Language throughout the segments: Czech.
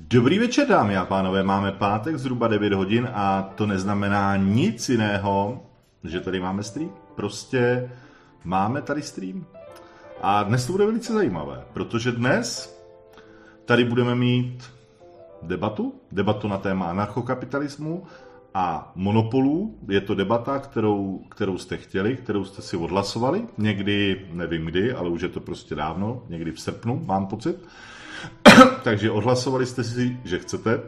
Dobrý večer, dámy a pánové. Máme pátek zhruba 9 hodin a to neznamená nic jiného, že tady máme stream. Prostě máme tady stream. A dnes to bude velice zajímavé, protože dnes tady budeme mít debatu, debatu na téma anarchokapitalismu a monopolů. Je to debata, kterou, kterou jste chtěli, kterou jste si odhlasovali. Někdy, nevím kdy, ale už je to prostě dávno, někdy v srpnu, mám pocit. Takže odhlasovali jste si, že chcete.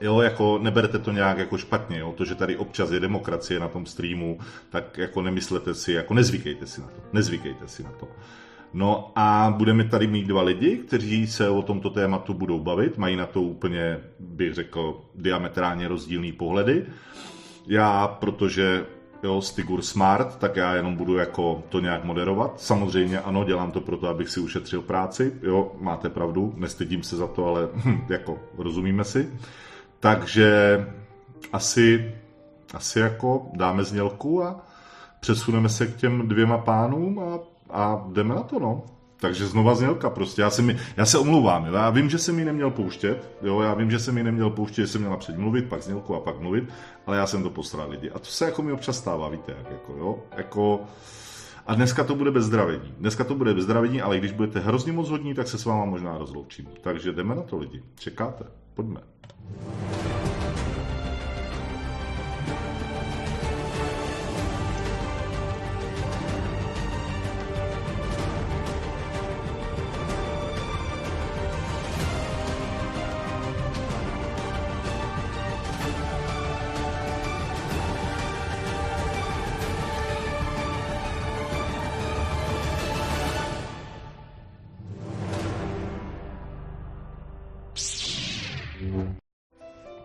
Jo, jako neberte to nějak jako špatně, jo, to, že tady občas je demokracie na tom streamu, tak jako nemyslete si, jako nezvykejte si na to, nezvykejte si na to. No a budeme tady mít dva lidi, kteří se o tomto tématu budou bavit, mají na to úplně, bych řekl, diametrálně rozdílný pohledy. Já, protože jo, Stigur Smart, tak já jenom budu jako to nějak moderovat. Samozřejmě ano, dělám to proto, abych si ušetřil práci, jo, máte pravdu, nestydím se za to, ale hm, jako rozumíme si. Takže asi, asi jako dáme znělku a přesuneme se k těm dvěma pánům a, a jdeme na to, no. Takže znova znělka prostě. Já se, mi, já se omlouvám. Jo? Já vím, že jsem mi neměl pouštět. Jo? Já vím, že jsem mi neměl pouštět, že jsem měl napřed mluvit, pak znělku a pak mluvit, ale já jsem to posral lidi. A to se jako mi občas stává, víte, jak jako, jo? Jako, a dneska to bude bez zdravení. Dneska to bude bez zdravení, ale když budete hrozně moc hodní, tak se s váma možná rozloučím. Takže jdeme na to lidi. Čekáte? Pojďme.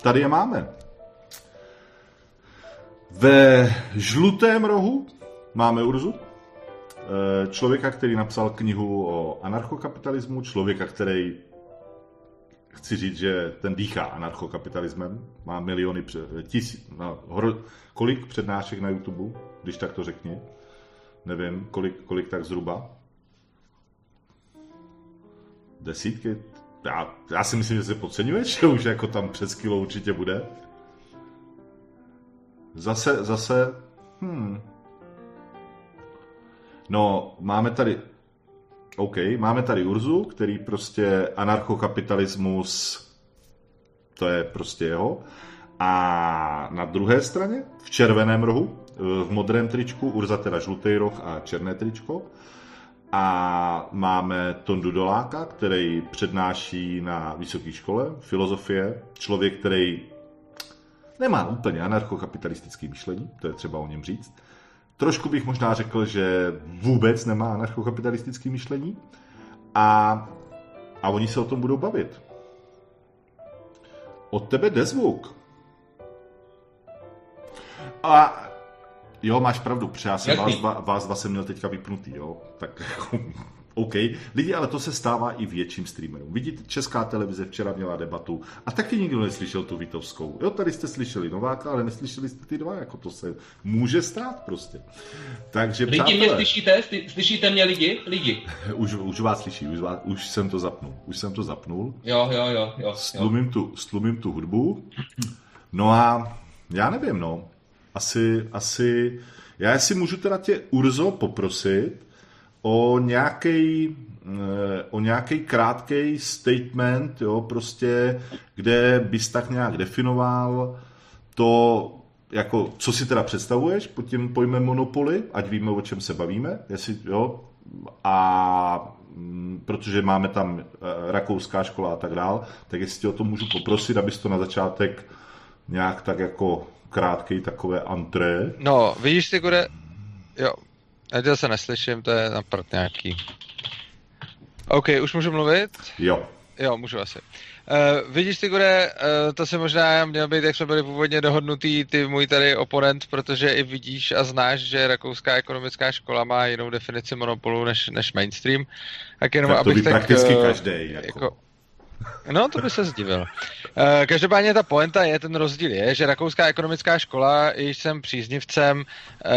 Tady je máme. Ve žlutém rohu máme Urzu, eh, člověka, který napsal knihu o anarchokapitalismu, člověka, který chci říct, že ten dýchá anarchokapitalismem, má miliony, tisíc, no, hro, kolik přednášek na YouTube, když tak to řekni, nevím, kolik, kolik tak zhruba, desítky, já, já si myslím, že se podceňuješ, že už jako tam přes kilo určitě bude. Zase, zase, hmm. No, máme tady, OK, máme tady Urzu, který prostě anarchokapitalismus, to je prostě jeho. A na druhé straně, v červeném rohu, v modrém tričku, Urza teda žlutý roh a černé tričko, a máme Tondu Doláka, který přednáší na vysoké škole filozofie. Člověk, který nemá úplně anarchokapitalistické myšlení, to je třeba o něm říct. Trošku bych možná řekl, že vůbec nemá anarchokapitalistické myšlení. A, a oni se o tom budou bavit. Od tebe jde zvuk. A Jo, máš pravdu, protože já jsem vás dva, vás dva jsem měl teďka vypnutý, jo. Tak OK. Lidi, ale to se stává i větším streamerům. Vidíte, Česká televize včera měla debatu a taky nikdo neslyšel tu Vitovskou. Jo, tady jste slyšeli Nováka, ale neslyšeli jste ty dva, jako to se může stát prostě. Takže, lidi přátelé, mě slyšíte? Slyšíte mě lidi? Lidi. Už, už vás slyší, už, vás, už jsem to zapnul. Už jsem to zapnul. Jo, jo, jo. jo, Stlumím, tu, stlumím tu hudbu. No a já nevím, no asi, asi, já si můžu teda tě, Urzo, poprosit o nějaký eh, o nějaký krátký statement, jo, prostě, kde bys tak nějak definoval to, jako, co si teda představuješ pod tím pojmem monopoly, ať víme, o čem se bavíme, jestli, jo, a mm, protože máme tam eh, rakouská škola a tak dál, tak jestli tě o to můžu poprosit, abys to na začátek nějak tak jako krátký takové antré. No, vidíš ty, kde... Jo, já se neslyším, to je na prd nějaký. OK, už můžu mluvit? Jo. Jo, můžu asi. Uh, vidíš ty, kde, uh, to se možná měl být, jak jsme byli původně dohodnutý, ty můj tady oponent, protože i vidíš a znáš, že rakouská ekonomická škola má jinou definici monopolu než, než mainstream. Tak jenom, tak to abych tak, prakticky uh, každý. Jako. jako No, to by se zdivil. Eh, každopádně ta poenta je, ten rozdíl je, že Rakouská ekonomická škola, když jsem příznivcem, eh,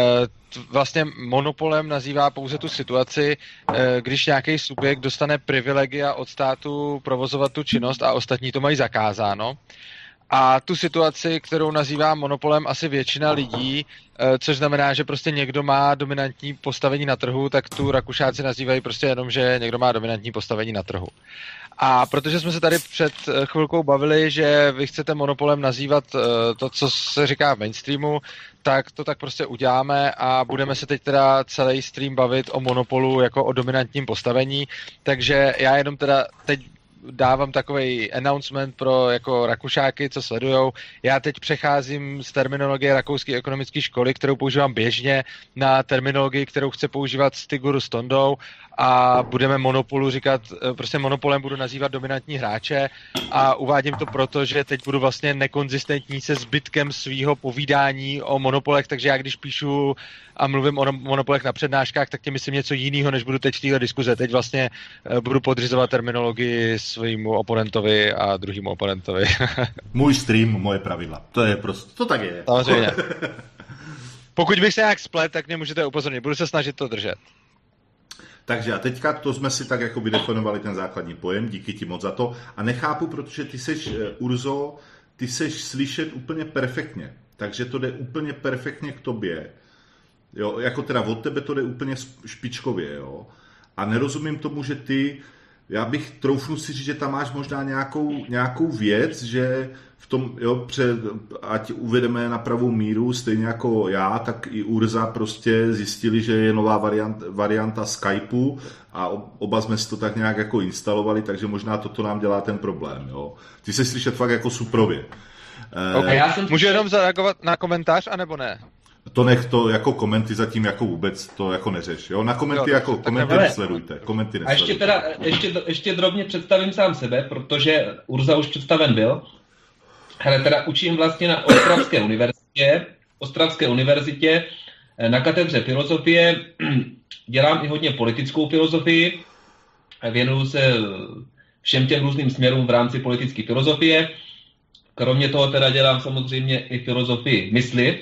vlastně monopolem nazývá pouze tu situaci, eh, když nějaký subjekt dostane privilegia od státu provozovat tu činnost a ostatní to mají zakázáno. A tu situaci, kterou nazývá monopolem asi většina lidí, což znamená, že prostě někdo má dominantní postavení na trhu, tak tu Rakušáci nazývají prostě jenom, že někdo má dominantní postavení na trhu. A protože jsme se tady před eh, chvilkou bavili, že vy chcete monopolem nazývat eh, to, co se říká v mainstreamu, tak to tak prostě uděláme a budeme se teď teda celý stream bavit o monopolu jako o dominantním postavení. Takže já jenom teda teď dávám takový announcement pro jako Rakušáky, co sledujou. Já teď přecházím z terminologie rakouské ekonomické školy, kterou používám běžně, na terminologii, kterou chce používat Stiguru s Tondou a budeme monopolu říkat, eh, prostě monopolem budu nazývat dominantní hráče a uvádím to proto, že teď budu vlastně nekonzistentní se zbytkem svého povídání o monopolech, takže já když píšu a mluvím o monopolech na přednáškách, tak tě myslím něco jiného, než budu teď v téhle diskuze. Teď vlastně eh, budu podřizovat terminologii svýmu oponentovi a druhému oponentovi. Můj stream, moje pravidla. To je prostě, to tak je. Samozřejmě. Pokud bych se nějak splet, tak mě můžete upozornit. Budu se snažit to držet. Takže a teďka to jsme si tak jako vydefinovali ten základní pojem, díky ti moc za to. A nechápu, protože ty seš, eh, Urzo, ty seš slyšet úplně perfektně. Takže to jde úplně perfektně k tobě. Jo, jako teda od tebe to jde úplně špičkově, jo. A nerozumím tomu, že ty, já bych troufnu si říct, že tam máš možná nějakou, nějakou věc, že v tom, jo, před, ať uvedeme na pravou míru, stejně jako já, tak i Urza prostě zjistili, že je nová variant, varianta Skypeu a oba jsme si to tak nějak jako instalovali, takže možná toto nám dělá ten problém, jo. Ty se slyšet fakt jako suprově. Okay, já jsem... Můžu jenom zareagovat na komentář, anebo ne? To nech to jako komenty zatím jako vůbec to jako neřeš, jo? Na komenty jo, jako komenty nesledujte, komenty nesledujte. A ještě teda, ještě, ještě drobně představím sám sebe, protože Urza už představen byl. Ale teda učím vlastně na Ostravské univerzitě, Ostravské univerzitě eh, na katedře filozofie, dělám i hodně politickou filozofii, věnuju se všem těm různým směrům v rámci politické filozofie. Kromě toho teda dělám samozřejmě i filozofii mysli,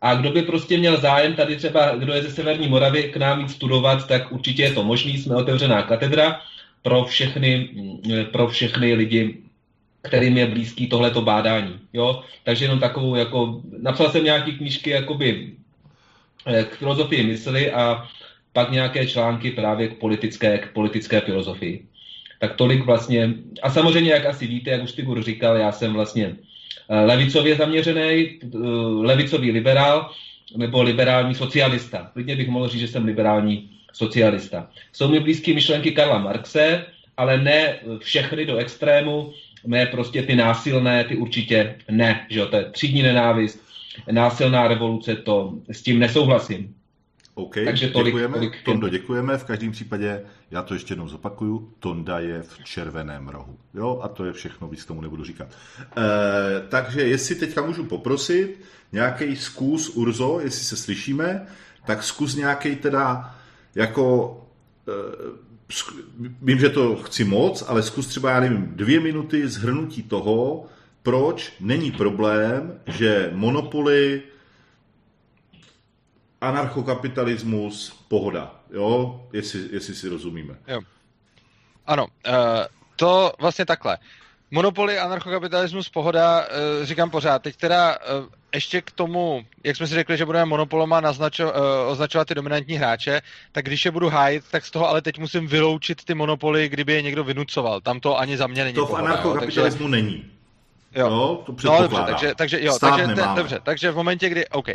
a kdo by prostě měl zájem tady třeba, kdo je ze Severní Moravy k nám jít studovat, tak určitě je to možný, jsme otevřená katedra pro všechny, pro všechny lidi, kterým je blízký tohleto bádání. Jo? Takže jenom takovou, jako, napsal jsem nějaké knížky jakoby eh, k filozofii mysli a pak nějaké články právě k politické, k politické filozofii. Tak tolik vlastně. A samozřejmě, jak asi víte, jak už Tibur říkal, já jsem vlastně levicově zaměřený, eh, levicový liberál nebo liberální socialista. Klidně bych mohl říct, že jsem liberální socialista. Jsou mi blízké myšlenky Karla Marxe, ale ne všechny do extrému, ne prostě ty násilné, ty určitě ne, že jo, to je třídní nenávist, násilná revoluce, to s tím nesouhlasím. OK, Takže tolik, děkujeme. Tolik... Tondo, děkujeme. V každém případě, já to ještě jednou zopakuju, Tonda je v červeném rohu. Jo, a to je všechno, víc tomu nebudu říkat. E, takže jestli teďka můžu poprosit, nějaký zkus Urzo, jestli se slyšíme, tak zkus nějaký teda jako e, vím, že to chci moc, ale zkus třeba, já nevím, dvě minuty zhrnutí toho, proč není problém, že monopoly anarchokapitalismus, pohoda, jo, jestli, jestli si rozumíme. Jo. Ano, uh, to vlastně takhle. Monopoly, anarchokapitalismus, pohoda, uh, říkám pořád. Teď teda uh, ještě k tomu, jak jsme si řekli, že budeme monopoloma naznačo, označovat ty dominantní hráče, tak když je budu hájit, tak z toho ale teď musím vyloučit ty monopoly, kdyby je někdo vynucoval. Tam to ani za mě není. To v anarchokapitalismu takže... není. Jo. No, to no, dobře, takže, takže, jo, takže, te, dobře, takže v momentě, kdy, OK,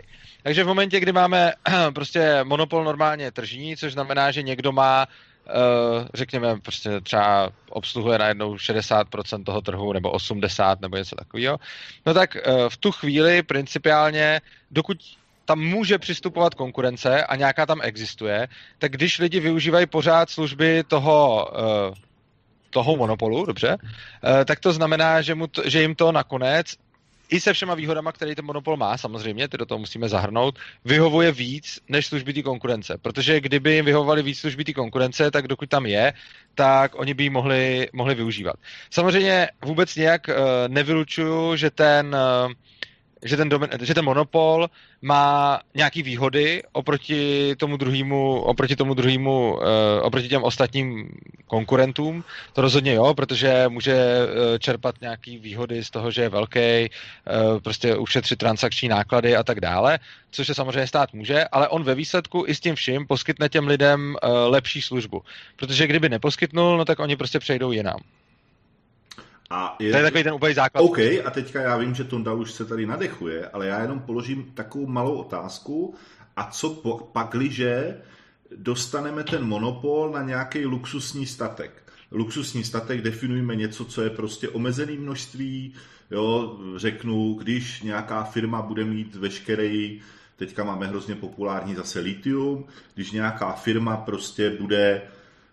takže v momentě, kdy máme prostě monopol normálně tržní, což znamená, že někdo má Uh, řekněme, prostě třeba obsluhuje najednou 60% toho trhu, nebo 80%, nebo něco takového, no tak uh, v tu chvíli principiálně, dokud tam může přistupovat konkurence a nějaká tam existuje, tak když lidi využívají pořád služby toho uh, toho monopolu, dobře, tak to znamená, že, mu to, že jim to nakonec i se všema výhodama, které ten monopol má, samozřejmě, ty do toho musíme zahrnout, vyhovuje víc než služby té konkurence. Protože kdyby jim vyhovovali víc služby té konkurence, tak dokud tam je, tak oni by ji mohli, mohli využívat. Samozřejmě vůbec nějak uh, nevylučuju, že ten uh, že ten, domin, že ten monopol má nějaký výhody oproti tomu druhému, oproti tomu druhému, uh, oproti těm ostatním konkurentům. To rozhodně jo, protože může uh, čerpat nějaký výhody z toho, že je velký, uh, prostě ušetřit transakční náklady a tak dále, což se samozřejmě stát může, ale on ve výsledku i s tím vším poskytne těm lidem uh, lepší službu. Protože kdyby neposkytnul, no tak oni prostě přejdou jinam. A je... To je takový ten úplný základ. OK, a teďka já vím, že Tonda už se tady nadechuje, ale já jenom položím takovou malou otázku. A co po, pakliže dostaneme ten monopol na nějaký luxusní statek? Luxusní statek definujeme něco, co je prostě omezený množství. Jo, řeknu, když nějaká firma bude mít veškerý, teďka máme hrozně populární zase litium, když nějaká firma prostě bude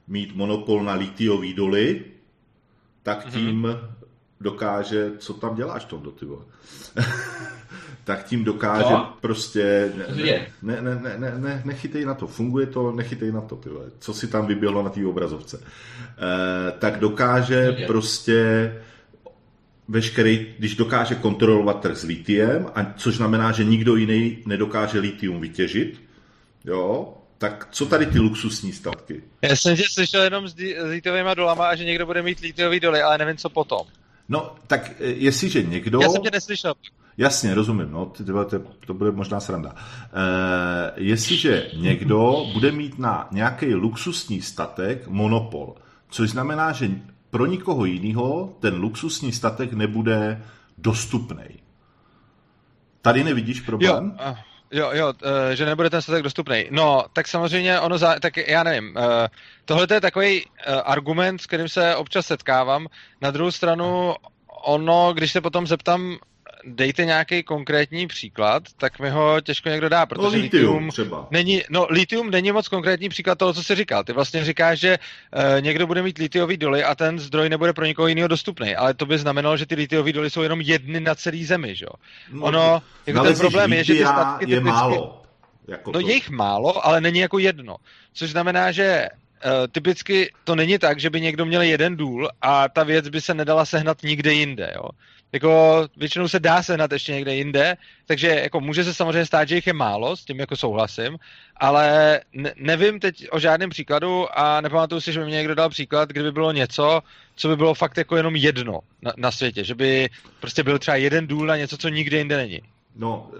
mít monopol na litiový doly, tak mhm. tím mm-hmm. dokáže, co tam děláš tom do ty vole? tak tím dokáže no? prostě, ne, ne, ne, ne, ne, ne, nechytej na to, funguje to, nechytej na to, ty vole. co si tam vyběhlo na té obrazovce. E, tak dokáže Je. prostě veškerý, když dokáže kontrolovat trh s litiem, a což znamená, že nikdo jiný nedokáže litium vytěžit, jo, tak co tady ty luxusní statky? Já jsem tě slyšel jenom s, lítovými dolama a že někdo bude mít lítový doly, ale nevím, co potom. No, tak e, jestliže někdo... Já jsem tě neslyšel. Jasně, rozumím, no, ty, to, to bude možná sranda. E, jestliže někdo bude mít na nějaký luxusní statek monopol, což znamená, že pro nikoho jiného ten luxusní statek nebude dostupný. Tady nevidíš problém? Jo, Jo, jo, uh, že nebude ten statek dostupný. No, tak samozřejmě ono, za, tak já nevím, uh, tohle je takový uh, argument, s kterým se občas setkávám. Na druhou stranu, ono, když se potom zeptám dejte nějaký konkrétní příklad, tak mi ho těžko někdo dá, protože no, litium, litium třeba. není, no litium není moc konkrétní příklad toho, co jsi říkal. Ty vlastně říkáš, že uh, někdo bude mít litiový doly a ten zdroj nebude pro někoho jiného dostupný, ale to by znamenalo, že ty litiové doly jsou jenom jedny na celý zemi, že jo? No, ono, jako ten problém je, že ty statky je typicky, málo. Jako no to. je jich málo, ale není jako jedno. Což znamená, že Uh, typicky to není tak, že by někdo měl jeden důl a ta věc by se nedala sehnat nikde jinde. Jo? Jako většinou se dá sehnat ještě někde jinde, takže jako může se samozřejmě stát, že jich je málo, s tím jako souhlasím, ale ne, nevím teď o žádném příkladu a nepamatuju si, že by mě někdo dal příklad, kdyby bylo něco, co by bylo fakt jako jenom jedno na, na světě, že by prostě byl třeba jeden důl na něco, co nikde jinde není. No,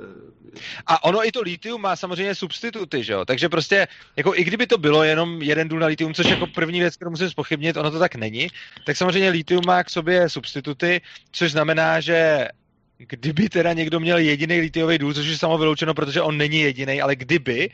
a ono i to litium má samozřejmě substituty, že jo? Takže prostě, jako i kdyby to bylo jenom jeden důl na litium, což jako první věc, kterou musím spochybnit, ono to tak není, tak samozřejmě litium má k sobě substituty, což znamená, že kdyby teda někdo měl jediný litiový důl, což je samo vyloučeno, protože on není jediný, ale kdyby,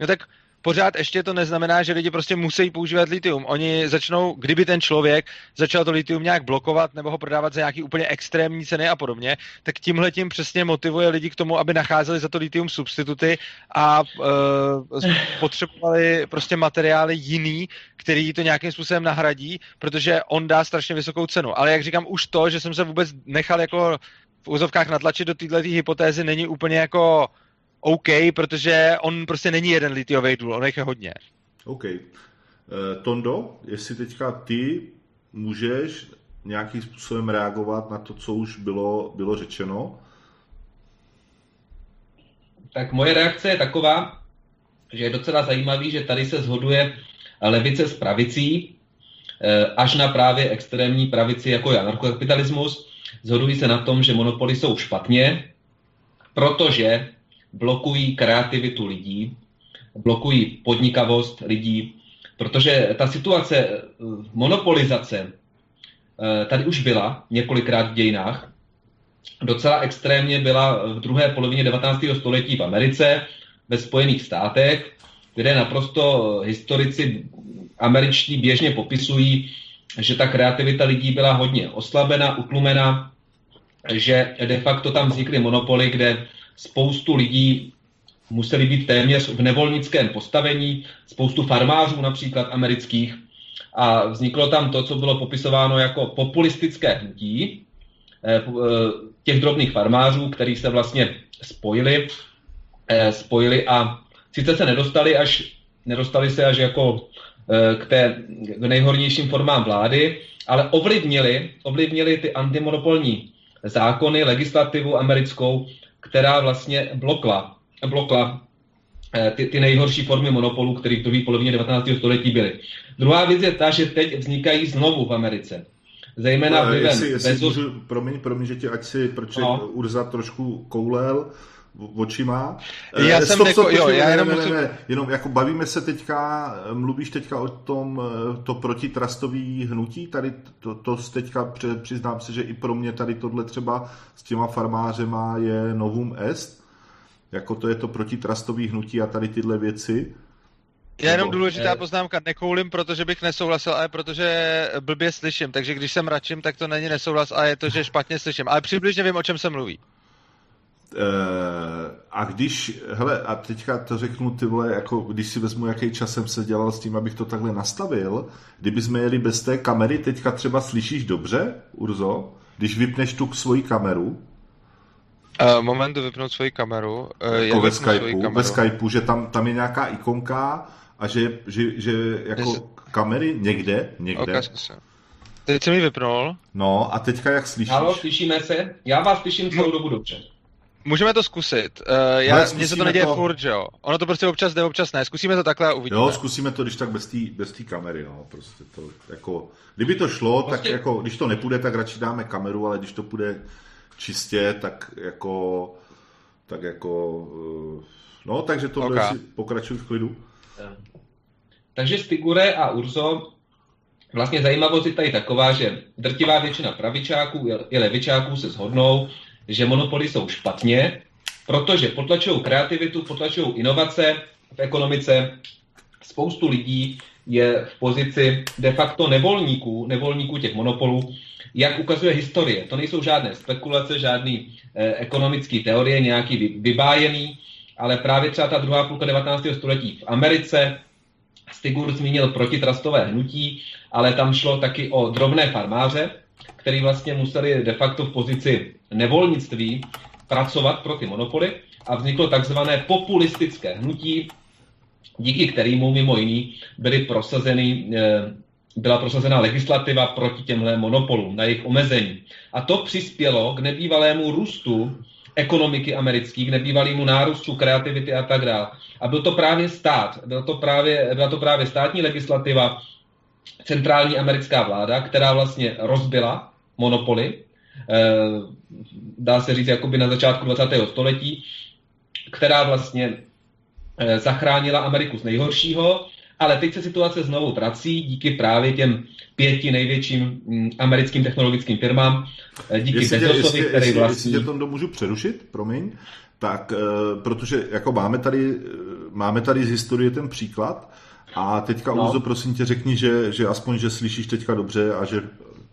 no tak pořád ještě to neznamená, že lidi prostě musí používat litium. Oni začnou, kdyby ten člověk začal to litium nějak blokovat nebo ho prodávat za nějaký úplně extrémní ceny a podobně, tak tímhle tím přesně motivuje lidi k tomu, aby nacházeli za to litium substituty a uh, potřebovali prostě materiály jiný, který to nějakým způsobem nahradí, protože on dá strašně vysokou cenu. Ale jak říkám, už to, že jsem se vůbec nechal jako v úzovkách natlačit do této hypotézy, není úplně jako OK, protože on prostě není jeden litiový důl, on je hodně. OK. Uh, Tondo, jestli teďka ty můžeš nějakým způsobem reagovat na to, co už bylo, bylo řečeno? Tak moje reakce je taková, že je docela zajímavý, že tady se zhoduje levice s pravicí, eh, až na právě extrémní pravici jako je anarchokapitalismus. Zhodují se na tom, že monopoly jsou špatně, protože blokují kreativitu lidí, blokují podnikavost lidí, protože ta situace eh, monopolizace eh, tady už byla několikrát v dějinách. Docela extrémně byla v druhé polovině 19. století v Americe, ve Spojených státech, kde naprosto historici američtí běžně popisují, že ta kreativita lidí byla hodně oslabena, utlumena, že de facto tam vznikly monopoly, kde spoustu lidí museli být téměř v nevolnickém postavení, spoustu farmářů například amerických. A vzniklo tam to, co bylo popisováno jako populistické hnutí, těch drobných farmářů, kteří se vlastně spojili, spojili a sice se nedostali až nedostali se až jako k, té, k nejhornějším formám vlády, ale ovlivnili, ovlivnili ty antimonopolní zákony, legislativu americkou, která vlastně blokla, blokla eh, ty, ty nejhorší formy monopolů, které v druhé polovině 19. století byly. Druhá věc je ta, že teď vznikají znovu v Americe. Zejména vlivem jestli, jestli Bezos... můžu, promiň, promiň, že tě ať si, proč no. Urza trošku koulel, očima. Já eh, jsem stop, stop, jo, já jenom, ne, ne, ne, jenom jako bavíme se teďka, mluvíš teďka o tom eh, to protitrastový hnutí, tady to, to teďka přiznám se, že i pro mě tady tohle třeba s těma farmářema je novum est, jako to je to protitrastový hnutí a tady tyhle věci. Já jenom důležitá poznámka, nekoulím, protože bych nesouhlasil, ale protože blbě slyším, takže když jsem radším, tak to není nesouhlas a je to, že špatně slyším. Ale přibližně vím, o čem se mluví. Eh, a když, hele, a teďka to řeknu ty vole, jako když si vezmu, jaký čas jsem se dělal s tím, abych to takhle nastavil, kdyby jsme jeli bez té kamery, teďka třeba slyšíš dobře, Urzo, když vypneš tu svoji kameru, Uh, momentu vypnout svoji kameru. Uh, jako ve Skypeu, kameru. ve Skypeu, že tam, tam je nějaká ikonka a že, že, že jako Jsi... kamery někde, někde. Okay, Teď jsem ji vypnul. No a teďka jak slyšíš? Halo, slyšíme se? Já vás slyším celou dobu dobře. Můžeme to zkusit. Uh, já, mně se to neděje to... furt, že jo. Ono to prostě občas jde, občas ne. Zkusíme to takhle a uvidíme. Jo, zkusíme to, když tak bez té bez tý kamery, no. Prostě to, jako, kdyby to šlo, prostě... tak jako, když to nepůjde, tak radši dáme kameru, ale když to půjde čistě, tak jako, tak jako, uh, no, takže tohle okay. pokračuj v klidu. Takže Stigure a Urzo, vlastně zajímavost je tady taková, že drtivá většina pravičáků i levičáků se shodnou, že monopoly jsou špatně, protože potlačují kreativitu, potlačují inovace v ekonomice. Spoustu lidí je v pozici de facto nevolníků, nevolníků těch monopolů, jak ukazuje historie. To nejsou žádné spekulace, žádné eh, ekonomické teorie, nějaký vybájený, ale právě třeba ta druhá půlka 19. století v Americe, Stigur zmínil protitrastové hnutí, ale tam šlo taky o drobné farmáře, který vlastně museli de facto v pozici nevolnictví pracovat pro ty monopoly a vzniklo takzvané populistické hnutí, díky kterému mimo jiný byly prosazeny, eh, byla prosazena legislativa proti těmhle monopolům, na jejich omezení. A to přispělo k nebývalému růstu ekonomiky americký, k nebývalému nárůstu kreativity a tak dále. A byl to právě stát, byl to právě, byla to právě státní legislativa, centrální americká vláda, která vlastně rozbila monopoly, eh, dá se říct jakoby na začátku 20. století, která vlastně eh, zachránila Ameriku z nejhoršího, ale teď se situace znovu vrací díky právě těm pěti největším mm, americkým technologickým firmám, eh, díky jestli Bezosovi, který jestli, vlastní... Jestli tě to můžu přerušit, promiň, tak protože jako máme tady, máme tady z historie ten příklad, a teďka, no. Uzo, prosím tě, řekni, že, že aspoň, že slyšíš teďka dobře a že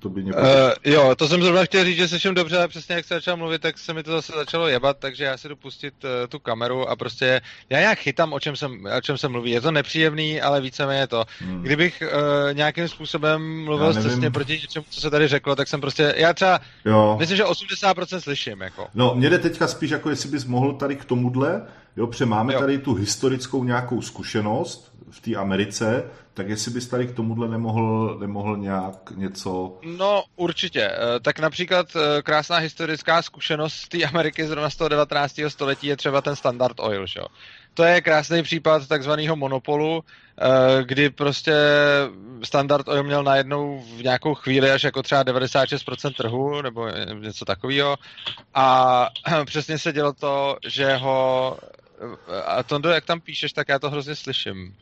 to by mě... Uh, jo, to jsem zrovna chtěl říct, že slyším dobře, ale přesně jak se začal mluvit, tak se mi to zase začalo jebat, takže já si jdu pustit uh, tu kameru a prostě já nějak chytám, o čem, jsem, o čem se mluví. Je to nepříjemný, ale víceméně to. Hmm. Kdybych uh, nějakým způsobem mluvil cestně proti něčemu, co se tady řeklo, tak jsem prostě, já třeba, jo. myslím, že 80% slyším, jako. No, mě jde teďka spíš, jako jestli bys mohl tady k tomuhle, jo, protože máme jo. tady tu historickou nějakou zkušenost, v té Americe, tak jestli bys tady k tomuhle nemohl, nemohl nějak něco... No určitě. Eh, tak například eh, krásná historická zkušenost z té Ameriky zrovna z toho 19. století je třeba ten Standard Oil, že? To je krásný případ takzvaného monopolu, eh, kdy prostě Standard Oil měl najednou v nějakou chvíli až jako třeba 96% trhu, nebo něco takového. A přesně se dělo to, že ho a Tondo, jak tam píšeš, tak já to hrozně slyším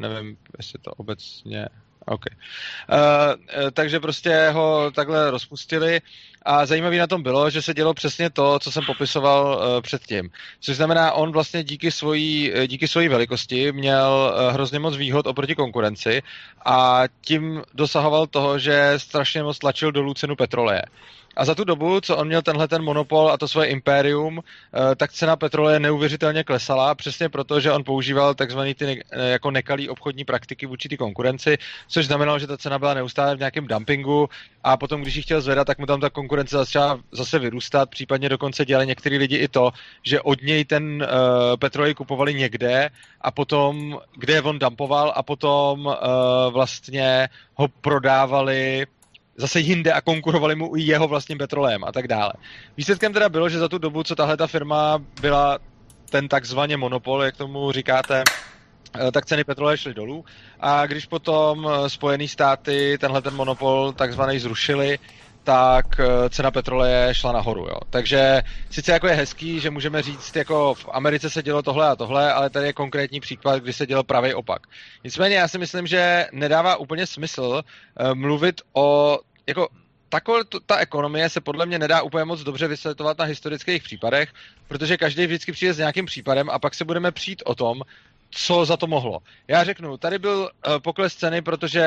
nevím, jestli to obecně... OK. Uh, takže prostě ho takhle rozpustili a zajímavé na tom bylo, že se dělo přesně to, co jsem popisoval uh, předtím. Což znamená, on vlastně díky svojí, díky svojí velikosti měl uh, hrozně moc výhod oproti konkurenci a tím dosahoval toho, že strašně moc tlačil dolů cenu petroleje. A za tu dobu, co on měl tenhle ten monopol a to svoje impérium, eh, tak cena petroleje neuvěřitelně klesala, přesně proto, že on používal takzvané ty ne, eh, jako nekalý obchodní praktiky vůči té konkurenci, což znamenalo, že ta cena byla neustále v nějakém dumpingu a potom, když ji chtěl zvedat, tak mu tam ta konkurence začala zase vyrůstat, případně dokonce dělali některý lidi i to, že od něj ten uh, petrolej kupovali někde a potom, kde on dumpoval a potom uh, vlastně ho prodávali zase jinde a konkurovali mu i jeho vlastním petrolem a tak dále. Výsledkem teda bylo, že za tu dobu, co tahle ta firma byla ten takzvaně monopol, jak tomu říkáte, eh, tak ceny petroleje šly dolů. A když potom eh, Spojené státy tenhle ten monopol takzvaný zrušili, tak eh, cena petroleje šla nahoru. Jo. Takže sice jako je hezký, že můžeme říct, jako v Americe se dělo tohle a tohle, ale tady je konkrétní příklad, kdy se dělo pravý opak. Nicméně já si myslím, že nedává úplně smysl uh, mluvit o jako takhle ta ekonomie se podle mě nedá úplně moc dobře vysvětlovat na historických případech, protože každý vždycky přijde s nějakým případem a pak se budeme přijít o tom, co za to mohlo. Já řeknu, tady byl uh, pokles ceny, protože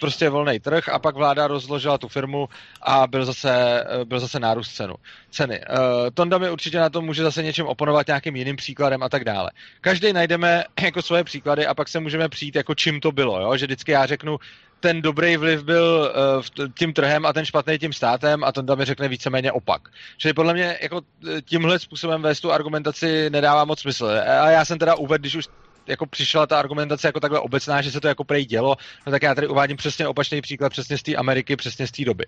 prostě volný trh a pak vláda rozložila tu firmu a byl zase, byl zase nárůst cenu, ceny. Uh, Tonda mi určitě na to může zase něčem oponovat nějakým jiným příkladem a tak dále. Každý najdeme jako svoje příklady a pak se můžeme přijít jako čím to bylo, jo? že vždycky já řeknu, ten dobrý vliv byl uh, tím trhem a ten špatný tím státem a Tonda mi řekne víceméně opak. Čili podle mě jako tímhle způsobem vést tu argumentaci nedává moc smysl. A já jsem teda uvedl, když už jako přišla ta argumentace jako takhle obecná, že se to jako prej dělo, no tak já tady uvádím přesně opačný příklad, přesně z té Ameriky, přesně z té doby.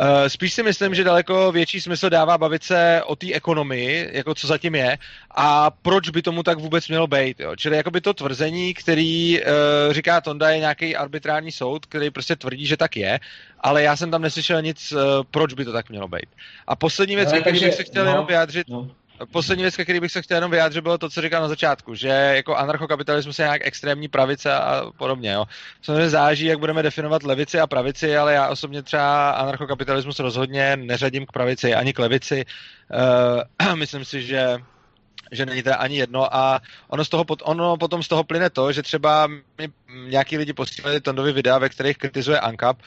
Uh, spíš si myslím, že daleko větší smysl dává bavit se o té ekonomii, jako co zatím je, a proč by tomu tak vůbec mělo být. Jo? Čili jako by to tvrzení, který uh, říká Tonda, je nějaký arbitrární soud, který prostě tvrdí, že tak je, ale já jsem tam neslyšel nic, uh, proč by to tak mělo být. A poslední věc, no, který bych se chtěl no, jenom vyjádřit, no poslední věc, který bych se chtěl jenom vyjádřit, bylo to, co říkal na začátku, že jako anarchokapitalismus je nějak extrémní pravice a podobně. Jo. Samozřejmě záží, jak budeme definovat levici a pravici, ale já osobně třeba anarchokapitalismus rozhodně neřadím k pravici ani k levici. Uh, myslím si, že že není to ani jedno a ono, z toho, ono potom z toho plyne to, že třeba mi nějaký lidi posílali Tondovi videa, ve kterých kritizuje ANCAP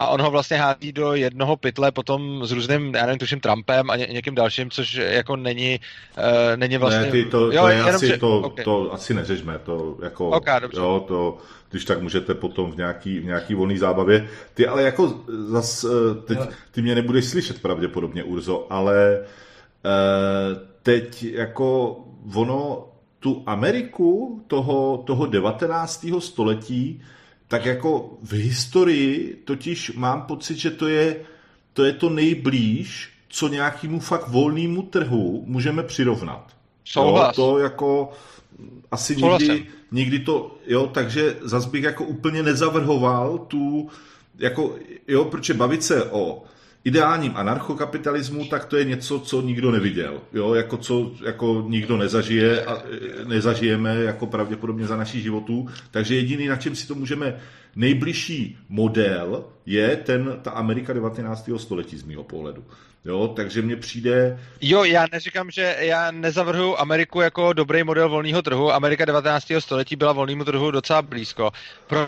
a on ho vlastně hází do jednoho pytle potom s různým, já nevím, tuším Trumpem a ně, někým dalším, což jako není, uh, není vlastně... Ne, ty to, jo, to je asi, že... to, okay. to asi neřešme, to jako, okay, jo, to, když tak můžete potom v nějaký, v nějaký volný zábavě. Ty ale jako zas, eh, teď, ty mě nebudeš slyšet pravděpodobně, Urzo, ale uh, teď jako ono, tu Ameriku toho, toho 19. století tak jako v historii totiž mám pocit, že to je to, je to nejblíž, co nějakému fakt volnému trhu můžeme přirovnat. Souhlas. Jo, to jako asi nikdy, nikdy to, jo, takže zas bych jako úplně nezavrhoval tu, jako, jo, protože bavit se o ideálním anarchokapitalismu, tak to je něco, co nikdo neviděl. Jo, jako co jako nikdo nezažije a nezažijeme jako pravděpodobně za naší životů. Takže jediný, na čem si to můžeme nejbližší model je ten, ta Amerika 19. století z mého pohledu. Jo, takže mně přijde... Jo, já neříkám, že já nezavrhuji Ameriku jako dobrý model volného trhu. Amerika 19. století byla volnému trhu docela blízko.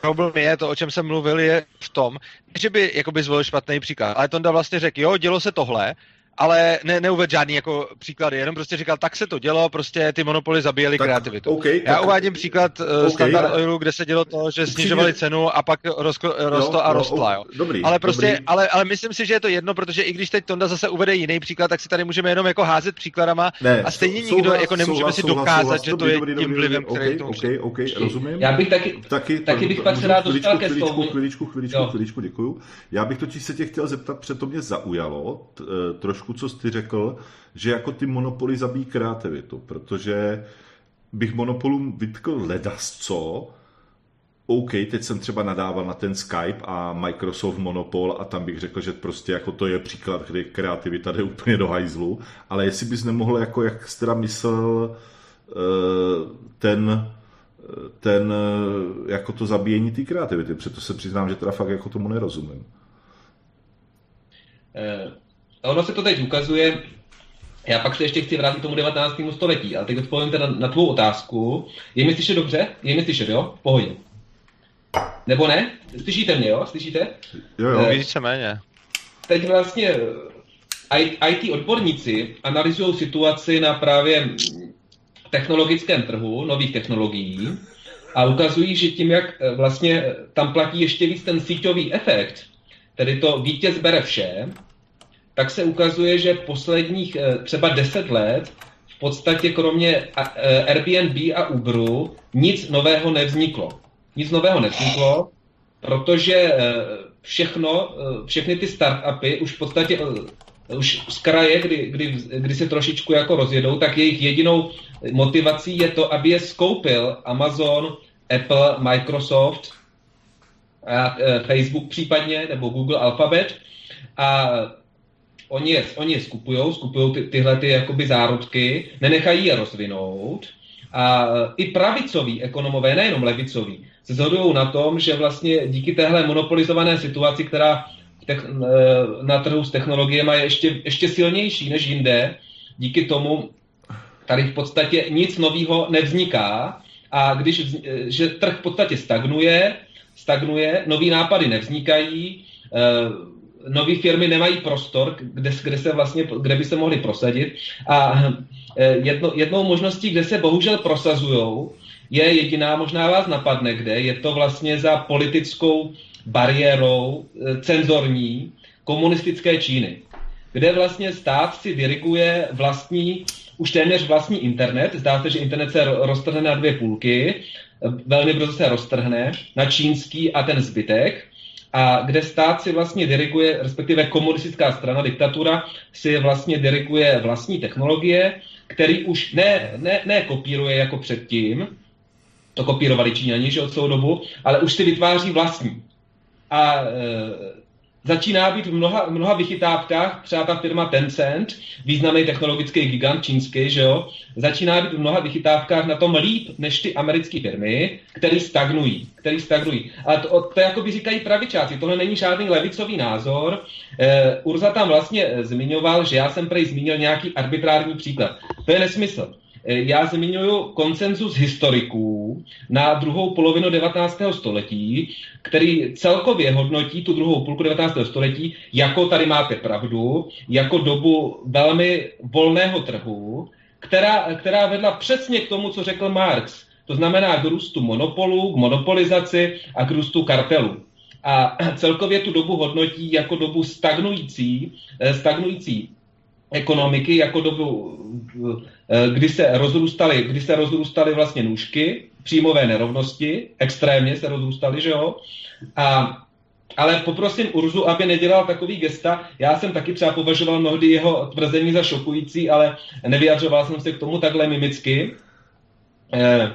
Problém je, to, o čem jsem mluvil, je v tom, že by jakoby zvolil špatný příklad. Ale Tonda vlastně řekl, jo, dělo se tohle, ale ne, neuved žádný jako příklady, jenom prostě říkal, tak se to dělo, prostě ty monopoly zabíjely tak, kreativitu. Okay, Já tak, uvádím příklad uh, okay, Standard Oilu, kde se dělo to, že snižovali cenu a pak rosko, rostlo no, a rostla. Jo. Dobrý, ale prostě, dobrý. Ale, ale myslím si, že je to jedno, protože i když teď Tonda zase uvede jiný příklad, tak si tady můžeme jenom jako házet příkladama ne, a stejně souhlas, nikdo jako nemůžeme souhlas, si dokázat, souhlas, že to dobrý, je dobrý, tím vlivem, okay, který okay, okay, okay, rozumím. Já bych taky, taky, taky bych pak se rád dostal ke slovu. Chviličku, chviličku, chviličku, děkuju. Já bych totiž se tě chtěl zeptat, protože to mě zaujalo, eh, trošku, co jsi řekl, že jako ty monopoly zabíjí kreativitu, protože bych monopolům vytkl ledas co, OK, teď jsem třeba nadával na ten Skype a Microsoft Monopol a tam bych řekl, že prostě jako to je příklad, kdy kreativita jde úplně do hajzlu, ale jestli bys nemohl, jako jak jsi teda myslel, eh, ten, ten, jako to zabíjení té kreativity, protože se přiznám, že teda fakt jako tomu nerozumím. Eh, ono se to teď ukazuje, já pak se ještě chci vrátit k tomu 19. století, ale teď odpovím teda na tvou otázku. Je mi slyšet dobře? Je mi slyšet, jo? V pohodě. Nebo ne? Slyšíte mě, jo? Slyšíte? Jo, jo. Eh, méně. teď vlastně IT odborníci analyzují situaci na právě technologickém trhu, nových technologií a ukazují, že tím, jak eh, vlastně tam platí ještě víc ten síťový efekt, tedy to vítěz bere vše, tak se ukazuje, že posledních eh, třeba deset let v podstatě kromě eh, Airbnb a Uberu nic nového nevzniklo. Nic nového nevzniklo, protože všechno, všechny ty startupy už v podstatě už z kraje, kdy, kdy, kdy se trošičku jako rozjedou, tak jejich jedinou motivací je to, aby je skoupil Amazon, Apple, Microsoft, a, Facebook případně, nebo Google Alphabet a oni je, oni je skupují, skupují ty, tyhle ty jakoby zárodky, nenechají je rozvinout. A i pravicoví ekonomové, nejenom levicoví, se zhodují na tom, že vlastně díky téhle monopolizované situaci, která e, na trhu s technologiemi je ještě, ještě silnější než jinde, díky tomu tady v podstatě nic nového nevzniká. A když, že trh v podstatě stagnuje, stagnuje, nový nápady nevznikají, nové firmy nemají prostor, kde, kde, se vlastně, kde by se mohly prosadit a eh, jedno, jednou možností, kde se bohužel prosazují, je jediná, možná vás napadne kde, je to vlastně za politickou bariérou eh, cenzorní komunistické Číny, kde vlastně stát si diriguje vlastní už téměř vlastní internet. Zdá se, že internet se roztrhne na dvě půlky, velmi brzo se roztrhne na čínský a ten zbytek, a kde stát si vlastně diriguje, respektive komunistická strana, diktatura, si vlastně diriguje vlastní technologie, který už ne, ne, ne kopíruje jako předtím, to kopírovali Číňani, že od celou dobu, ale už si vytváří vlastní. A e, začíná být v mnoha, mnoha vychytávkách, třeba ta firma Tencent, významný technologický gigant čínský, že jo, začíná být v mnoha vychytávkách na tom líp než ty americké firmy, které stagnují, který stagnují. Ale to, to jako by říkají pravičáci, tohle není žádný levicový názor. Eh, Urza tam vlastně zmiňoval, že já jsem prej zmínil nějaký arbitrární příklad. To je nesmysl. Eh, já zmiňuji koncenzus historiků na druhou polovinu 19. století, který celkově hodnotí tu druhou půlku 19. století, jako tady máte pravdu, jako dobu velmi volného trhu, která, která vedla přesně k tomu, co řekl Marx. To znamená k růstu monopolu, k monopolizaci a k růstu kartelu. A celkově tu dobu hodnotí jako dobu stagnující, eh, stagnující ekonomiky jako dobu, eh, kdy se rozrůstaly, kdy se rozrůstaly vlastně nůžky, příjmové nerovnosti, extrémně se rozrůstaly, že jo? A ale poprosím Urzu, aby nedělal takový gesta. Já jsem taky třeba považoval mnohdy jeho tvrzení za šokující, ale nevyjadřoval jsem se k tomu takhle mimicky. Eh,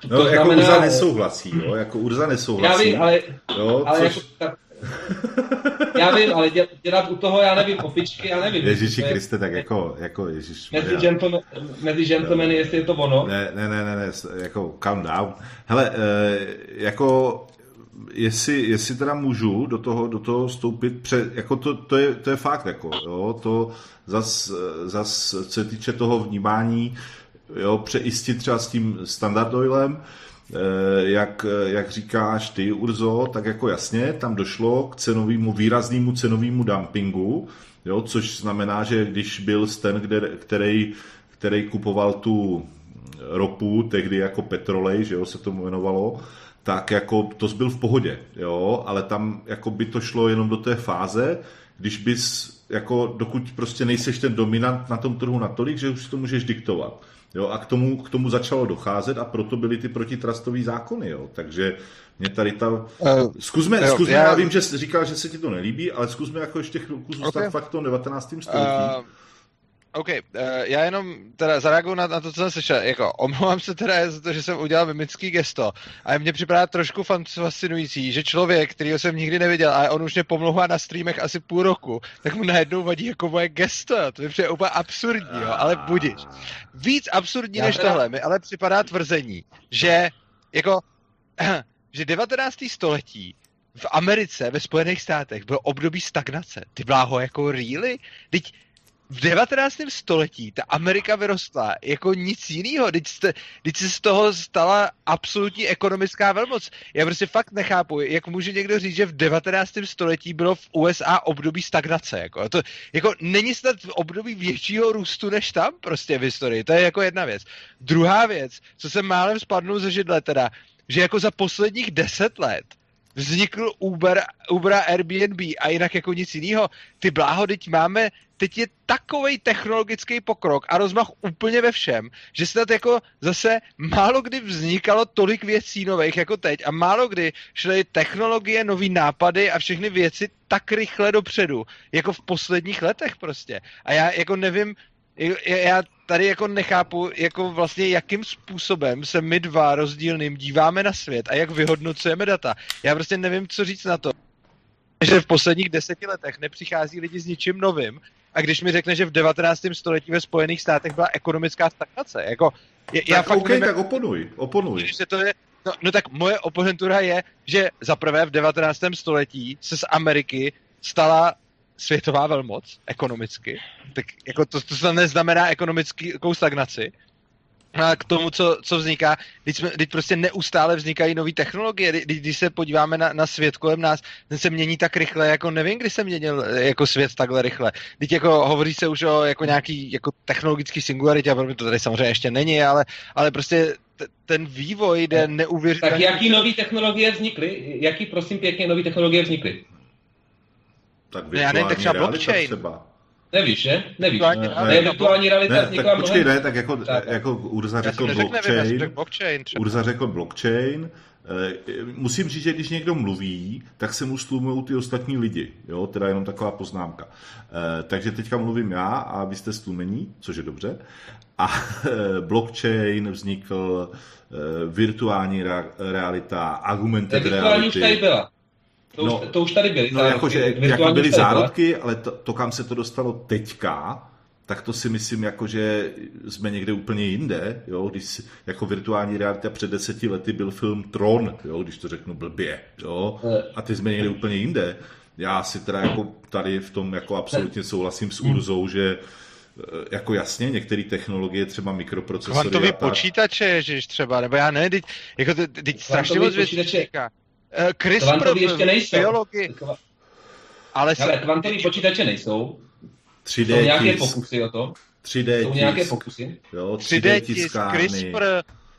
to, no, to jako znamená, Urza nesouhlasí, jo? Jako Urza nesouhlasí. Já vím, ale, jo, ale což... jako, tak, já vím, ale dělat u toho, já nevím, opičky, já nevím. Ježíši Kriste, tak jako, jako Ježíš. Mezi, gentleman, mezi gentlemany, jestli je to ono. Ne, ne, ne, ne, ne jako calm down. Hele, e, jako jestli, jestli teda můžu do toho, do toho vstoupit, pře, jako to, to, je, to je fakt, jako, jo, to zas, zas, co se týče toho vnímání, jo, přejistit třeba s tím standard oilem, Eh, jak, jak říkáš ty, Urzo, tak jako jasně, tam došlo k cenovému, výraznému cenovému dumpingu, jo, což znamená, že když byl ten, kde, který, který kupoval tu ropu, tehdy jako petrolej, že jo, se to jmenovalo, tak jako to byl v pohodě, jo, ale tam jako by to šlo jenom do té fáze, když bys, jako dokud prostě nejseš ten dominant na tom trhu natolik, že už to můžeš diktovat. Jo, a k tomu, k tomu začalo docházet a proto byly ty protitrastové zákony. Jo. Takže mě tady ta... Uh, zkusme, jo, zkusme já... já vím, že jsi říkal, že se ti to nelíbí, ale zkusme jako ještě chvilku zůstat okay. fakt v tom 19. století. Uh, OK, uh, já jenom teda zareaguju na, na to, co jsem slyšel. Jako, omlouvám se teda za to, že jsem udělal mimický gesto. A mně připadá trošku fascinující, že člověk, kterýho jsem nikdy neviděl, a on už mě pomlouvá na streamech asi půl roku, tak mu najednou vadí jako moje gesto. To mi přijde úplně absurdní, jo, ale budiš. Víc absurdní já než teda... tohle mi ale připadá tvrzení, že jako, že 19. století v Americe, ve Spojených státech, bylo období stagnace. Ty bláho, jako really? Teď v 19. století ta Amerika vyrostla jako nic jiného. Teď, se z toho stala absolutní ekonomická velmoc. Já prostě fakt nechápu, jak může někdo říct, že v 19. století bylo v USA období stagnace. Jako. To, jako není snad v období většího růstu než tam prostě v historii. To je jako jedna věc. Druhá věc, co jsem málem spadnul ze židle teda, že jako za posledních deset let vznikl Uber, Uber a Airbnb a jinak jako nic jiného. Ty bláho, teď máme, teď je takový technologický pokrok a rozmach úplně ve všem, že snad jako zase málo kdy vznikalo tolik věcí nových jako teď a málo kdy šly technologie, nový nápady a všechny věci tak rychle dopředu, jako v posledních letech prostě. A já jako nevím, já tady jako nechápu, jako vlastně jakým způsobem se my dva rozdílným díváme na svět a jak vyhodnocujeme data. Já prostě nevím, co říct na to, že v posledních deseti letech nepřichází lidi s ničím novým a když mi řekne, že v 19. století ve Spojených státech byla ekonomická stagnace, jako já tak fakt okay, nevím, tak oponuj, oponuj. Že to je, no, no tak moje oponentura je, že za prvé v 19. století se z Ameriky stala světová velmoc ekonomicky, tak jako to, to neznamená ekonomickou stagnaci. A k tomu, co, co vzniká, když, jsme, když prostě neustále vznikají nové technologie, když, když se podíváme na, na svět kolem nás, ten se mění tak rychle, jako nevím, kdy se měnil jako svět takhle rychle. Teď jako hovoří se už o jako nějaký jako technologický singularitě, a to tady samozřejmě ještě není, ale, ale prostě t- ten vývoj jde neuvěřitelně. Tak jaký nové technologie vznikly? Jaký, prosím pěkně, nové technologie vznikly? Tak virtuální já nevím, tak třeba blockchain. Třeba. Nevíš, že? Nevíš. Ne, ne, ne, virtuální realita ne, vznikla tak počkej, ne, tak jako, tak. jako Urza řekl blockchain, nevím, blockchain Urza řekl blockchain, musím říct, že když někdo mluví, tak se mu stlumují ty ostatní lidi. Jo, teda jenom taková poznámka. E, takže teďka mluvím já a vy jste stlumení, což je dobře. A e, blockchain vznikl, e, virtuální realita, augmented reality. Virtuální už tady byla. To, no, už, to už tady byly. No, jakože, jako byly zárodky, ale to, to, kam se to dostalo teďka, tak to si myslím, jako, že jsme někde úplně jinde, jo? když jako virtuální realita před deseti lety byl film Tron, jo? když to řeknu blbě, jo? Eh. a ty jsme někde úplně jinde. Já si teda jako tady v tom jako absolutně souhlasím s Urzou, že eh, jako jasně, některé technologie, třeba mikroprocesory. Kvantový tak... počítače, ježiš, třeba, nebo já ne, teď, jako teď strašně moc věcí Uh, CRISPR ještě nejsou. biologii. Ale, Ale kvantový počítače nejsou. 3D Jsou nějaké pokusy o to. 3D Jsou nějaké pokusy. Jo, 3D, 3D tisk, CRISPR,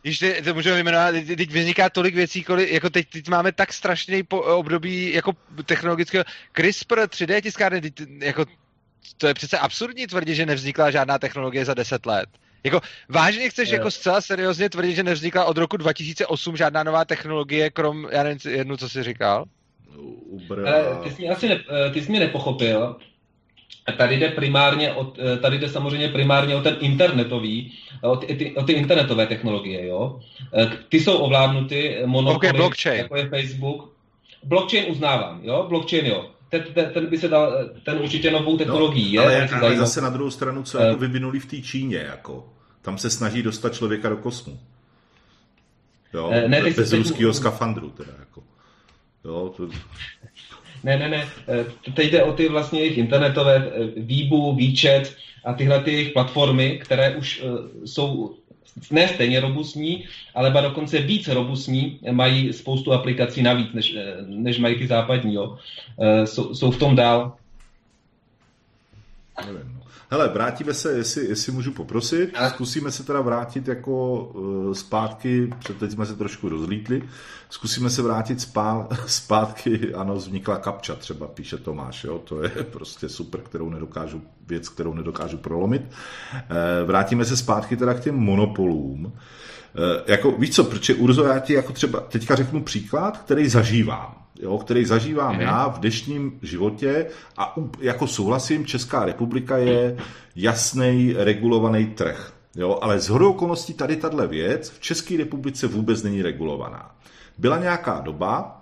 když te, to můžeme vyjmenovat, teď vzniká tolik věcí, kolik, jako teď, teď máme tak strašný po, období jako technologického, CRISPR, 3D tiskárny, teď, jako, to je přece absurdní tvrdit, že nevznikla žádná technologie za 10 let. Jako vážně chceš jako zcela seriózně tvrdit, že nevznikla od roku 2008 žádná nová technologie, krom, já nevím, jednu, co jsi říkal? Uber. ty jsi mě asi ne, eh, ty jsi mě nepochopil. Tady jde primárně, o, eh, tady jde samozřejmě primárně o ten internetový, o ty, o ty internetové technologie, jo. Eh, ty jsou ovládnuty monopoly, okay, blockchain. jako je Facebook. Blockchain uznávám, jo, blockchain jo. Ten, ten, ten by se dal, ten určitě novou technologií no, je. Ale, ale zase na druhou stranu, co jako vyvinuli v té Číně, jako. Tam se snaží dostat člověka do kosmu. Jo, eh, ne, bez teď, ruského skafandru teda jako. Jo, to... Ne, ne, ne. Eh, teď jde o ty vlastně jejich internetové výbu, výčet a tyhle ty jejich platformy, které už jsou ne stejně robustní, ale ba dokonce víc robustní, mají spoustu aplikací navíc, než, než mají ty západní. Jo. Jsou, jsou v tom dál. Nevím. Hele, vrátíme se, jestli, jestli můžu poprosit, a? zkusíme se teda vrátit jako uh, zpátky, před teď jsme se trošku rozlítli, zkusíme se vrátit spá, zpátky, ano, vznikla kapča třeba, píše Tomáš, jo, to je prostě super, kterou nedokážu, věc, kterou nedokážu prolomit. Uh, vrátíme se zpátky teda k těm monopolům. Uh, jako, víš co, protože Urzo, já ti jako třeba teďka řeknu příklad, který zažívám jo, který zažívám mm-hmm. já v dnešním životě a jako souhlasím, Česká republika je jasný regulovaný trh. Jo, ale z hodou okolností tady tahle věc v České republice vůbec není regulovaná. Byla nějaká doba,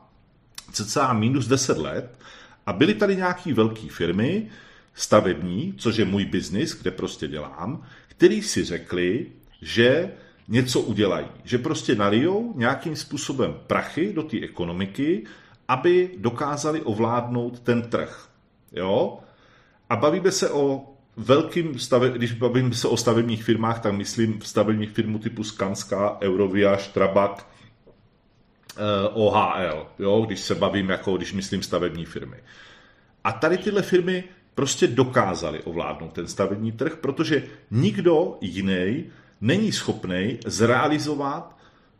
cca minus 10 let, a byly tady nějaké velké firmy, stavební, což je můj biznis, kde prostě dělám, který si řekli, že něco udělají. Že prostě nalijou nějakým způsobem prachy do té ekonomiky aby dokázali ovládnout ten trh. Jo? A bavíme se o velkým stave, když bavím se o stavebních firmách, tak myslím v stavebních firmů typu Skanska, Eurovia, Strabag, eh, OHL, jo, když se bavím jako, když myslím stavební firmy. A tady tyhle firmy prostě dokázali ovládnout ten stavební trh, protože nikdo jiný není schopný zrealizovat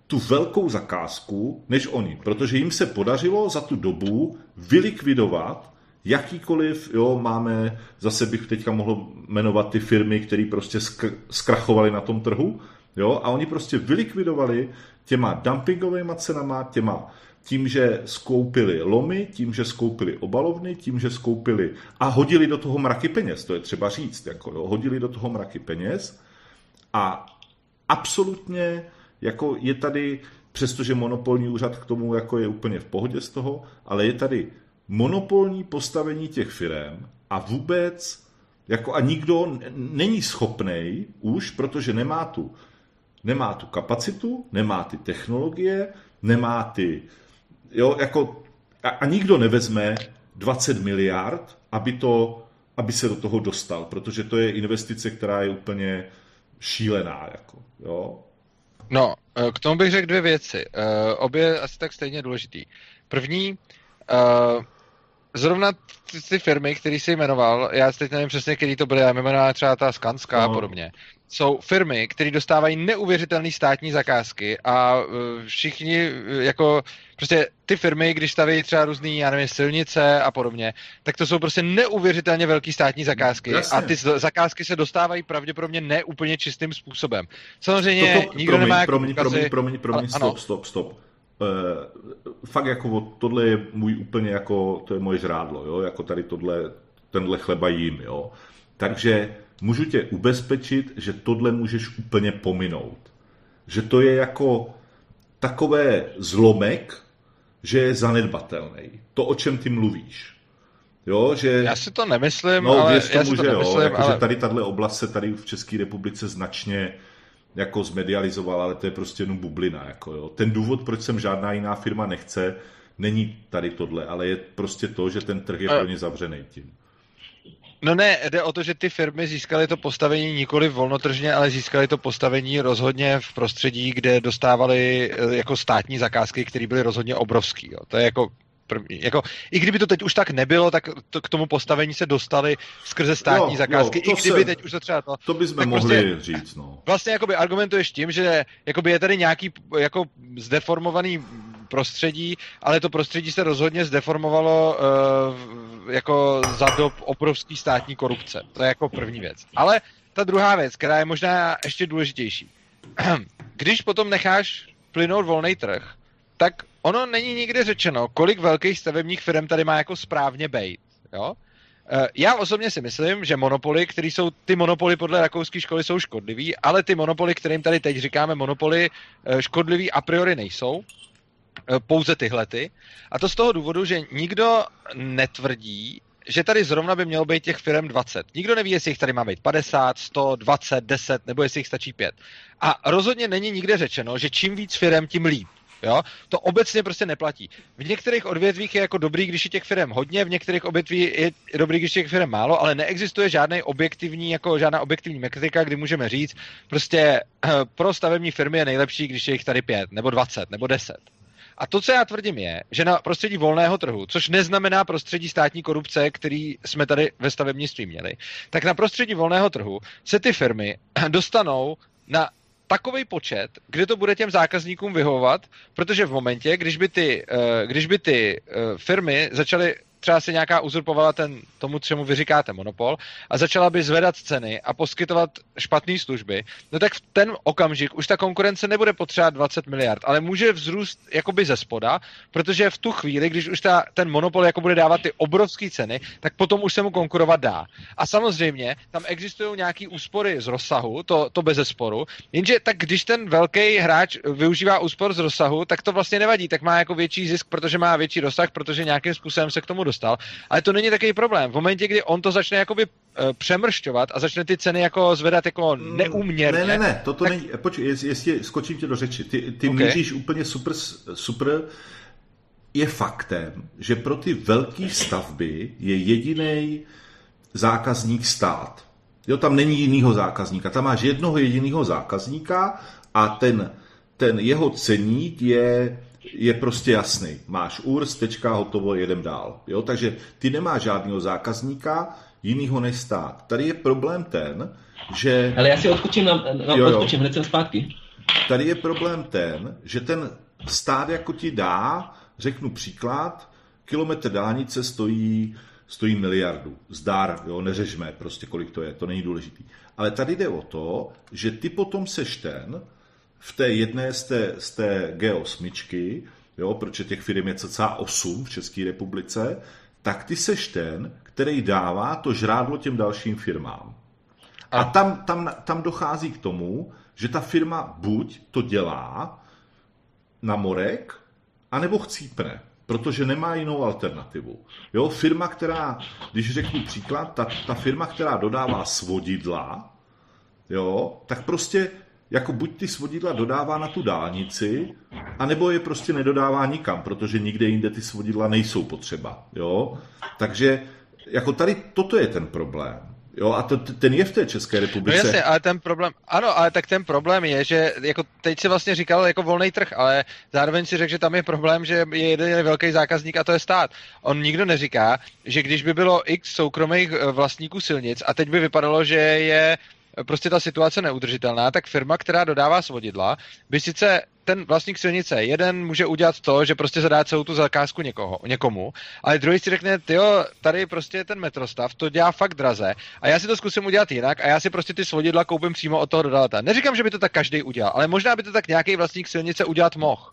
tu velkou zakázku než oni, protože jim se podařilo za tu dobu vylikvidovat jakýkoliv, jo, máme, zase bych teďka mohl jmenovat ty firmy, které prostě zkrachovaly na tom trhu, jo, a oni prostě vylikvidovali těma dumpingovými cenama, těma tím, že skoupili lomy, tím, že skoupili obalovny, tím, že skoupili a hodili do toho mraky peněz, to je třeba říct, jako jo, hodili do toho mraky peněz a absolutně jako je tady, přestože monopolní úřad k tomu jako je úplně v pohodě z toho, ale je tady monopolní postavení těch firm a vůbec jako a nikdo není schopný už, protože nemá tu, nemá tu kapacitu, nemá ty technologie, nemá ty, jo, jako a, a nikdo nevezme 20 miliard, aby to, aby se do toho dostal, protože to je investice, která je úplně šílená, jako, jo. No, eh, k tomu bych řekl dvě věci. Uh, obě asi tak stejně důležitý. První, uh, zrovna ty, ty firmy, které jsi jmenoval, já teď nevím přesně, který to byly, já jmenoval třeba ta Skanská no. a podobně, jsou firmy, které dostávají neuvěřitelné státní zakázky a uh, všichni uh, jako prostě ty firmy, když staví třeba různé, já nevím, silnice a podobně, tak to jsou prostě neuvěřitelně velké státní zakázky Jasně. a ty zakázky se dostávají pravděpodobně neúplně čistým způsobem. Samozřejmě to, nikdo promiň, nemá jako promiň, promiň, promiň, promiň, stop, stop, stop. Uh, fakt jako tohle je můj úplně jako, to je moje žrádlo, jo, jako tady tohle, tenhle chleba jím, jo. Takže můžu tě ubezpečit, že tohle můžeš úplně pominout. Že to je jako takové zlomek, že je zanedbatelný. To, o čem ty mluvíš. Jo, že... Já si to nemyslím, no, ale tomu, já si to že nemyslím, jo, jako, ale... že tady tahle oblast se tady v České republice značně jako zmedializovala, ale to je prostě jenom bublina. Jako, jo. Ten důvod, proč sem žádná jiná firma nechce, není tady tohle, ale je prostě to, že ten trh je pro ně zavřený tím. No ne, jde o to, že ty firmy získaly to postavení nikoli volnotržně, ale získaly to postavení rozhodně v prostředí, kde dostávali eh, jako státní zakázky, které byly rozhodně obrovský. Jo. To je jako první. Jako, I kdyby to teď už tak nebylo, tak to, k tomu postavení se dostali skrze státní jo, zakázky. Jo, I kdyby se, teď už to třeba to... To bychom mohli prostě, říct, no. Vlastně jakoby argumentuješ tím, že jakoby je tady nějaký jako zdeformovaný prostředí, ale to prostředí se rozhodně zdeformovalo uh, jako za dob obrovský státní korupce. To je jako první věc. Ale ta druhá věc, která je možná ještě důležitější. Když potom necháš plynout volný trh, tak ono není nikdy řečeno, kolik velkých stavebních firm tady má jako správně bejt. Jo? Já osobně si myslím, že monopoly, které jsou, ty monopoly podle rakouské školy jsou škodlivý, ale ty monopoly, kterým tady teď říkáme monopoly, škodlivý a priori nejsou. Pouze tyhle ty. A to z toho důvodu, že nikdo netvrdí, že tady zrovna by mělo být těch firm 20. Nikdo neví, jestli jich tady má být 50, 100, 20, 10, nebo jestli jich stačí 5. A rozhodně není nikde řečeno, že čím víc firm, tím líp. Jo? To obecně prostě neplatí. V některých odvětvích je jako dobrý, když je těch firm hodně, v některých odvětví je dobrý, když je těch firm málo, ale neexistuje žádný objektivní, jako žádná objektivní metrika, kdy můžeme říct, prostě pro stavební firmy je nejlepší, když je jich tady pět, nebo 20, nebo 10. A to, co já tvrdím, je, že na prostředí volného trhu, což neznamená prostředí státní korupce, který jsme tady ve stavebnictví měli, tak na prostředí volného trhu se ty firmy dostanou na takový počet, kde to bude těm zákazníkům vyhovovat, protože v momentě, když by ty, eh, když by ty eh, firmy začaly třeba si nějaká uzurpovala ten, tomu, čemu vy říkáte monopol a začala by zvedat ceny a poskytovat špatné služby, no tak v ten okamžik už ta konkurence nebude potřebovat 20 miliard, ale může vzrůst jakoby ze spoda, protože v tu chvíli, když už ta, ten monopol jako bude dávat ty obrovské ceny, tak potom už se mu konkurovat dá. A samozřejmě tam existují nějaké úspory z rozsahu, to, to bez sporu, jenže tak když ten velký hráč využívá úspor z rozsahu, tak to vlastně nevadí, tak má jako větší zisk, protože má větší rozsah, protože nějakým způsobem se k tomu dostal. Ale to není takový problém. V momentě, kdy on to začne jakoby uh, přemršťovat a začne ty ceny jako zvedat jako mm, neuměrně. Ne, ne, ne, toto tak... není, počkej, jestli, jestli skočím tě do řeči, ty, ty okay. míříš úplně super, super, je faktem, že pro ty velké stavby je jediný zákazník stát. Jo, tam není jinýho zákazníka. Tam máš jednoho jediného zákazníka a ten, ten jeho ceník je, je prostě jasný. Máš URS, tečka, hotovo, jedem dál. Jo, takže ty nemáš žádného zákazníka, jinýho než stát. Tady je problém ten, že... Ale já si odskočím, na, na, jo, jo. odskočím hned jsem zpátky. Tady je problém ten, že ten stát jako ti dá, řeknu příklad, kilometr dálnice stojí, stojí miliardu. Zdár, jo, neřežme prostě, kolik to je, to není důležitý. Ale tady jde o to, že ty potom seš ten, v té jedné z té, z té G8, jo, protože těch firm je cca 8 v České republice, tak ty seš ten, který dává to žrádlo těm dalším firmám. A tam, tam, tam dochází k tomu, že ta firma buď to dělá na morek, anebo chcípne, protože nemá jinou alternativu. Jo, firma, která, když řeknu příklad, ta, ta firma, která dodává svodidla, jo, tak prostě jako buď ty svodidla dodává na tu dálnici, anebo je prostě nedodává nikam, protože nikde jinde ty svodidla nejsou potřeba. Jo? Takže jako tady toto je ten problém. Jo, a to, ten je v té České republice. No jasně, ale ten problém, ano, ale tak ten problém je, že jako teď si vlastně říkal jako volný trh, ale zároveň si řekl, že tam je problém, že je jeden velký zákazník a to je stát. On nikdo neříká, že když by bylo x soukromých eh, vlastníků silnic a teď by vypadalo, že je prostě ta situace neudržitelná, tak firma, která dodává svodidla, by sice ten vlastník silnice, jeden může udělat to, že prostě zadá celou tu zakázku někoho, někomu, ale druhý si řekne, jo, tady prostě ten metrostav, to dělá fakt draze a já si to zkusím udělat jinak a já si prostě ty svodidla koupím přímo od toho dodavatele. Neříkám, že by to tak každý udělal, ale možná by to tak nějaký vlastník silnice udělat mohl.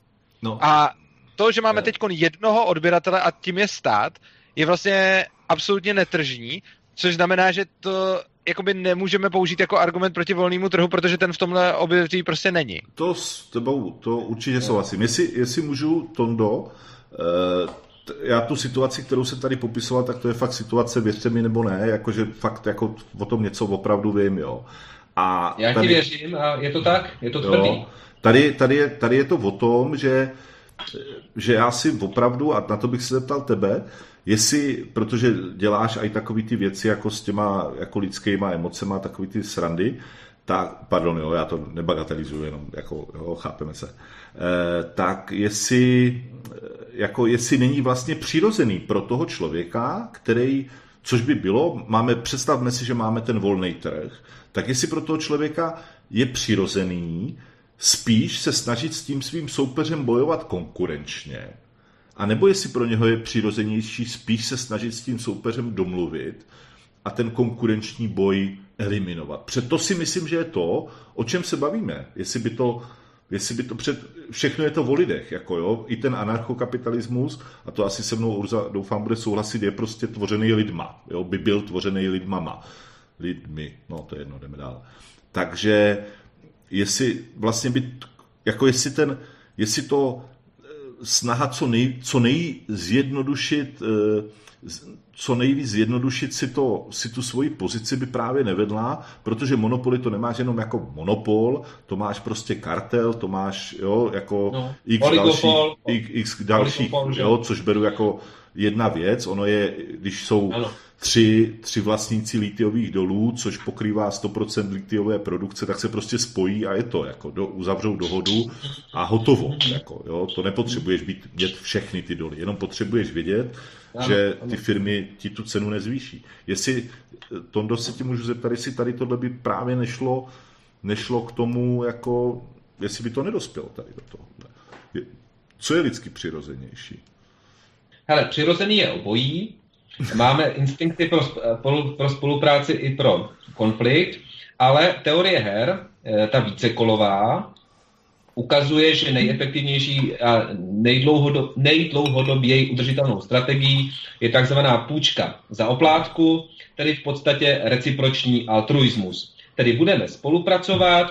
No. A to, že máme teď jednoho odběratele a tím je stát, je vlastně absolutně netržní, což znamená, že to jakoby nemůžeme použít jako argument proti volnému trhu, protože ten v tomhle objevitví prostě není. To s tebou, to určitě souhlasím. Jestli, jestli můžu, Tondo, eh, já tu situaci, kterou se tady popisoval, tak to je fakt situace, věřte mi nebo ne, jakože fakt jako o tom něco opravdu vím, jo. A já tady, ti věřím a je to tak, je to tvrdý. Jo, tady, tady, je, tady je to o tom, že, že já si opravdu, a na to bych se zeptal tebe, jestli, protože děláš i takový ty věci jako s těma jako lidskýma emocema, takový ty srandy, tak, pardon, jo, já to nebagatelizuju, jenom jako, jo, chápeme se, e, tak jestli, jako jestli není vlastně přirozený pro toho člověka, který, což by bylo, máme, představme si, že máme ten volný trh, tak jestli pro toho člověka je přirozený spíš se snažit s tím svým soupeřem bojovat konkurenčně, a nebo jestli pro něho je přirozenější spíš se snažit s tím soupeřem domluvit a ten konkurenční boj eliminovat. Přeto si myslím, že je to, o čem se bavíme. Jestli by to, jestli by to před, všechno je to o lidech, jako jo, i ten anarchokapitalismus, a to asi se mnou Urza, doufám, bude souhlasit, je prostě tvořený lidma, jo, by byl tvořený lidmama. Lidmi, no to je jedno, jdeme dál. Takže jestli vlastně by, jako jestli ten, jestli to snaha co, nej, co nejzjednodušit, eh, co nejvíc zjednodušit si, to, si tu svoji pozici by právě nevedla, protože monopoly to nemáš jenom jako monopol, to máš prostě kartel, to máš jo, jako no, x, další, x, x dalších, jo, což beru jako jedna věc, ono je, když jsou ano tři, tři vlastníci litiových dolů, což pokrývá 100% litiové produkce, tak se prostě spojí a je to, jako do, uzavřou dohodu a hotovo. Jako, jo, to nepotřebuješ být, mít všechny ty doly, jenom potřebuješ vědět, ano, že ty firmy ti tu cenu nezvýší. Jestli, Tondo se ti můžu zeptat, jestli tady tohle by právě nešlo, nešlo k tomu, jako, jestli by to nedospělo tady do toho. Co je lidsky přirozenější? Hele, přirozený je obojí, Máme instinkty pro, pro spolupráci i pro konflikt, ale teorie her, eh, ta vícekolová, ukazuje, že nejefektivnější a nejdlouhodob, nejdlouhodoběji udržitelnou strategií je takzvaná půjčka za oplátku, tedy v podstatě reciproční altruismus. Tedy budeme spolupracovat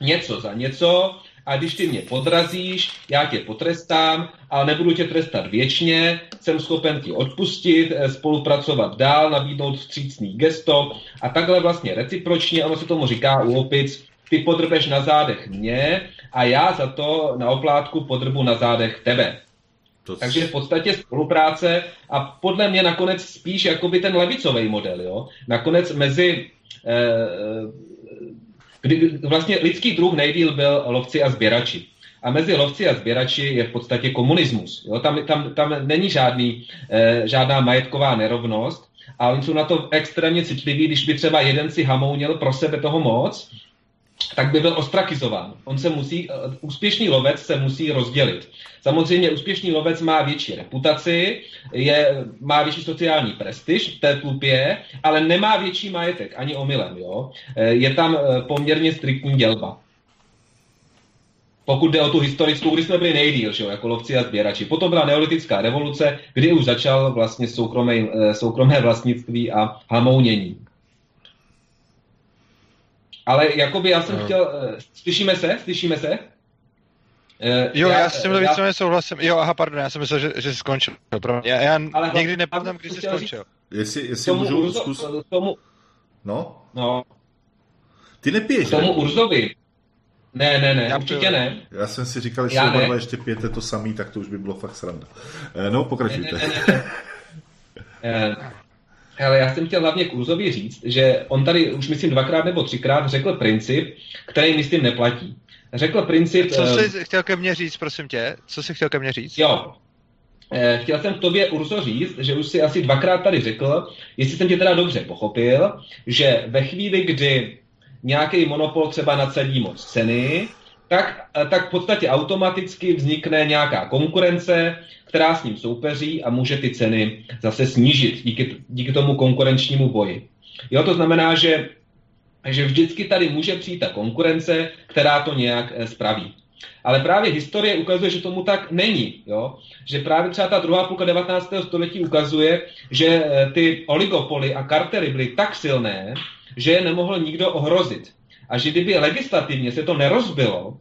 něco za něco a když ty mě podrazíš, já tě potrestám, ale nebudu tě trestat věčně, jsem schopen ti odpustit, eh, spolupracovat dál, nabídnout vstřícný gesto a takhle vlastně recipročně, ono se tomu říká u opic, ty podrbeš na zádech mě a já za to na oplátku podrbu na zádech tebe. To... Takže v podstatě spolupráce a podle mě nakonec spíš jakoby ten levicový model, jo? Nakonec mezi kdy vlastně lidský druh nejdíl byl lovci a sběrači. A mezi lovci a sběrači je v podstatě komunismus. Jo? Tam, tam, tam není žádný, žádná majetková nerovnost a oni jsou na to extrémně citliví, když by třeba jeden si hamounil pro sebe toho moc, tak by byl ostrakizován. On se musí, úspěšný lovec se musí rozdělit. Samozřejmě úspěšný lovec má větší reputaci, je, má větší sociální prestiž v té tlupě, ale nemá větší majetek, ani omylem. Jo? Je tam eh, poměrně striktní dělba. Pokud jde o tu historickou, kdy jsme byli nejdíl, že jo, jako lovci a sběrači. Potom byla neolitická revoluce, kdy už začal vlastně soukromé, eh, soukromé vlastnictví a hamounění. Ale jakoby já jsem no. chtěl... Eh, slyšíme se? Slyšíme se? Uh, jo, já, já s tímhle víceméně souhlasím. Jo, aha, pardon, já jsem myslel, že, že jsi skončil. Já, já Ale někdy nepaznám, kdy jsi skončil. Jestli, jestli tomu můžu Urzo, zkus... Tomu... No? No. Ty nepiješ, Tomu ne? Urzovi. Ne, ne, ne, já určitě ne. Já jsem si říkal, že oba ještě pijete to samý, tak to už by bylo fakt sranda. No, pokračujte. Ne, ne, ne, ne. Ale já jsem chtěl hlavně Kurzovi říct, že on tady už myslím dvakrát nebo třikrát řekl princip, který myslím neplatí. Řekl princip... Co jsi uh, chtěl ke mně říct, prosím tě? Co jsi chtěl ke mně říct? Jo. Eh, chtěl jsem tobě, Urzo, říct, že už si asi dvakrát tady řekl, jestli jsem tě teda dobře pochopil, že ve chvíli, kdy nějaký monopol třeba nasadí moc ceny, tak, eh, tak v podstatě automaticky vznikne nějaká konkurence, která s ním soupeří a může ty ceny zase snížit díky, díky tomu konkurenčnímu boji. Jo, to znamená, že, že vždycky tady může přijít ta konkurence, která to nějak eh, spraví. Ale právě historie ukazuje, že tomu tak není. Jo? Že právě třeba ta druhá půlka 19. století ukazuje, že eh, ty oligopoly a kartery byly tak silné, že je nemohl nikdo ohrozit. A že kdyby legislativně se to nerozbilo,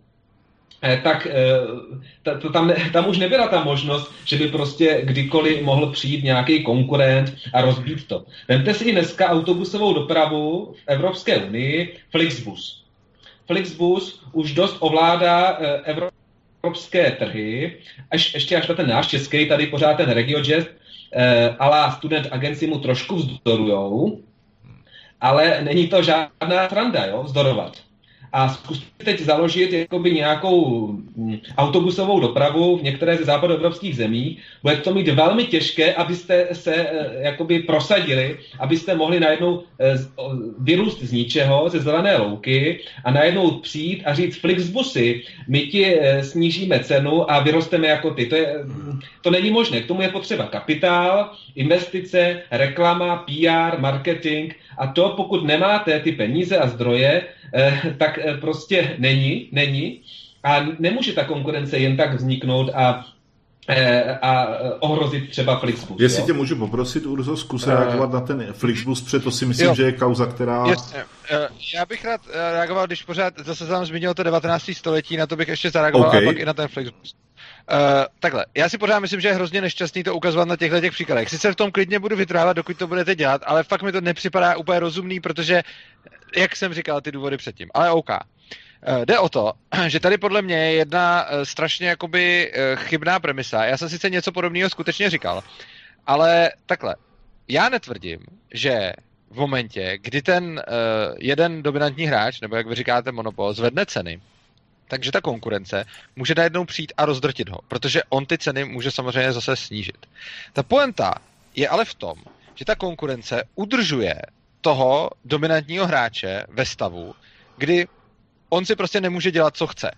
eh, tak eh, to tam, tam už nebyla ta možnost, že by prostě kdykoliv mohl přijít nějaký konkurent a rozbít to. Vemte si dneska autobusovou dopravu v Evropské unii, Flixbus. Flixbus už dost ovládá eh, evropské trhy, až, ještě až na ten náš český, tady pořád ten RegioJet, ale student agenci mu trošku vzdorujou, ale není to žádná sranda, jo, vzdorovat a zkuste teď založit jakoby nějakou mm, autobusovou dopravu v některé ze západoevropských zemí, bude to mít velmi těžké, abyste se eh, jakoby prosadili, abyste mohli najednou eh, vyrůst z ničeho, ze zelené louky a najednou přijít a říct Flixbusy, my ti eh, snížíme cenu a vyrosteme jako ty. To, je, mm, to není možné. K tomu je potřeba kapitál, investice, reklama, PR, marketing a to, pokud nemáte ty peníze a zdroje, tak prostě není, není a nemůže ta konkurence jen tak vzniknout a eh, a ohrozit třeba Flixbus. Jestli jo? tě můžu poprosit, Urzo, zkus reagovat uh, na ten Flixbus, protože to si myslím, jo. že je kauza, která... Jasně. Já bych rád reagoval, když pořád zase jsem zmínil to 19. století, na to bych ještě zareagoval okay. a pak i na ten Flixbus. Uh, takhle, já si pořád myslím, že je hrozně nešťastný to ukazovat na těchto těch příkladech. Sice v tom klidně budu vytrávat, dokud to budete dělat, ale fakt mi to nepřipadá úplně rozumný, protože jak jsem říkal, ty důvody předtím. Ale OK. Eh, jde o to, že tady podle mě je jedna eh, strašně jakoby eh, chybná premisa. Já jsem sice něco podobného skutečně říkal, ale takhle. Já netvrdím, že v momentě, kdy ten jeden dominantní hráč, nebo jak vy říkáte monopol, zvedne ceny, takže ta konkurence může najednou přijít a rozdrtit ho, protože on ty ceny může samozřejmě zase snížit. Ta poenta je ale v tom, že ta konkurence udržuje toho dominantního hráče ve stavu, kdy on si prostě nemůže dělat, co chce.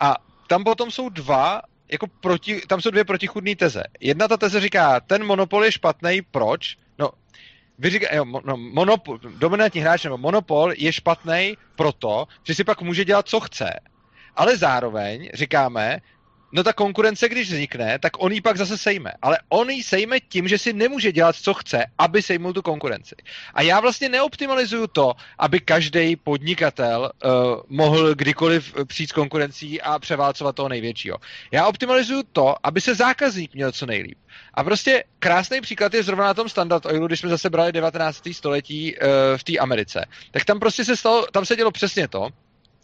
A tam potom jsou dva, jako proti, tam jsou dvě protichudné teze. Jedna ta teze říká, ten monopol je špatný, proč? No, vy říká, jo, no, monopol, dominantní hráč nebo monopol je špatný proto, že si pak může dělat, co chce. Ale zároveň říkáme, No ta konkurence, když vznikne, tak on ji pak zase sejme. Ale on ji sejme tím, že si nemůže dělat, co chce, aby sejmul tu konkurenci. A já vlastně neoptimalizuju to, aby každý podnikatel uh, mohl kdykoliv přijít s konkurencí a převálcovat toho největšího. Já optimalizuju to, aby se zákazník měl co nejlíp. A prostě krásný příklad je zrovna na tom Standard Oilu, když jsme zase brali 19. století uh, v té Americe. Tak tam prostě se stalo, tam se dělo přesně to,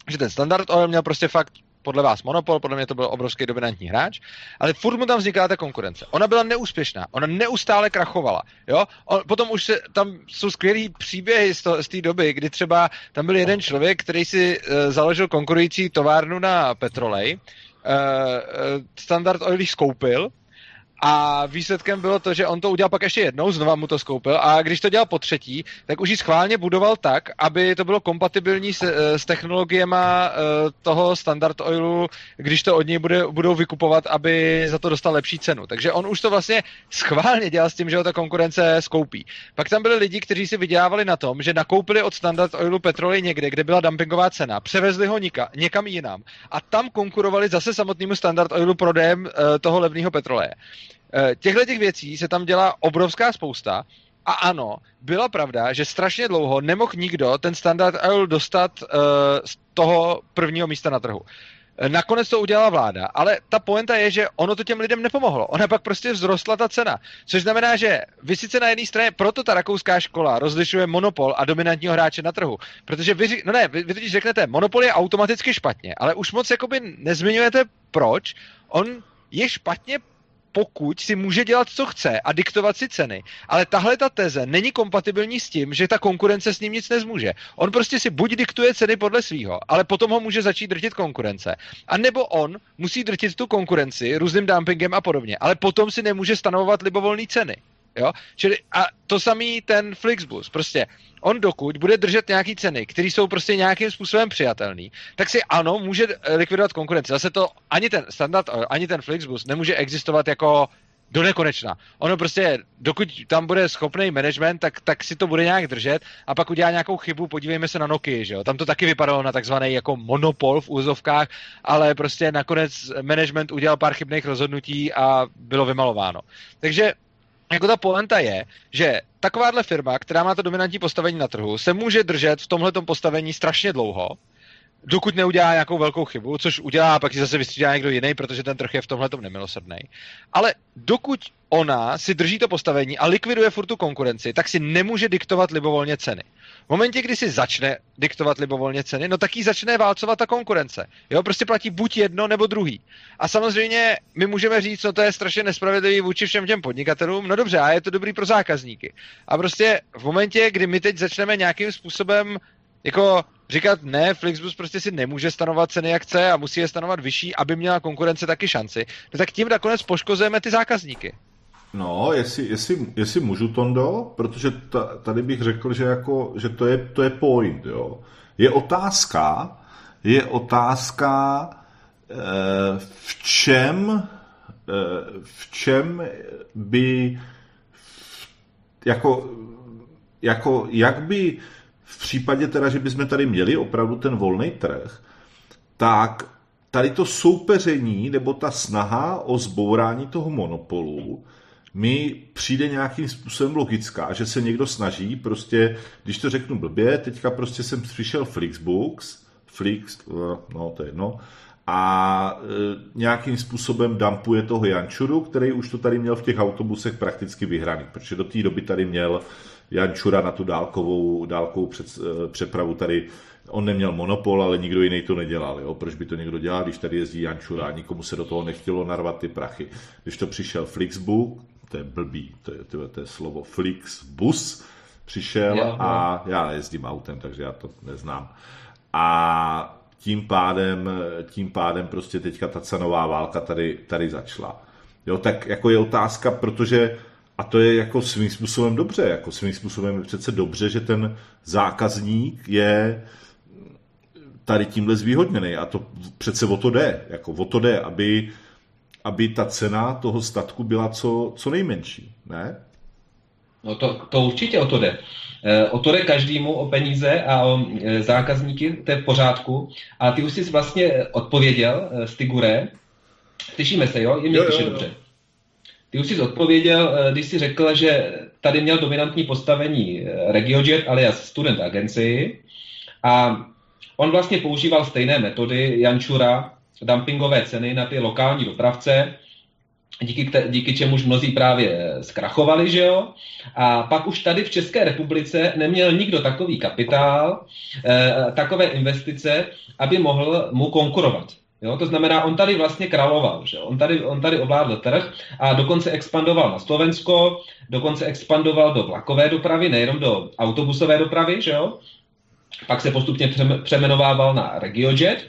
že ten Standard Oil měl prostě fakt podle vás monopol, podle mě to byl obrovský dominantní hráč, ale furt mu tam vznikala ta konkurence. Ona byla neúspěšná, ona neustále krachovala. Jo? On, potom už se, tam jsou skvělý příběhy z, to, z té doby, kdy třeba tam byl jeden člověk, který si uh, založil konkurující továrnu na petrolej, uh, Standard Oil skoupil a výsledkem bylo to, že on to udělal pak ještě jednou, znova mu to skoupil a když to dělal po třetí, tak už ji schválně budoval tak, aby to bylo kompatibilní s, eh, s technologiemi eh, toho Standard Oilu, když to od něj bude, budou vykupovat, aby za to dostal lepší cenu. Takže on už to vlastně schválně dělal s tím, že ho ta konkurence skoupí. Pak tam byli lidi, kteří si vydělávali na tom, že nakoupili od Standard Oilu petroly někde, kde byla dumpingová cena, převezli ho nika, někam jinam a tam konkurovali zase samotnému Standard Oilu prodejem uh, toho levného petroleje. Eh, těchto těch věcí se tam dělá obrovská spousta a ano, byla pravda, že strašně dlouho nemohl nikdo ten standard oil dostat uh, z toho prvního místa na trhu. Eh, nakonec to udělala vláda, ale ta poenta je, že ono to těm lidem nepomohlo. Ona pak prostě vzrostla ta cena. Což znamená, že vy sice na jedné straně, proto ta rakouská škola rozlišuje monopol a dominantního hráče na trhu. Protože vy, no ne, vy, vy totiž řeknete, monopol je automaticky špatně, ale už moc jakoby nezmiňujete proč. On je špatně pokud si může dělat, co chce a diktovat si ceny. Ale tahle ta teze není kompatibilní s tím, že ta konkurence s ním nic nezmůže. On prostě si buď diktuje ceny podle svého, ale potom ho může začít drtit konkurence. A nebo on musí drtit tu konkurenci různým dumpingem a podobně, ale potom si nemůže stanovovat libovolné ceny. Jo? Čili a to samý ten Flixbus. Prostě on dokud bude držet nějaký ceny, které jsou prostě nějakým způsobem přijatelné, tak si ano, může likvidovat konkurenci. Zase to ani ten standard, ani ten Flixbus nemůže existovat jako do nekonečna. Ono prostě, dokud tam bude schopný management, tak, tak si to bude nějak držet a pak udělá nějakou chybu, podívejme se na Nokia, že jo. Tam to taky vypadalo na takzvaný jako monopol v úzovkách, ale prostě nakonec management udělal pár chybných rozhodnutí a bylo vymalováno. Takže jako ta poenta je, že takováhle firma, která má to dominantní postavení na trhu, se může držet v tomhle postavení strašně dlouho, dokud neudělá nějakou velkou chybu, což udělá, pak si zase vystřídá někdo jiný, protože ten trh je v tomhle nemilosrdný. Ale dokud ona si drží to postavení a likviduje furt tu konkurenci, tak si nemůže diktovat libovolně ceny. V momentě, kdy si začne diktovat libovolně ceny, no tak jí začne válcovat ta konkurence. Jo, prostě platí buď jedno nebo druhý. A samozřejmě my můžeme říct, no to je strašně nespravedlivý vůči všem těm podnikatelům, no dobře, a je to dobrý pro zákazníky. A prostě v momentě, kdy my teď začneme nějakým způsobem jako říkat, ne, Flixbus prostě si nemůže stanovat ceny, jak chce a musí je stanovat vyšší, aby měla konkurence taky šanci, no tak tím nakonec poškozujeme ty zákazníky. No, jestli, jestli, jestli můžu, Tondo, protože ta, tady bych řekl, že, jako, že to, je, to je point, jo. Je otázka, je otázka, eh, v čem, eh, v čem by, jako, jako, jak by v případě teda, že bychom tady měli opravdu ten volný trh, tak tady to soupeření nebo ta snaha o zbourání toho monopolu mi přijde nějakým způsobem logická, že se někdo snaží, prostě, když to řeknu blbě, teďka prostě jsem přišel Flixbooks, Flix, no to je jedno, a e, nějakým způsobem dampuje toho Jančuru, který už to tady měl v těch autobusech prakticky vyhraný, protože do té doby tady měl Jančura na tu dálkovou, dálkovou před, e, přepravu tady on neměl monopol, ale nikdo jiný to nedělal. Jo? Proč by to někdo dělal, když tady jezdí Jančura nikomu se do toho nechtělo narvat ty prachy. Když to přišel Flixbook, to je blbý, to je, to je, to je slovo Flixbus, přišel jo, a já jezdím autem, takže já to neznám. A tím pádem, tím pádem prostě teďka ta cenová válka tady, tady začala. Jo, tak jako je otázka, protože a to je jako svým způsobem dobře, jako svým způsobem je přece dobře, že ten zákazník je tady tímhle zvýhodněný a to přece o to jde, jako o to jde, aby, aby ta cena toho statku byla co, co nejmenší, ne? No to, to určitě o to jde. E, o to jde každému, o peníze a o e, zákazníky, to je v pořádku. A ty už jsi vlastně odpověděl, e, Stigure. Slyšíme se, jo? Je mi jo, dobře. Ty už jsi odpověděl, když jsi řekl, že tady měl dominantní postavení RegioJet alias Student Agency a on vlastně používal stejné metody Jančura, dumpingové ceny na ty lokální dopravce, díky, díky čemuž mnozí právě zkrachovali, že jo? A pak už tady v České republice neměl nikdo takový kapitál, eh, takové investice, aby mohl mu konkurovat. Jo, to znamená, on tady vlastně královal, že? On, tady, on tady ovládl trh a dokonce expandoval na Slovensko, dokonce expandoval do vlakové dopravy, nejenom do autobusové dopravy, že jo? Pak se postupně přemenovával na RegioJet.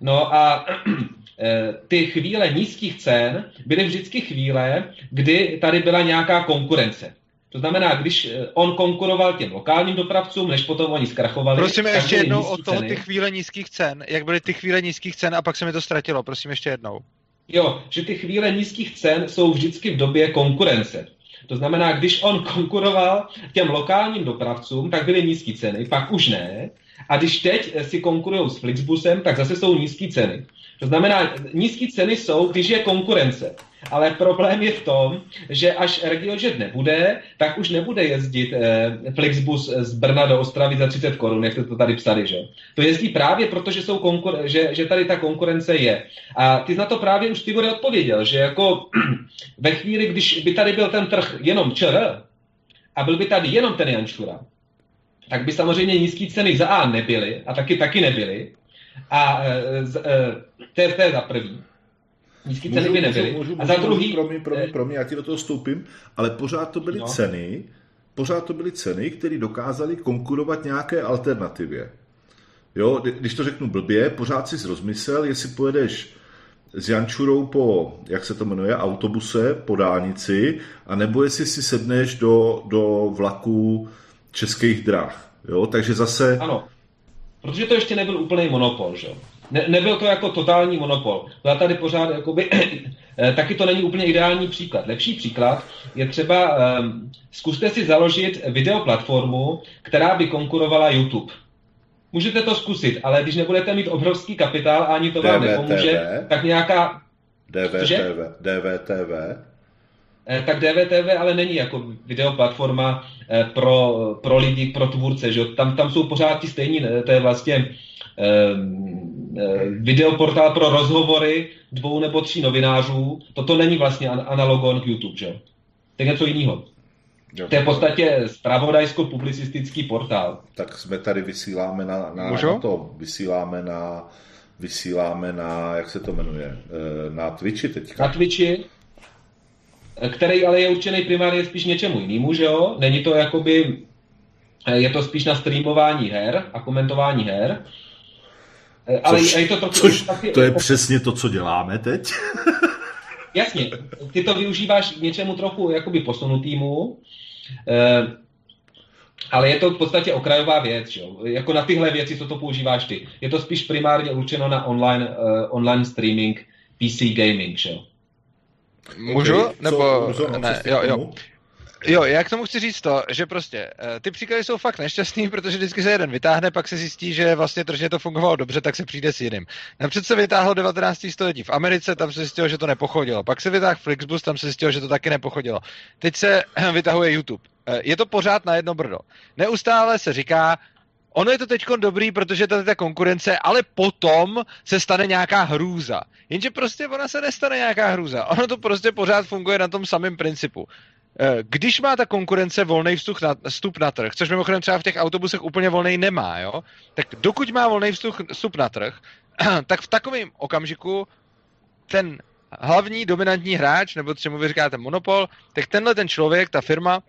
No a eh, ty chvíle nízkých cen byly vždycky chvíle, kdy tady byla nějaká konkurence. To znamená, když eh, on konkuroval těm lokálním dopravcům, než potom oni zkrachovali. Prosím ještě jednou o toho ty chvíle nízkých cen. Jak byly ty chvíle nízkých cen a pak se mi to ztratilo. Prosím ještě jednou. Jo, že ty chvíle nízkých cen jsou vždycky v době konkurence. To znamená, když on konkuroval těm lokálním dopravcům, tak byly nízké ceny, pak už ne. A když teď si konkurují s Flixbusem, tak zase jsou nízké ceny. To znamená, nízké ceny jsou, když je konkurence. Ale problém je v tom, že až RegioJet nebude, tak už nebude jezdit eh, Flixbus z Brna do Ostravy za 30 korun, jak jste to tady psali, že? To jezdí právě proto, že, jsou konkur- že, že tady ta konkurence je. A ty na to právě už Tibor odpověděl, že jako ve chvíli, když by tady byl ten trh jenom ČR a byl by tady jenom ten Jančura, tak by samozřejmě nízké ceny za A nebyly a taky taky nebyly. A e, z, e, to, je, to je za prvý. Nízké ceny by nebyly. Můžu, můžu, a za druhý... Promiň, promiň, promiň, já ti do toho stoupím, ale pořád to byly no. ceny, pořád to byly ceny, které dokázaly konkurovat nějaké alternativě. Jo, když to řeknu blbě, pořád si rozmyslel, jestli pojedeš s Jančurou po, jak se to jmenuje, autobuse po dálnici, anebo jestli si sedneš do, do vlaku českých drah. Jo, takže zase... Ano, protože to ještě nebyl úplný monopol, že? Ne, nebyl to jako totální monopol. To tady pořád, jakoby, eh, taky to není úplně ideální příklad. Lepší příklad je třeba, um, zkuste si založit videoplatformu, která by konkurovala YouTube. Můžete to zkusit, ale když nebudete mít obrovský kapitál a ani to vám DVTV, nepomůže, tak nějaká... DVTV, DVTV, tak DVTV ale není jako videoplatforma eh, pro, pro lidi, pro tvůrce, že Tam, tam jsou pořád ti stejní, to je vlastně videoportál pro rozhovory dvou nebo tří novinářů. Toto není vlastně analogon k YouTube, že? To je něco jiného. Jo, to je v podstatě spravodajsko-publicistický portál. Tak jsme tady vysíláme na, na, na to, vysíláme na, vysíláme na, jak se to jmenuje, eh, na Twitchi teďka. Na Twitchi, který ale je určený primárně spíš něčemu jinému, že jo? Není to jakoby, eh, je to spíš na streamování her a komentování her. Eh, ale což, je to, trochu, což, taky, to je přesně to, co děláme teď. Jasně, ty to využíváš k něčemu trochu jakoby posunutýmu, eh, ale je to v podstatě okrajová věc, že? jako na tyhle věci, co to používáš ty. Je to spíš primárně určeno na online, online streaming, PC gaming, že? Můžu? Okay. Nebo co, ne, jo, jo. Jo, já k tomu chci říct to, že prostě uh, ty příklady jsou fakt nešťastný, protože vždycky se jeden vytáhne, pak se zjistí, že vlastně tržně to fungovalo dobře, tak se přijde s jiným. Napřed se vytáhlo 19. století v Americe, tam se zjistilo, že to nepochodilo. Pak se vytáhl Flixbus, tam se zjistilo, že to taky nepochodilo. Teď se vytahuje YouTube. Uh, je to pořád na jedno brdo. Neustále se říká, Ono je to teď dobrý, protože tady ta konkurence, ale potom se stane nějaká hrůza. Jenže prostě ona se nestane nějaká hrůza. Ono to prostě pořád funguje na tom samém principu. Eh, když má ta konkurence volný vstup na, vstup na trh, což mimochodem třeba v těch autobusech úplně volný nemá, jo, tak dokud má volný vstup, vstup na trh, tak v takovém okamžiku ten hlavní dominantní hráč, nebo čemu vy říkáte monopol, tak tenhle ten člověk, ta firma,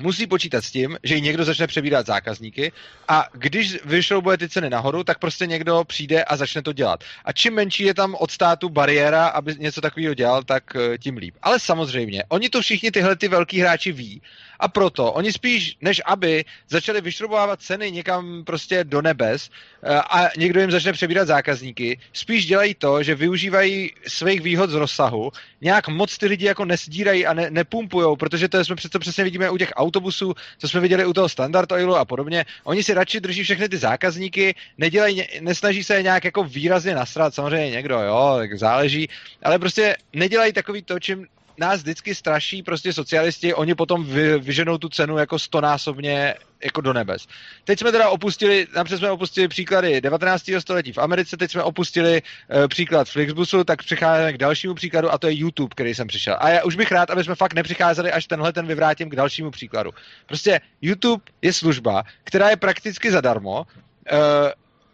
musí počítat s tím, že jí někdo začne přebírat zákazníky a když vyšroubuje ty ceny nahoru, tak prostě někdo přijde a začne to dělat. A čím menší je tam od státu bariéra, aby něco takového dělal, tak eh, tím líp. Ale samozřejmě, oni to všichni tyhle ty velký hráči ví a proto oni spíš, než aby začali vyšrobovávat ceny někam prostě do nebes eh, a někdo jim začne přebírat zákazníky, spíš dělají to, že využívají svých výhod z rozsahu, nějak moc ty lidi jako nesdírají a ne, nepumpujou, protože to jsme přesto přesně vidíme u těch autobusů, co jsme viděli u toho Standard Oilu a podobně. Oni si radši drží všechny ty zákazníky, nedělají, nesnaží se je nějak jako výrazně nasrat, samozřejmě někdo, jo, tak záleží, ale prostě nedělají takový to, čím nás vždycky straší prostě socialisti, oni potom vy, vyženou tu cenu jako stonásobně jako do nebes. Teď jsme teda opustili, napřed jsme opustili příklady 19. století v Americe, teď jsme opustili uh, příklad Flixbusu, tak přicházíme k dalšímu příkladu a to je YouTube, který jsem přišel. A já už bych rád, aby jsme fakt nepřicházeli, až tenhle ten vyvrátím k dalšímu příkladu. Prostě YouTube je služba, která je prakticky zadarmo, uh,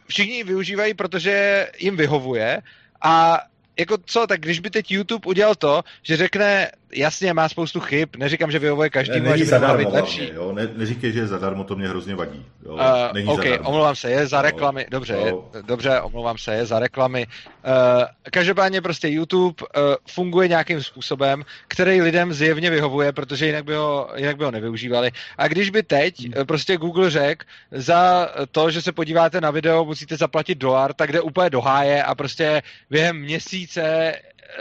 všichni ji využívají, protože jim vyhovuje a jako co, tak když by teď YouTube udělal to, že řekne, jasně, má spoustu chyb, neříkám, že vyhovuje každému, ne, a že by zadarmo, být lepší. Jo? Ne, neříkej, že je zadarmo, to mě hrozně vadí. Jo? Uh, není OK, zadarmo. omlouvám se, je za reklamy, no, dobře, no. je, dobře, omlouvám se, je za reklamy. Uh, každopádně prostě YouTube uh, funguje nějakým způsobem, který lidem zjevně vyhovuje, protože jinak by ho, jinak by ho nevyužívali. A když by teď hmm. prostě Google řekl, za to, že se podíváte na video, musíte zaplatit dolar, tak jde úplně do háje a prostě během měsíce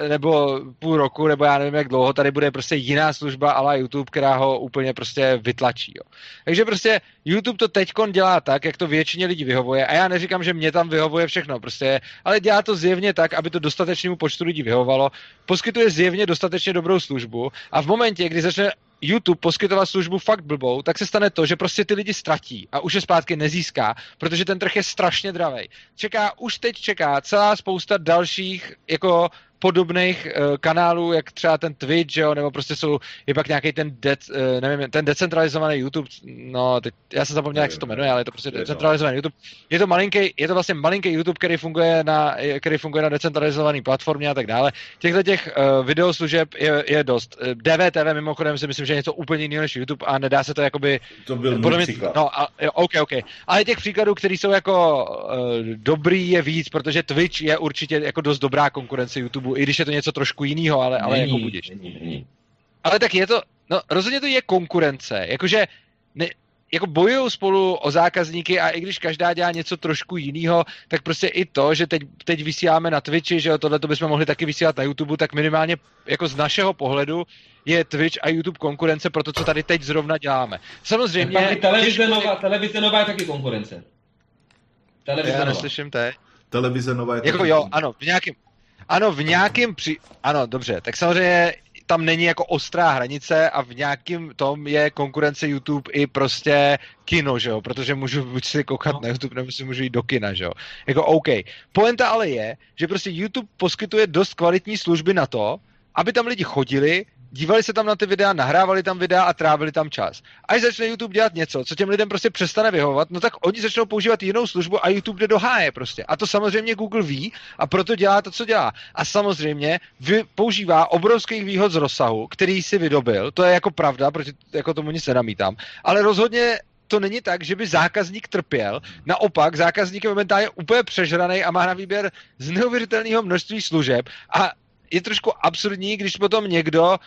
nebo půl roku, nebo já nevím, jak dlouho, tady bude prostě jiná služba ala YouTube, která ho úplně prostě vytlačí. Jo. Takže prostě YouTube to teďkon dělá tak, jak to většině lidí vyhovuje a já neříkám, že mě tam vyhovuje všechno, prostě, ale dělá to zjevně tak, aby to dostatečnému počtu lidí vyhovovalo, poskytuje zjevně dostatečně dobrou službu a v momentě, kdy začne YouTube poskytovat službu fakt blbou, tak se stane to, že prostě ty lidi ztratí a už je zpátky nezíská, protože ten trh je strašně dravej. Čeká, už teď čeká celá spousta dalších jako podobných uh, kanálů, jak třeba ten Twitch, jo, nebo prostě jsou, je pak nějaký ten, de, uh, nevím, ten decentralizovaný YouTube, no, teď, já jsem zapomněl, jak se to jmenuje, ale je to prostě decentralizovaný YouTube. Je to malinký, je to vlastně malinký YouTube, který funguje na, který funguje na decentralizovaný platformě a tak dále. Těchto těch uh, videoslužeb je, je dost. DVTV mimochodem si myslím, že je něco úplně jiného než YouTube a nedá se to jakoby... To byl můj příklad. No, a, jo, OK, OK. Ale těch příkladů, které jsou jako uh, dobrý, je víc, protože Twitch je určitě jako dost dobrá konkurence YouTube i když je to něco trošku jiného, ale, ale jako budíš. Není, není. Ale tak je to, no rozhodně to je konkurence, jakože ne, jako bojují spolu o zákazníky a i když každá dělá něco trošku jiného, tak prostě i to, že teď, teď vysíláme na Twitchi, že jo, tohle to bychom mohli taky vysílat na YouTube, tak minimálně jako z našeho pohledu je Twitch a YouTube konkurence pro to, co tady teď zrovna děláme. Samozřejmě... Tak televize, nová, televize nová je taky konkurence. Televize Já neslyším teď. Televize nová je Jako jo, ano, v nějakém, ano, v nějakém při... Ano, dobře, tak samozřejmě tam není jako ostrá hranice a v nějakém tom je konkurence YouTube i prostě kino, že jo, protože můžu buď si koukat no. na YouTube, nebo si můžu jít do kina, že jo. Jako OK. Poenta ale je, že prostě YouTube poskytuje dost kvalitní služby na to, aby tam lidi chodili, dívali se tam na ty videa, nahrávali tam videa a trávili tam čas. Až začne YouTube dělat něco, co těm lidem prostě přestane vyhovovat, no tak oni začnou používat jinou službu a YouTube jde do háje prostě. A to samozřejmě Google ví a proto dělá to, co dělá. A samozřejmě vy, používá obrovských výhod z rozsahu, který si vydobil, to je jako pravda, proti jako tomu nic nenamítám, ale rozhodně to není tak, že by zákazník trpěl. Naopak, zákazník je momentálně úplně přežraný a má na výběr z neuvěřitelného množství služeb a je trošku absurdní, když potom někdo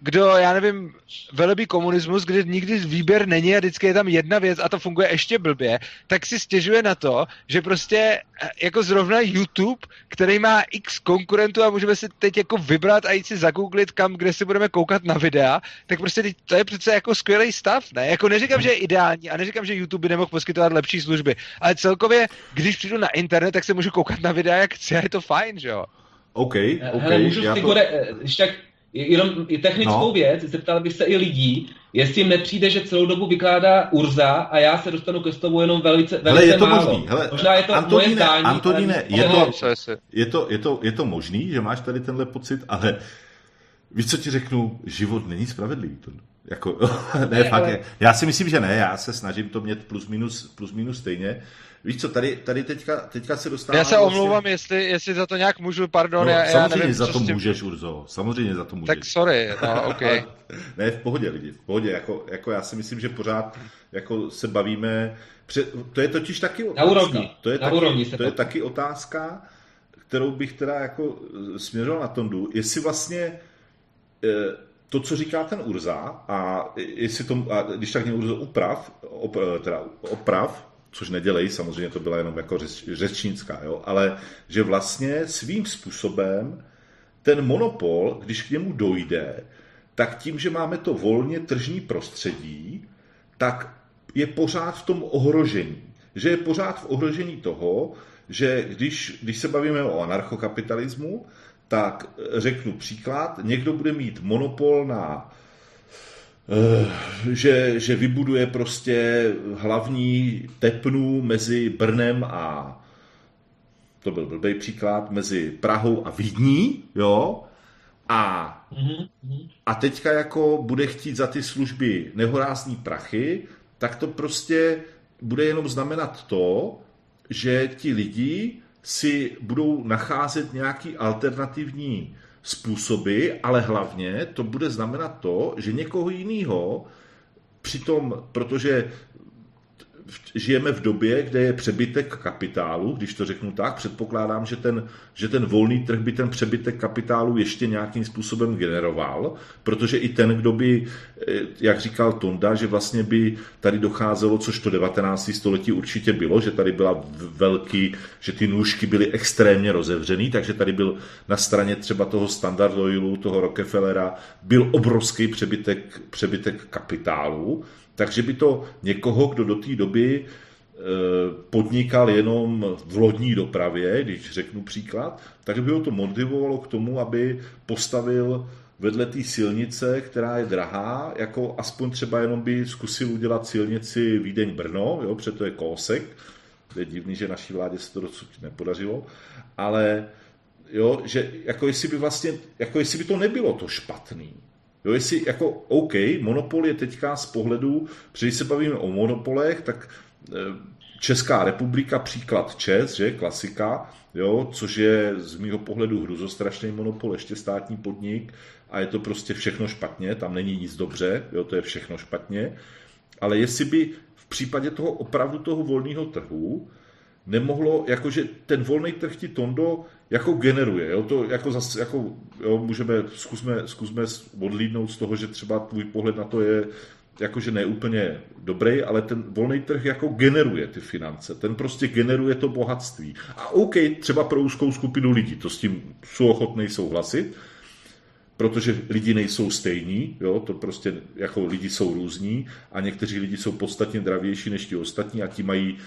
kdo, já nevím, velebí komunismus, kde nikdy výběr není a vždycky je tam jedna věc a to funguje ještě blbě, tak si stěžuje na to, že prostě eh, jako zrovna YouTube, který má x konkurentů a můžeme si teď jako vybrat a jít si zagooglit kam, kde si budeme koukat na videa, tak prostě teď to je přece jako skvělý stav, ne? Jako neříkám, že je ideální a neříkám, že YouTube by nemohl poskytovat lepší služby, ale celkově, když přijdu na internet, tak se můžu koukat na videa, jak chci a je to fajn, že jo? OK, OK. Hele, můžu já to... Gore, eh, když tak Jenom technickou no. věc, zeptal bych se i lidí, jestli jim nepřijde, že celou dobu vykládá Urza a já se dostanu ke slovu jenom velice, velice Hele, je to málo. možný. Hele, Možná je to Antoníne, moje zdání, Antoníne, je, to, je, to, je, to, je to možný, že máš tady tenhle pocit, ale víš, co ti řeknu, život není spravedlivý. To, jako, ne, ne fakt, ale... já si myslím, že ne, já se snažím to mít plus minus, plus minus stejně, Víš co, tady, tady teďka, teďka se dostává... Já se vlastně... omlouvám, jestli, jestli za to nějak můžu, pardon, no, já, samozřejmě já nevím, za to tím... můžeš, Urzo, samozřejmě za to můžeš. Tak sorry, no, ok. ne, v pohodě lidi, v pohodě, jako, jako já si myslím, že pořád jako se bavíme, před, to je totiž taky otázka. Na úrovni, to je, na taky, úrovni to je taky otázka, kterou bych teda jako směřoval na Tondu, jestli vlastně eh, to, co říká ten Urza, a jestli to, a když tak mě Urzo uprav, op, teda oprav, což nedělej, samozřejmě to byla jenom jako řeč, řečnická, jo, ale že vlastně svým způsobem ten monopol, když k němu dojde, tak tím, že máme to volně tržní prostředí, tak je pořád v tom ohrožení. Že je pořád v ohrožení toho, že když, když se bavíme o anarchokapitalismu, tak řeknu příklad, někdo bude mít monopol na že, že vybuduje prostě hlavní tepnu mezi Brnem a to byl blbý příklad, mezi Prahou a Vídní, jo, a, a teďka jako bude chtít za ty služby nehorázní prachy, tak to prostě bude jenom znamenat to, že ti lidi si budou nacházet nějaký alternativní způsoby, ale hlavně to bude znamenat to, že někoho jiného přitom, protože žijeme v době, kde je přebytek kapitálu, když to řeknu tak, předpokládám, že ten, že ten volný trh by ten přebytek kapitálu ještě nějakým způsobem generoval, protože i ten, kdo by, eh, jak říkal Tonda, že vlastně by tady docházelo, což to 19. století určitě bylo, že tady byla velký, že ty nůžky byly extrémně rozevřený, takže tady byl na straně třeba toho Standard Oilu, toho Rockefellera, byl obrovský přebytek, přebytek kapitálu, takže by to někoho, kdo do té doby eh, podnikal jenom v lodní dopravě, když řeknu příklad, tak by ho to motivovalo k tomu, aby postavil vedle té silnice, která je drahá, jako aspoň třeba jenom by zkusil udělat silnici Vídeň-Brno, jo, protože to je kousek, je divný, že naší vládě se to dosud nepodařilo, ale jo, že jako jestli by vlastně, jako jestli by to nebylo to špatný, Jo, jestli jako OK, monopol je teďka z pohledu, když se bavíme o monopolech, tak eh, Česká republika, příklad Čes, že, klasika, jo, což je z mýho pohledu hruzostrašný monopol, ještě státní podnik a je to prostě všechno špatně, tam není nic dobře, jo, to je všechno špatně, ale jestli by v případě toho opravdu toho volného trhu nemohlo, jakože ten volný trh ti Tondo jako generuje. Jo? To jako zas, jako, jo, můžeme, zkusme, zkusme odlídnout z toho, že třeba tvůj pohled na to je jakože neúplně dobrý, ale ten volný trh jako generuje ty finance. Ten prostě generuje to bohatství. A OK, třeba pro úzkou skupinu lidí, to s tím jsou ochotný souhlasit, protože lidi nejsou stejní, jo, to prostě jako lidi jsou různí a někteří lidi jsou podstatně dravější než ti ostatní a ti mají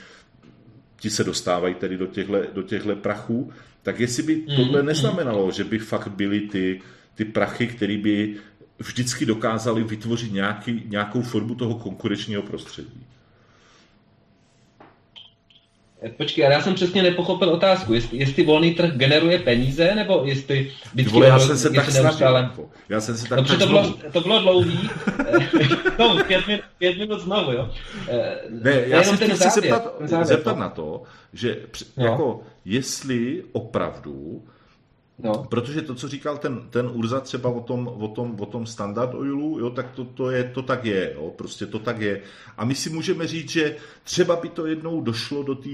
ti se dostávají tedy do těchto, do těchto prachů, tak jestli by mm, tohle mm. neznamenalo, že by fakt byly ty, ty prachy, které by vždycky dokázali vytvořit nějaký, nějakou formu toho konkurenčního prostředí. Počkej, ale já jsem přesně nepochopil otázku, jestli, jestli volný trh generuje peníze, nebo jestli vždycky Vole, já jsem se tak neustále... Já jsem se tak Dobře, to bylo, to bylo dlouhý. no, pět, minut, pět minut znovu, jo. Ne, já, já se chci zeptat, zeptat na to, že no. jako, jestli opravdu No. Protože to, co říkal ten, ten Urza třeba o tom, o tom, o tom standard oilu, jo, tak to, to, je, to tak je, jo, prostě to tak je. A my si můžeme říct, že třeba by to jednou došlo do té,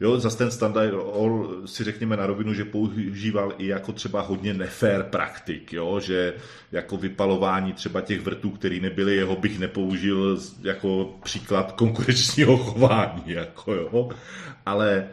jo, zase ten standard oil si řekněme na rovinu, že používal i jako třeba hodně nefér praktik, jo, že jako vypalování třeba těch vrtů, které nebyly jeho, bych nepoužil jako příklad konkurenčního chování, jako jo, ale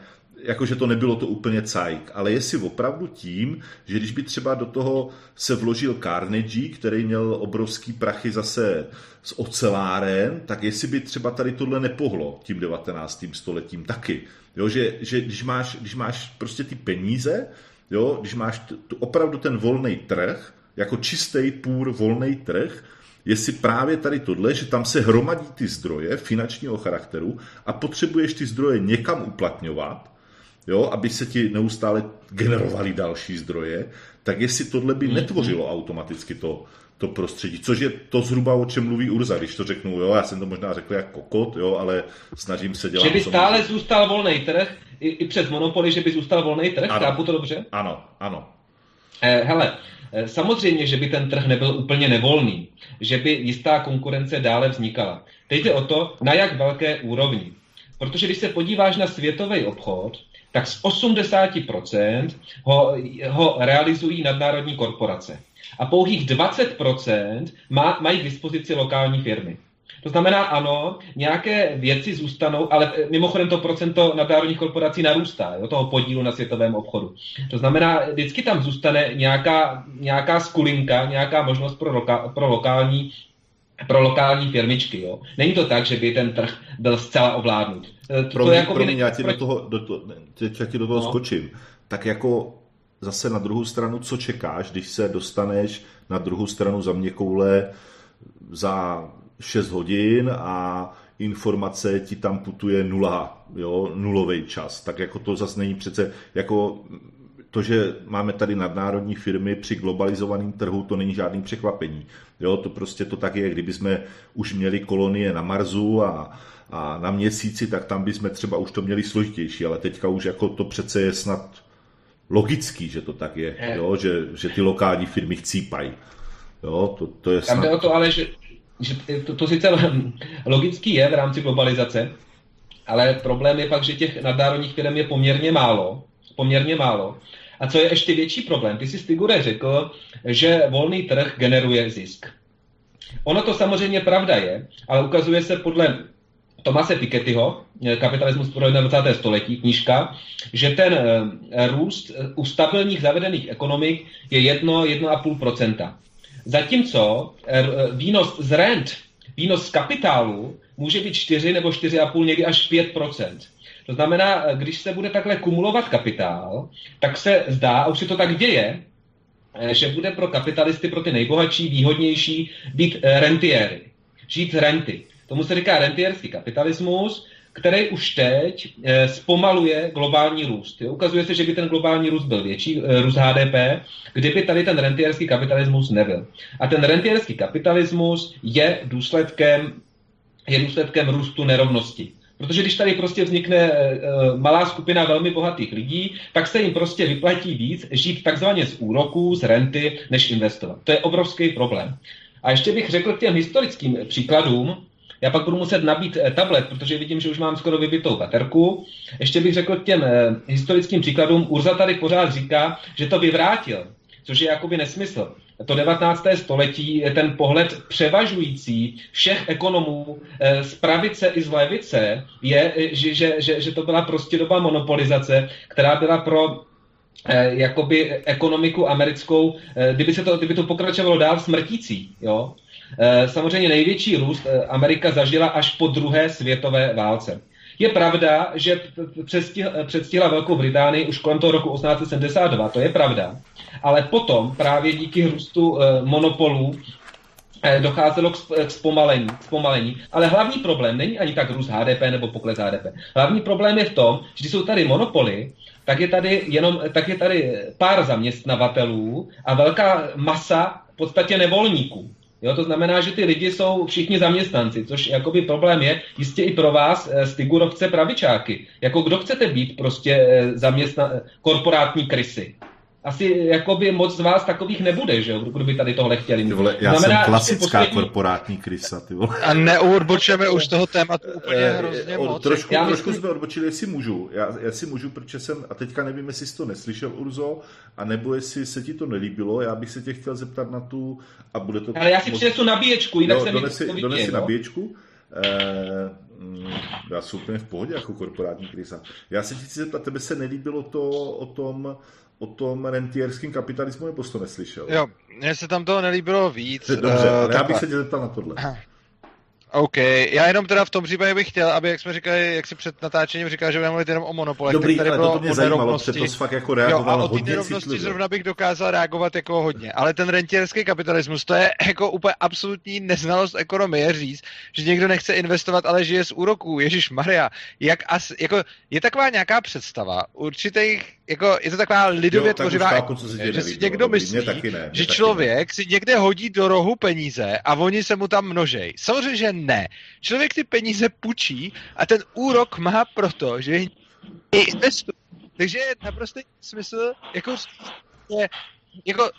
jakože to nebylo to úplně cajk, ale jestli opravdu tím, že když by třeba do toho se vložil Carnegie, který měl obrovský prachy zase s oceláren, tak jestli by třeba tady tohle nepohlo tím 19. stoletím taky. Jo, že, že když, máš, když máš prostě ty peníze, jo, když máš t, t, opravdu ten volný trh, jako čistý půr volný trh, jestli právě tady tohle, že tam se hromadí ty zdroje finančního charakteru a potřebuješ ty zdroje někam uplatňovat, jo, aby se ti neustále generovaly další zdroje, tak jestli tohle by mm-hmm. netvořilo automaticky to, to prostředí, což je to zhruba, o čem mluví Urza, když to řeknu, jo, já jsem to možná řekl jako kokot, jo, ale snažím se dělat... Že by stále můžu. zůstal volný trh, i, i přes monopoly, že by zůstal volný trh, ano. chápu to dobře? Ano, ano. Eh, hele, eh, samozřejmě, že by ten trh nebyl úplně nevolný, že by jistá konkurence dále vznikala. Teď jde o to, na jak velké úrovni. Protože když se podíváš na světový obchod, tak z 80% ho, ho realizují nadnárodní korporace. A pouhých 20% má, mají k dispozici lokální firmy. To znamená, ano, nějaké věci zůstanou, ale eh, mimochodem to procento nadnárodních korporací narůstá, jo, toho podílu na světovém obchodu. To znamená, vždycky tam zůstane nějaká, nějaká skulinka, nějaká možnost pro, loka, pro lokální pro lokální firmičky. Jo. Není to tak, že by ten trh byl zcela ovládnut. To, promiň, to jako promiň, já ti do toho, do to, já ti do toho no. skočím. Tak jako zase na druhou stranu, co čekáš, když se dostaneš na druhou stranu za mě koule za 6 hodin a informace ti tam putuje nula, jo, nulový čas. Tak jako to zase není přece, jako to, že máme tady nadnárodní firmy při globalizovaném trhu, to není žádný překvapení. Jo, to prostě to tak je, kdyby jsme už měli kolonie na Marsu a, a na měsíci, tak tam bychom třeba už to měli složitější, ale teďka už jako to přece je snad logický, že to tak je, jo, že, že ty lokální firmy chcípají. Jo, to, to je snad... Tam jde o to ale, že, že to, to sice logický je v rámci globalizace, ale problém je pak, že těch nadnárodních firm je poměrně málo, poměrně málo. A co je ještě větší problém, ty jsi Stigure řekl, že volný trh generuje zisk. Ono to samozřejmě pravda je, ale ukazuje se podle Tomase Pikettyho, Kapitalismus pro 21. století, knížka, že ten eh, růst u stabilních zavedených ekonomik je 1-1,5%. Zatímco eh, výnos z rent, výnos z kapitálu může být 4 nebo 4,5, někdy až 5 To znamená, eh, když se bude takhle kumulovat kapitál, tak se zdá, a už se to tak děje, eh, že bude pro kapitalisty, pro ty nejbohatší, výhodnější být rentiéry, žít z renty. Tomu se říká rentierský kapitalismus, který už teď eh, zpomaluje globální růst. Ukazuje se, že by ten globální růst byl větší, eh, růst HDP, kdyby tady ten rentierský kapitalismus nebyl. A ten rentierský kapitalismus je důsledkem, je důsledkem růstu nerovnosti. Protože když tady prostě vznikne e, malá skupina velmi bohatých lidí, tak se jim prostě vyplatí víc žít takzvaně z úroků, z renty, než investovat. To je obrovský problém. A ještě bych řekl k těm historickým příkladům, já pak budu muset nabít eh, tablet, protože vidím, že už mám skoro vybitou baterku. Ještě bych řekl k těm eh, historickým příkladům. Urza tady pořád říká, že to vyvrátil, což je jakoby nesmysl. To 19. století je ten pohled převažující všech ekonomů eh, z pravice i z levice, je, že, že, že, to byla prostě doba monopolizace, která byla pro jakoby ekonomiku americkou, kdyby, se to, kdyby to pokračovalo dál smrtící. Jo? Eh, samozřejmě největší růst eh, Amerika zažila až po druhé světové válce. Je pravda, že předstihla Velkou Británii už kolem toho roku 1872, to je pravda, ale potom právě díky růstu eh, monopolů docházelo k zpomalení, k zpomalení. Ale hlavní problém není ani tak růst HDP nebo pokles HDP. Hlavní problém je v tom, že když jsou tady monopoly, tak je tady jenom tak je tady pár zaměstnavatelů a velká masa v podstatě nevolníků. Jo, to znamená, že ty lidi jsou všichni zaměstnanci, což jakoby problém je jistě i pro vás, eh, stigurovce pravičáky. Jako kdo chcete být prostě eh, zaměstna, korporátní krysy? Asi jakoby moc z vás takových nebude, že jo, kdyby tady tohle chtěli. Ty vole, já Znamená, jsem klasická poslední... korporátní krysa, ty vole. A neurbočeme už toho tématu úplně eh, hrozně moc. Trošku, já trošku myslím... jsme odbočili, jestli můžu. Já, já si můžu, protože jsem, a teďka nevím, jestli jsi to neslyšel, Urzo, a nebo jestli se ti to nelíbilo, já bych se tě chtěl zeptat na tu, a bude to... Ale já si moc... přinesu nabíječku, jinak no, se donesi, mi to donesi no? nabíječku. Eh, mm, já jsem úplně v pohodě jako korporátní krysa. Já se ti chci zeptat, tebe se nelíbilo to o tom, o tom rentierském kapitalismu, nebo to neslyšel? Jo, mně se tam toho nelíbilo víc. Dobře, uh, ale já bych se tě zeptal na tohle. OK, já jenom teda v tom případě bych chtěl, aby, jak jsme říkali, jak si před natáčením říkal, že budeme mluvit jenom o monopolech, Dobrý, tady ale bylo to mě zajímalo, to fakt jako reagoval jo, a o té nerovnosti zrovna bych dokázal reagovat jako hodně, ale ten rentierský kapitalismus, to je jako úplně absolutní neznalost ekonomie říct, že někdo nechce investovat, ale žije z úroků, Ježíš Maria, jak as, jako, je taková nějaká představa určitých jako, je to taková lidově jo, tvořivá, chápu, co se že si někdo myslí, taky ne, že člověk ne. si někde hodí do rohu peníze a oni se mu tam množej. Samozřejmě, že ne. Člověk ty peníze půjčí a ten úrok má proto, že investuje. Takže je naprosto smysl, jako, je, jako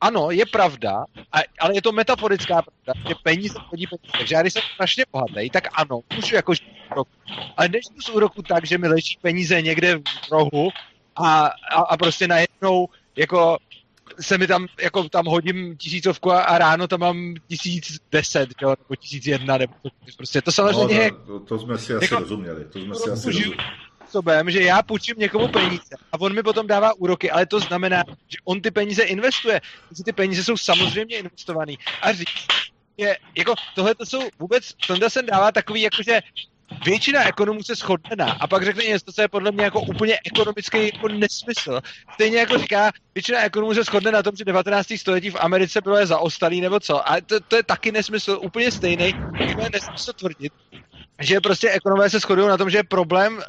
ano, je pravda, a, ale je to metaforická pravda, že peníze chodí peníze. Takže já když jsem strašně bohatý, tak ano, můžu jako žít úroku. Ale než z úroku tak, že mi leží peníze někde v rohu a, a, a prostě najednou jako se mi tam, jako tam hodím tisícovku a, a ráno tam mám tisíc deset, jo, nebo tisíc jedna, nebo to, prostě to samozřejmě... No, to, to, jsme si asi jako, rozuměli, to jsme si asi rozuměli. Způsobem, že já půjčím někomu peníze a on mi potom dává úroky, ale to znamená, že on ty peníze investuje. Takže ty peníze jsou samozřejmě investované. A říct, je, jako tohle to jsou vůbec, Tonda se dává takový, jakože většina ekonomů se shodne na a pak řekne něco, co je podle mě jako úplně ekonomický jako nesmysl. Stejně jako říká, většina ekonomů se shodne na tom, že 19. století v Americe bylo zaostalý nebo co. A to, to je taky nesmysl, úplně stejný. Je nesmysl tvrdit, že prostě ekonomové se shodují na tom, že je problém uh,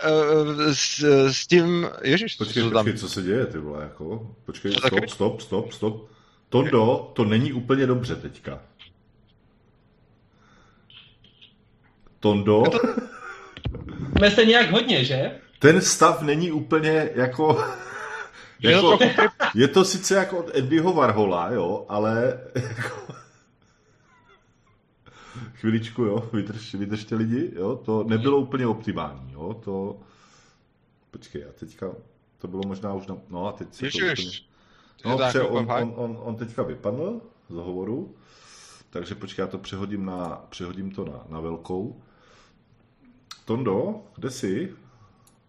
s, s tím... Ježiš, počkej, co, počkej, co se děje, ty vole, jako? Počkej, To stop, stop, stop, stop. Tondo, to není úplně dobře teďka. Tondo, Jsme se nějak hodně, že? ten stav není úplně jako... Je to jako trochu je to sice jako od Eddieho Warhola, jo, ale jako... Chviličku, jo, vydrž, vydržte lidi, jo, to nebylo úplně optimální, jo, to... Počkej, a teďka, to bylo možná už na... No a teď se to úplně... No, tak pře, jako on, on, on, on teďka vypadl z hovoru, takže počkej, já to přehodím, na, přehodím to na, na velkou. Tondo, kde jsi?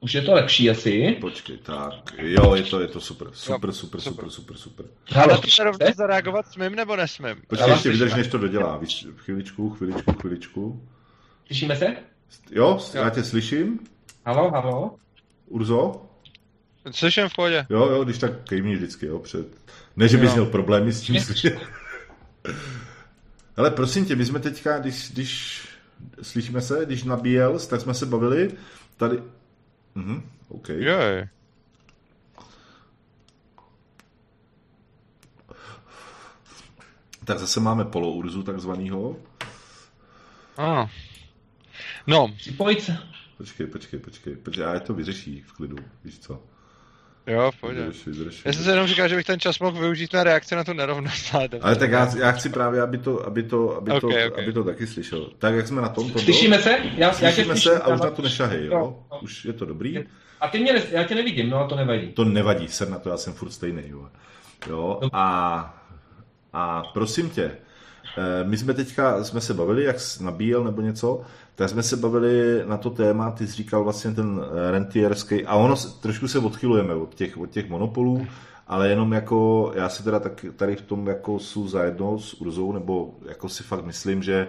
Už je to lepší asi. Počkej, tak, jo, je to, je to super, super, Jo, super, super. super, super. Ale se rovně zareagovat smím nebo nesmím? Počkej, ještě vydrž, než to dodělá. Víš, chviličku, chviličku, chviličku. Slyšíme se? Jo, Jo. já tě slyším. Halo, halo. Urzo? Slyším v pohodě. Jo, jo, když tak kejmí vždycky, jo, před... Ne, že bys Jo. měl problémy s tím slyšet. Ale prosím tě, my jsme teďka, když, když slyšíme se, když nabíjel, tak jsme se bavili tady... Mhm, OK. Joj. Tak zase máme polourzu takzvanýho. Ano. No, Připojit se. Počkej, počkej, počkej, počkej, já je to vyřeší v klidu, víš co? Jo, v pohodě. Vydrž, vydrž, Já jsem se jenom říkal, že bych ten čas mohl využít na reakci na tu nerovnost. ale. Ale tak já, já chci právě, aby to, aby to, aby to, Ok, ok. aby to taky slyšel. Tak jak jsme na tom, to Slyšíme se? Já, já Slyšíme slyším. se a už já- na to nešahej, jo? Jo, jo. Už je to dobrý. A ty mě, ne, já tě nevidím, no a to nevadí. To nevadí, jsem na to, já jsem furt stejný, jo. jo? A, a prosím tě, eh, my jsme teďka, jsme se bavili, jak jsi nabíjel nebo něco, tak jsme se bavili na to téma, ty jsi říkal vlastně ten eh, rentierský, a ono, trošku se odchylujeme od těch, od těch monopolů, ale jenom jako, já si teda tak, tady v tom jako jsou zajedno s Urzou, nebo jako si fakt myslím, že,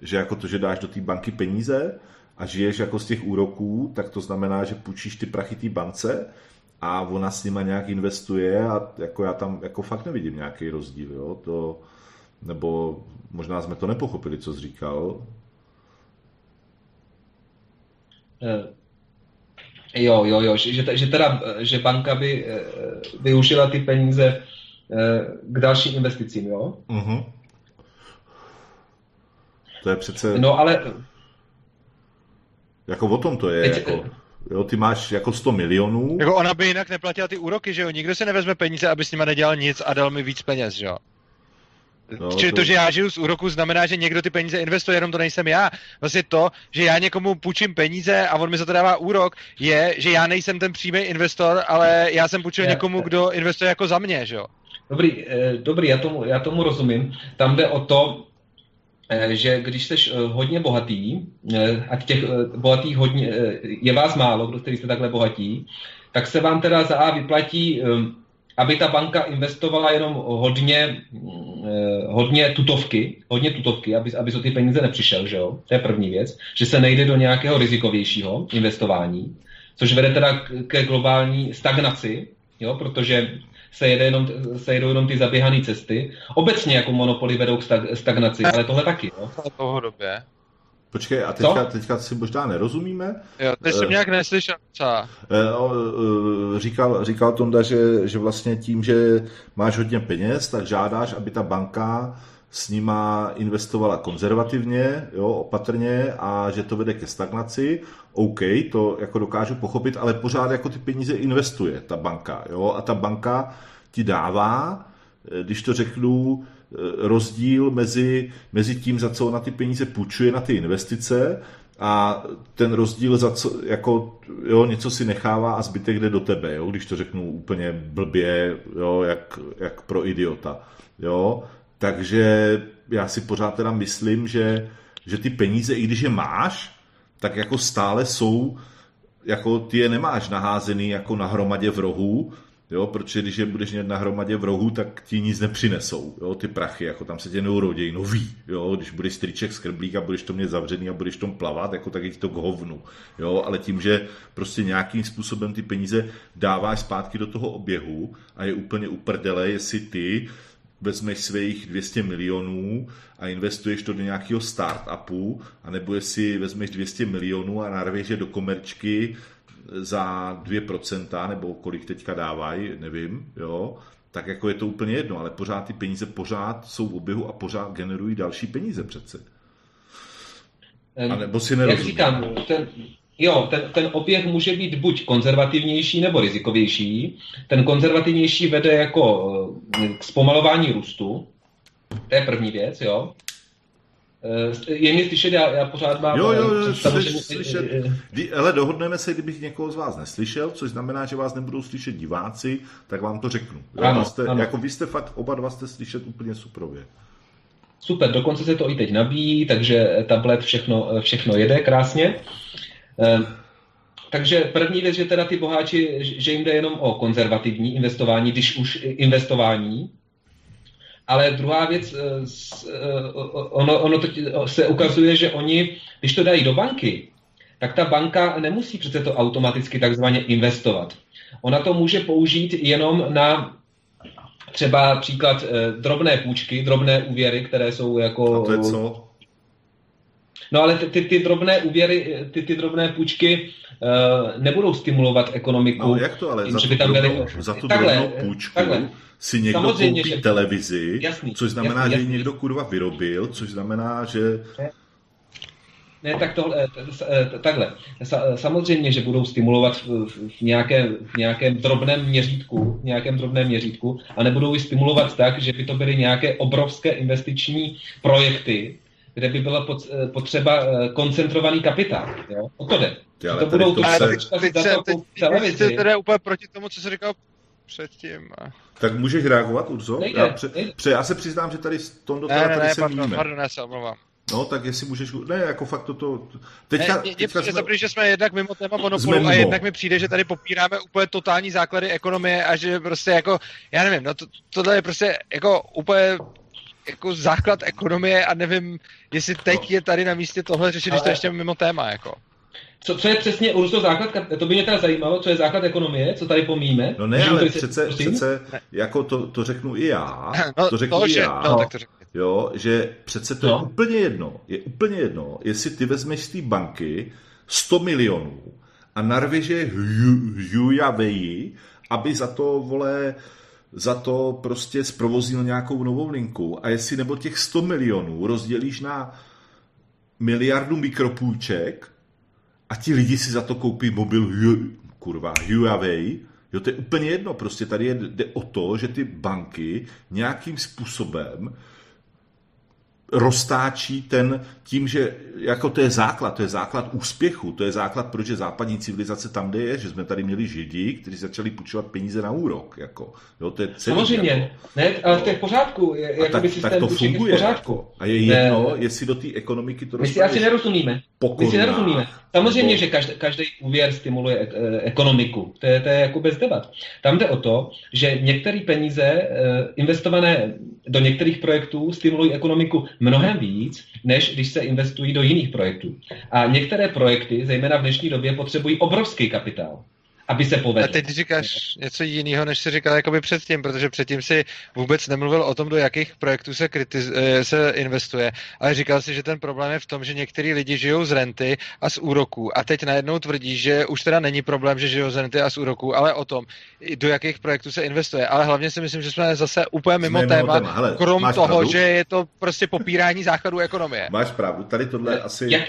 že jako to, že dáš do té banky peníze a žiješ jako z těch úroků, tak to znamená, že půjčíš ty prachy té bance a ona s nima nějak investuje a jako já tam jako fakt nevidím nějaký rozdíl, jo, to, nebo možná jsme to nepochopili, co jsi říkal. Eh, Jo, jo, jo, že, že te- že teda, eh, že banka by eh, využila ty peníze eh, k dalším investicím, jo? Mhm. To je přece, No ale jako o tom to je, Teď- jako, jo, ty máš jako 100 milionů, Jako ona by jinak neplatila ty úroky, že jo? Nikdo si nevezme peníze, aby s nima nedělal nic a dal mi víc peněz, že jo? No, Čili to- to, že já žiju z úroku, znamená, že někdo ty peníze investuje, jenom to nejsem já. Vlastně to, že já někomu půjčím peníze a on mi za to dává úrok, je, že já nejsem ten přímý investor, ale já jsem půjčil Je- někomu, kdo investuje jako za mě, že jo? Dobrý, eh, dobrý, já tomu, já tomu rozumím. Tam jde o to, eh, že když jsi eh, hodně bohatý, eh, a těch eh, bohatých hodně, eh, je vás málo, kdo kteří jste takhle bohatí, tak se vám teda za A vyplatí, eh, aby ta banka investovala jenom hodně, eh, hodně tutovky, hodně tutovky, aby, aby o ty peníze nepřišel, že jo? To je první věc, že se nejde do nějakého rizikovějšího investování, což vede teda k- ke globální stagnaci, jo? protože se, jede jenom, se jedou jenom ty zaběhané cesty. Obecně jako monopoly vedou k stag, stagnaci, ale tohle taky. Jo? Dlouhodobě. Počkej, a teďka, Co? teďka si možná nerozumíme, Jo, teď Eh. jsem nějak neslyšel, co? Eh, o, eh, Říkal, říkal Tonda, že, že vlastně tím, že máš hodně peněz, tak žádáš, aby ta banka s nima investovala konzervativně, jo, opatrně a že to vede ke stagnaci. OK, to jako dokážu pochopit, ale pořád jako ty peníze investuje ta banka, jo, a ta banka ti dává, eh, když to řeknu, eh, rozdíl mezi, mezi tím, za co ona ty peníze půjčuje na ty investice a ten rozdíl za co, jako, jo, něco si nechává a zbytek jde do tebe, jo, když to řeknu úplně blbě, jo, jak, jak pro idiota, jo, takže já si pořád teda myslím, že, že ty peníze, i když je máš, tak jako stále jsou, jako ty je nemáš naházený jako na hromadě v rohu, jo, protože když je budeš mít na hromadě v rohu, tak ti nic nepřinesou, jo, ty prachy, jako tam se tě neurodějí nový, jo, když budeš strýček skrblík a budeš to mít zavřený a budeš tom plavat, jako tak je to k hovnu, jo, ale tím, že prostě nějakým způsobem ty peníze dáváš zpátky do toho oběhu a je úplně uprdele, jestli ty vezmeš svých 200 milionů a investuješ to do nějakého startupu, anebo jestli vezmeš 200 milionů a narvěš je do komerčky za 2%, nebo kolik teďka dávají, nevím, jo, tak jako je to úplně jedno, ale pořád ty peníze pořád jsou v oběhu a pořád generují další peníze přece. A nebo si nerozumím. Jak říkám, ten, jo, ten, ten oběh může být buď konzervativnější nebo rizikovější. Ten konzervativnější vede jako eh, k zpomalování růstu. To je první věc, jo. Eh, je mě slyšet, já, já pořád mám... Jo, jo, jo, slyš, slyšet. Ale dohodneme se, kdybych někoho z vás neslyšel, což znamená, že vás nebudou slyšet diváci, tak vám to řeknu. Ano, jste, ano. Jako vy jste fakt, oba dva jste slyšet úplně suprově. Super, dokonce se to i teď nabíjí, takže tablet všechno, všechno jede krásně. Takže první věc, že teda ty boháči, že jim jde jenom o konzervativní investování, když už investování, ale druhá věc, eh, eh, ono, ono to se ukazuje, že oni, když to dají do banky, tak ta banka nemusí přece to automaticky takzvaně investovat. Ona to může použít jenom na třeba příklad eh, drobné půjčky, drobné úvěry, které jsou jako... A to je co? No ale ty, ty, ty drobné úvěry, ty, ty drobné půjčky uh, nebudou stimulovat ekonomiku. No jak to ale? Tím, za, tu drobnou, byli... za tu takhle, drobnou půjčku takhle. Si někdo Samozřejmě, koupí že... televizi, jasný, což znamená, jasný, že ji někdo kurva vyrobil, což znamená, že... Ne, tak tohle, eh, takhle. Samozřejmě, že budou stimulovat v nějakém, v nějakém drobném měřítku, v nějakém drobném měřítku a nebudou ji stimulovat tak, že by to byly nějaké obrovské investiční projekty, kde by byla eh, potřeba eh, koncentrovaný kapitál. Jo? O to jde. Já, to budou to se... teď, teď, teď, teda úplně proti tomu, co jsi říkal předtím. A... Tak můžeš reagovat, Urzo? Nejde, já, pře, pře, já se přiznám, že tady s tom do ne, ne, ne, se pardon, pardon, já se omlouvám. No, tak jestli můžeš... Ne, jako fakt toto... Teďka, ne, teďka jsme... Zaprý, že jsme jednak mimo téma monopolu a jednak mi přijde, že tady popíráme úplně totální základy ekonomie a že prostě jako, já nevím, no to, tohle je prostě jako úplně jako základ ekonomie a nevím, jestli teď je tady na místě tohle řešit, když to ještě mimo téma, jako. Co, co je přesně, Urso, základ, to by mě teda zajímalo, co je základ ekonomie, co tady pomíme. No ne, ale přece, přece jako to, to řeknu i já, no, to řeknu to, i já, no, tak to řeknu. jo, že přece to no. je úplně jedno, je úplně jedno, jestli ty vezmeš z té banky 100 milionů a narvěš je Huawei, aby za to, vole, za to prostě zprovoznil nějakou novou linku a jestli nebo těch 100 milionů rozdělíš na miliardu mikropůjček a ti lidi si za to koupí mobil kurva, Huawei, jo, to je úplně jedno, prostě tady jde o to, že ty banky nějakým způsobem roztáčí ten tím, že jako to je základ, to je základ úspěchu, to je základ, proč je západní civilizace tam, kde je, že jsme tady měli židi, kteří začali půjčovat peníze na úrok, jako, jo, to je celý, Samozřejmě, jako, ne, ale to je v pořádku, je, jako tak, by tak to funguje, v pořádku. Jako, a je jedno, ne, jestli do té ekonomiky to My si asi nerozumíme, my si nerozumíme. Samozřejmě, nebo... že každý, každý úvěr stimuluje e- ekonomiku, to je, to je jako bez debat. Tam jde o to, že některé peníze e, investované do některých projektů stimulují ekonomiku mnohem víc, než když se investují do jiných projektů. A některé projekty, zejména v dnešní době, potřebují obrovský kapitál aby se povedlo. A teď říkáš něco jiného, než jsi říkal jakoby předtím, protože předtím si vůbec nemluvil o tom, do jakých projektů se, kritiz- eh, se investuje, ale říkal si, že ten problém je v tom, že některý lidi žijou z renty a z úroků a teď najednou tvrdí, že už teda není problém, že žijou z renty a z úroků, ale o tom, do jakých projektů se investuje. Ale hlavně si myslím, že jsme zase úplně mimo jsme téma, mimo téma. Hele, krom toho, pravdu? že je to prostě popírání základů ekonomie. Máš pravdu, tady tohle asi... Jak,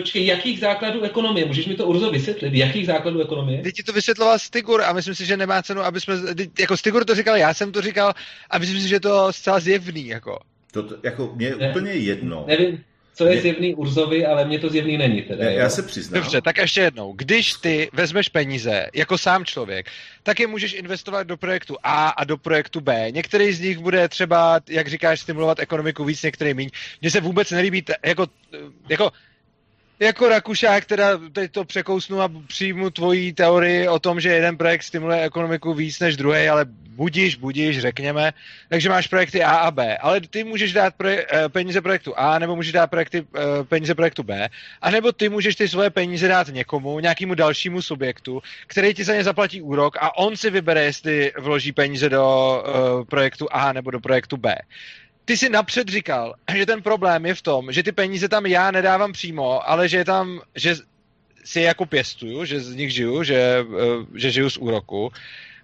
Počkej, jakých základů ekonomie? Můžeš mi to Urzo vysvětlit? Jakých základů ekonomie? Teď ti to vysvětloval Stigur a myslím si, že nemá cenu, aby jsme, jako Stigur to říkal, já jsem to říkal a myslím si, že je to zcela zjevný, jako. To, to jako, mě je ne, úplně jedno. Nevím, co je mě... zjevný Urzovi, ale mě to zjevný není. Teda, já, já se přiznám. Dobře, tak ještě jednou. Když ty vezmeš peníze jako sám člověk, tak je můžeš investovat do projektu A a do projektu B. Některý z nich bude třeba, jak říkáš, stimulovat ekonomiku víc, některý méně. Mně se vůbec nelíbí, jako, jako jako Rakušák, teda teď to překousnu a přijmu tvoji teorii o tom, že jeden projekt stimuluje ekonomiku víc než druhý, ale budíš, budíš, řekněme. Takže máš projekty A a B, ale ty můžeš dát proje- eh, peníze projektu A, nebo můžeš dát projekty, eh, peníze projektu B, a nebo ty můžeš ty svoje peníze dát někomu, nějakému dalšímu subjektu, který ti za ně zaplatí úrok a on si vybere, jestli vloží peníze do uh, projektu A nebo do projektu B ty si napřed říkal, že ten problém je v tom, že ty peníze tam já nedávám přímo, ale že je tam, že si je jako pěstuju, že z nich žiju, že, že žiju z úroku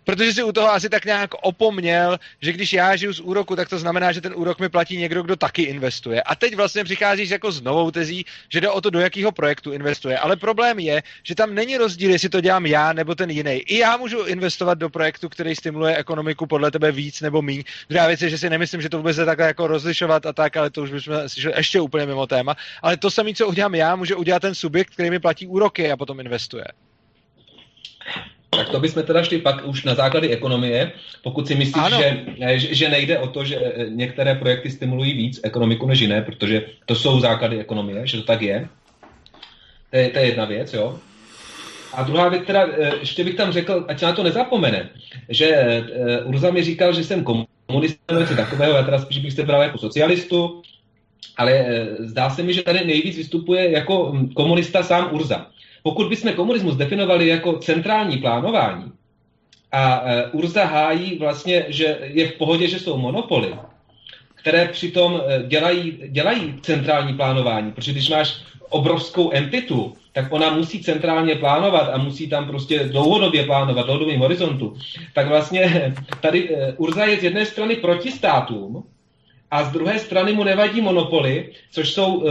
protože si u toho asi tak nějak opomněl, že když já žiju z úroku, tak to znamená, že ten úrok mi platí někdo, kdo taky investuje. A teď vlastně přicházíš jako s novou tezí, že jde o to, do jakého projektu investuje. Ale problém je, že tam není rozdíl, jestli to dělám já nebo ten jiný. I já můžu investovat do projektu, který stimuluje ekonomiku podle tebe víc nebo míň. Druhá věc je, že si nemyslím, že to vůbec je takhle jako rozlišovat a tak, ale to už bychom šli ještě úplně mimo téma. Ale to samé, co udělám já, může udělat ten subjekt, který mi platí úroky a potom investuje. Tak to bychom teda šli pak už na základy ekonomie, pokud si myslíš, že, že, že nejde o to, že některé projekty stimulují víc ekonomiku než jiné, protože to jsou základy ekonomie, že to tak je. To je, to je jedna věc, jo. A druhá věc, teda, eh, ještě bych tam řekl, ať se na to nezapomene, že Urza mi říkal, že jsem komunista nebo něco takového, já teda spíš bych se bral jako socialistu, ale zdá se mi, že tady nejvíc vystupuje jako hm, komunista sám Urza pokud bychom komunismus definovali jako centrální plánování a e, Urza hájí vlastně, že je v pohodě, že jsou monopoly, které přitom e, dělají, dělají centrální plánování, protože když máš obrovskou entitu, tak ona musí centrálně plánovat a musí tam prostě dlouhodobě plánovat, dlouhodobým horizontu, tak vlastně tady e, Urza je z jedné strany proti státům a z druhé strany mu nevadí monopoly, což jsou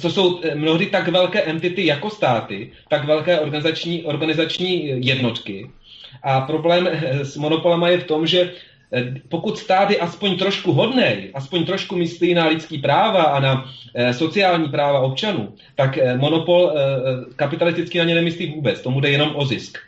co jsou eh, mnohdy tak velké entity jako státy, tak velké organizační, organizační jednotky. A problém eh, s monopolama je v tom, že eh, pokud stát je aspoň trošku hodnej, aspoň trošku myslí na lidský práva a na sociální práva občanů, tak monopol kapitalisticky na ně nemyslí vůbec, tomu jde jenom o zisk.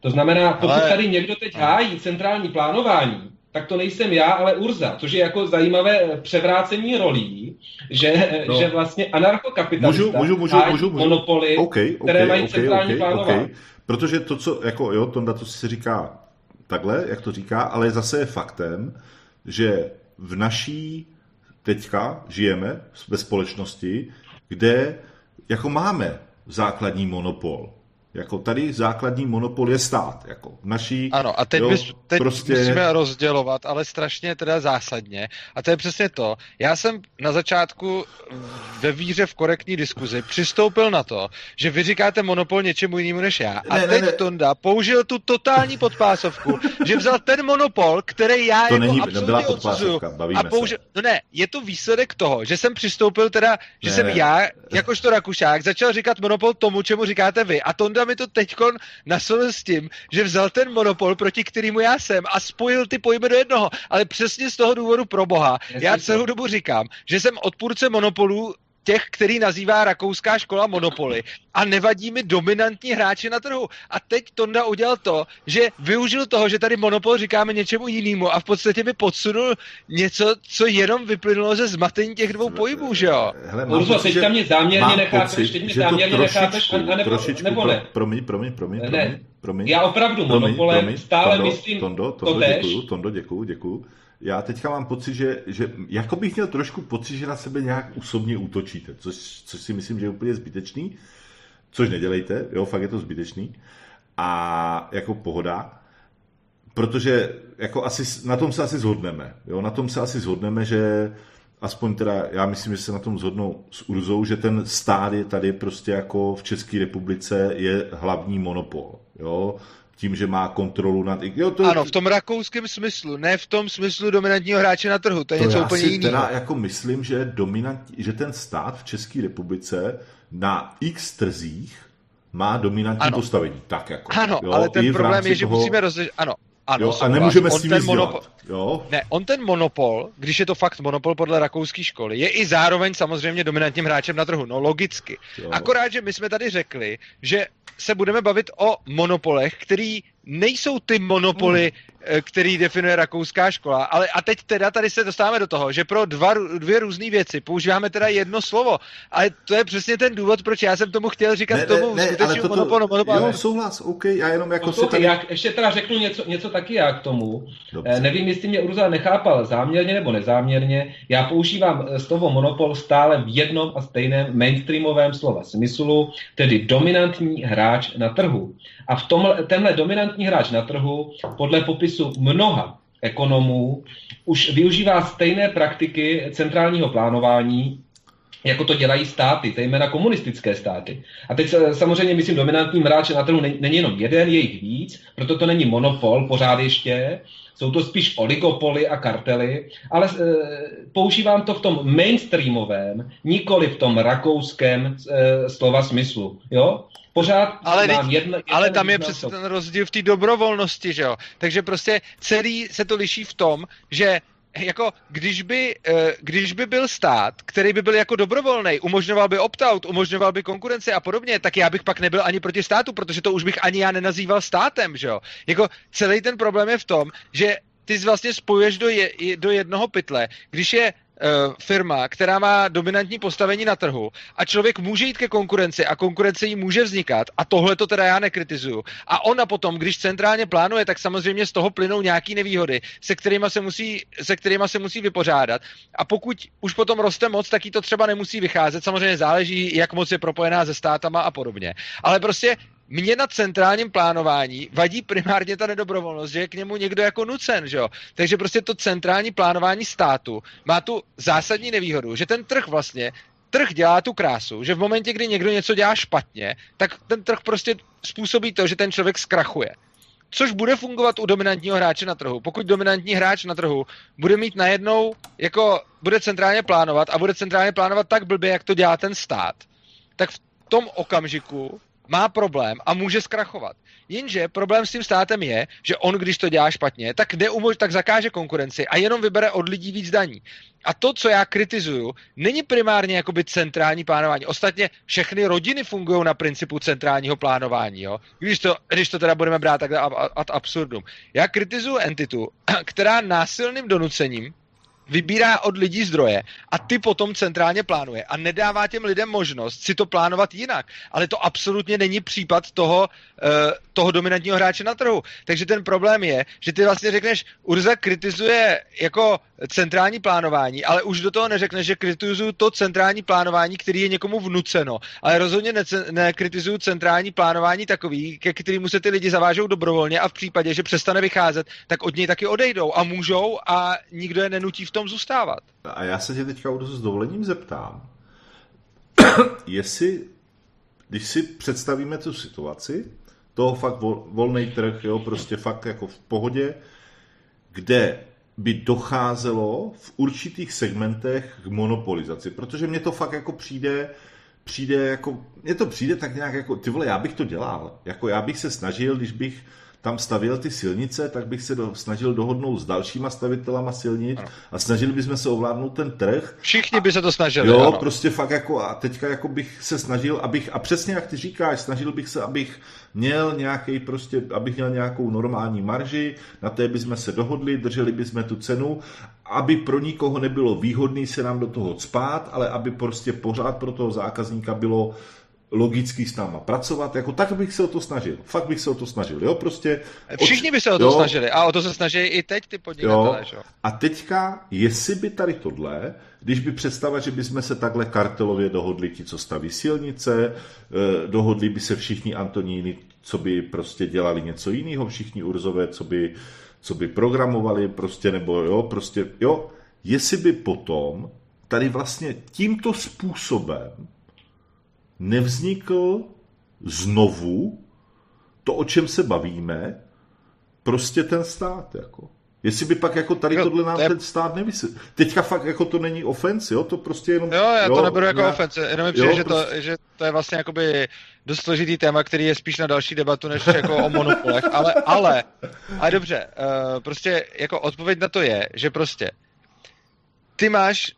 To znamená, pokud Ale... tady někdo teď hájí centrální plánování, tak to nejsem já, ale Urza, což je jako zajímavé převrácení rolí, že, no. že vlastně anarchokapitalista můžu, můžu, můžu, můžu, můžu. monopoly, okay, okay, které mají okay, centrální okay, plánování. Okay. Protože to, co, jako jo, Tonda, to si říká takhle, jak to říká, ale zase je faktem, že v naší teďka žijeme ve společnosti, kde jako máme základní monopol. Jako tady základní monopol je stát. Jako naší, ano, a teď, jo, bys, teď prostě... musíme rozdělovat, ale strašně teda zásadně. A to je přesně to. Já jsem na začátku ve víře v korektní diskuzi přistoupil na to, že vy říkáte monopol něčemu jinému než já. A ne, teď ne, ne. Tonda použil tu totální podpásovku, že vzal ten monopol, který já to jako není, absolutně odsuzuju. A použil, no ne, je to výsledek toho, že jsem přistoupil teda, že ne, jsem ne. já, jakožto Rakušák, začal říkat monopol tomu, čemu říkáte vy. A Tonda mi to teďkon naslovil s tím, že vzal ten monopol, proti kterému já jsem a spojil ty pojmy do jednoho. Ale přesně z toho důvodu pro boha. Já celou dobu říkám, že jsem odpůrce monopolů těch, který nazývá rakouská škola Monopoly a nevadí mi dominantní hráči na trhu. A teď Tonda udělal to, že využil toho, že tady Monopol říkáme něčemu jinému a v podstatě mi podsunul něco, co jenom vyplynulo ze zmatení těch dvou pojmů, že jo? Hele, Urzo, teďka mě záměrně nechápeš, teď mě záměrně nechápeš, a, nebo, nebo ne? Promiň, promiň, promiň, promiň, promiň. Já opravdu promiň, Monopolem promiň, stále tondo, myslím Tondo, Tondo, to děkuju, Tondo, děkuju, děkuju já teďka mám pocit, že, že jako bych měl trošku pocit, že na sebe nějak osobně útočíte, což, což si myslím, že je úplně zbytečný, což nedělejte, jo, fakt je to zbytečný. A jako pohoda, protože jako asi, na tom se asi zhodneme, jo, na tom se asi zhodneme, že aspoň teda, já myslím, že se na tom zhodnou s Urzou, že ten stát je tady prostě jako v České republice je hlavní monopol, jo, tím, že má kontrolu nad... Jo, to... Ano, v tom rakouském smyslu, ne v tom smyslu dominantního hráče na trhu, to je to něco úplně jiného. teda jako myslím, že, dominant, že ten stát v České republice na x trzích má dominantní ano. postavení. Tak jako. Ano, jo, ale ten problém je, že toho... musíme rozlišit... Ano, ano, jo, a nemůžeme s tím ten monopol, jo? Ne, on ten monopol, když je to fakt monopol podle rakouské školy, je i zároveň samozřejmě dominantním hráčem na trhu, no logicky. Jo. Akorát, že my jsme tady řekli, že se budeme bavit o monopolech, který nejsou ty monopoly, hmm. Eh, který definuje rakouská škola. Ale a teď teda tady se dostáváme do toho, že pro dva, dvě různé věci používáme teda jedno slovo. Ale to je přesně ten důvod, proč já jsem tomu chtěl říkat Ne, tomu ne, ne, ale skutečnému toto, monopolu. monopolu. jo, souhlas, OK, já jenom jako si Poslouchej, tady... já ještě teda řeknu něco, něco taky já k tomu. Dobře. Eh, Nevím, jestli mě Urza nechápal záměrně nebo nezáměrně. Já používám eh, slovo monopol stále v jednom a stejném mainstreamovém slova smyslu, tedy dominantní hráč na trhu. A v tomhle, tenhle dominantní hráč na trhu podle popisu mnoha ekonomů už využívá stejné praktiky centrálního plánování, jako to dělají státy, zejména komunistické státy. A teď se- samozřejmě myslím, dominantním hráčem na trhu není jenom jeden, je jich víc, proto to není monopol pořád ještě, jsou to spíš oligopoly a kartely, ale e, používám to v tom mainstreamovém, nikoli v tom rakouském e, slova smyslu. Jo? Pořád Ale, mám teď, jedno, ale tam je to- ten rozdíl v té dobrovolnosti, že jo. Takže prostě celý se to liší v tom, že jako když by, eh, když by byl stát, který by byl jako dobrovolný, umožňoval by opt-out, umožňoval by konkurenci a podobně, tak já bych pak nebyl ani proti státu, protože to už bych ani já nenazýval státem, že jo. Jako celý ten problém je v tom, že ty vlastně spojuješ do, je, do jednoho pytle, když je firma, která má dominantní postavení na trhu a člověk může jít ke konkurenci a konkurence jí může vznikat a tohle to teda já nekritizuju. A ona potom, když centrálně plánuje, tak samozřejmě z toho plynou nějaký nevýhody, se kterými se musí, se kterýma se musí vypořádat. A pokud už potom roste moc, tak jí to třeba nemusí vycházet. Samozřejmě záleží, jak moc je propojená se státama a podobně. Ale prostě mě na centrálním plánování vadí primárně ta nedobrovolnost, že je k němu někdo jako nucen, že jo? Takže prostě to centrální plánování státu má tu zásadní nevýhodu, že ten trh vlastně trh dělá tu krásu, že v momentě, kdy někdo něco dělá špatně, tak ten trh prostě způsobí to, že ten člověk zkrachuje. Což bude fungovat u dominantního hráče na trhu. Pokud dominantní hráč na trhu bude mít najednou, jako bude centrálně plánovat a bude centrálně plánovat tak blbě, jak to dělá ten stát, tak v tom okamžiku má problém a může zkrachovat. Jenže problém s tím státem je, že on, když to dělá špatně, tak, neumož, tak zakáže konkurenci a jenom vybere od lidí víc daní. A to, co já kritizuju, není primárně jakoby centrální plánování. Ostatně všechny rodiny fungují na principu centrálního plánování, jo? Když, to, když to teda budeme brát ad- ad absurdum. Já kritizuju entitu, která násilným donucením vybírá od lidí zdroje a ty potom centrálně plánuje a nedává těm lidem možnost si to plánovat jinak. Ale to absolutně není případ toho, uh, toho dominantního hráče na trhu. Takže ten problém je, že ty vlastně řekneš, Urza kritizuje jako centrální plánování, ale už do toho neřekneš, že kritizuju to centrální plánování, který je někomu vnuceno, ale rozhodně nekritizuju centrální plánování takový, ke kterému se ty lidi zavážou dobrovolně a v případě, že přestane vycházet, tak od něj taky odejdou a můžou a nikdo je nenutí v tom zůstávat. A já se tě teďka s dovolením zeptám, jestli, když si představíme tu situaci, toho fakt vol, volný trh, jo, prostě fakt jako v pohodě, kde by docházelo v určitých segmentech k monopolizaci, protože mně to fakt jako přijde, přijde jako, mně to přijde tak nějak jako, ty vole, já bych to dělal, jako já bych se snažil, když bych tam stavěl ty silnice, tak bych se do, snažil dohodnout s dalšíma stavitelama silnic a snažili bychom se ovládnout ten trh Všichni by se to snažili. Jo, ano. prostě fakt jako a teďka jako bych se snažil, abych, a přesně jak ty říkáš, snažil bych se, abych měl nějaký prostě, abych měl nějakou normální marži, na té bychom se dohodli, drželi bychom tu cenu, aby pro nikoho nebylo výhodný se nám do toho cpát, ale aby prostě pořád pro toho zákazníka bylo logický s náma pracovat, jako tak bych se o to snažil. Fakt bych se o to snažil, jo, prostě. Všichni by se o to jo, snažili a o to se snaží i teď ty podnikatelé. Jo. A teďka, jestli by tady tohle, když by představa, že bychom se takhle kartelově dohodli ti, co staví silnice, eh, dohodli by se všichni Antoníny, co by prostě dělali něco jiného, všichni Urzové, co by, co by programovali, prostě, nebo jo, prostě, jo, jestli by potom tady vlastně tímto způsobem nevznikl znovu to, o čem se bavíme, prostě ten stát, jako. Jestli by pak jako tady Jo, tohle nám to je- ten stát nevysvětlil. Teďka fakt jako to není ofenz, jo, to prostě jenom... Jo, já to neberu jako nějak- ofence, jenom mi přijde, jo, že, to, prostě- že to je vlastně jakoby dost složitý téma, který je spíš na další debatu, než jako o monopolech, ale, ale, ale dobře, uh, prostě jako odpověď na to je, že prostě ty máš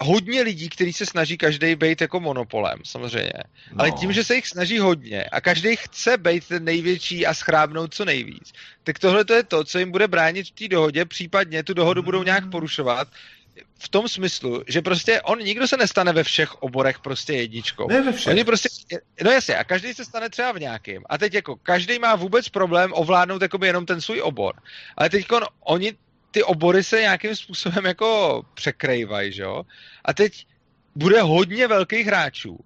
hodně lidí, kteří se snaží každý být jako monopolem, samozřejmě. No. Ale tím, že se jich snaží hodně a každý chce být ten největší a schrábnout co nejvíc, tak tohle to je to, co jim bude bránit v té dohodě, případně tu dohodu budou nějak porušovat, v tom smyslu, že prostě on nikdo se nestane ve všech oborech prostě jedničkou. Ne ve všech. Oni prostě, no jasně, a každý se stane třeba v nějakým. A teď jako každý má vůbec problém ovládnout jakoby jenom ten svůj obor. Ale teď oni ty obory se nějakým způsobem jako překrývají, že jo? A teď bude hodně velkých hráčů.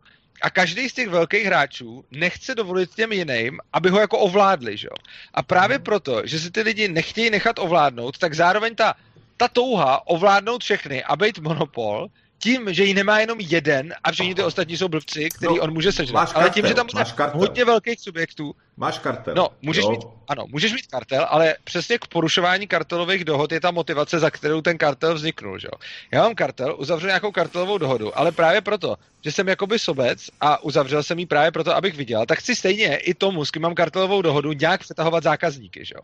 A každý z těch velkých hráčů nechce dovolit těm jiným, aby ho jako ovládli, že jo? A právě hmm. proto, že si ty lidi nechtějí nechat ovládnout, tak zároveň ta ta touha ovládnout všechny a být monopol, tím, že ji nemá jenom jeden a všichni ty ostatní jsou blbci, který no, on může sežrat. Ale tím, že tam bude hodně velkých subjektů. Máš kartel. No, můžeš mít, ano, můžeš mít kartel, ale přesně k porušování kartelových dohod je ta motivace, za kterou ten kartel vzniknul. Že? Já mám kartel, uzavřu nějakou kartelovou dohodu, ale právě proto, že jsem jakoby sobec a uzavřel jsem ji právě proto, abych viděl, tak chci stejně i tomu, s kým mám kartelovou dohodu, nějak přetahovat zákazníky. Že?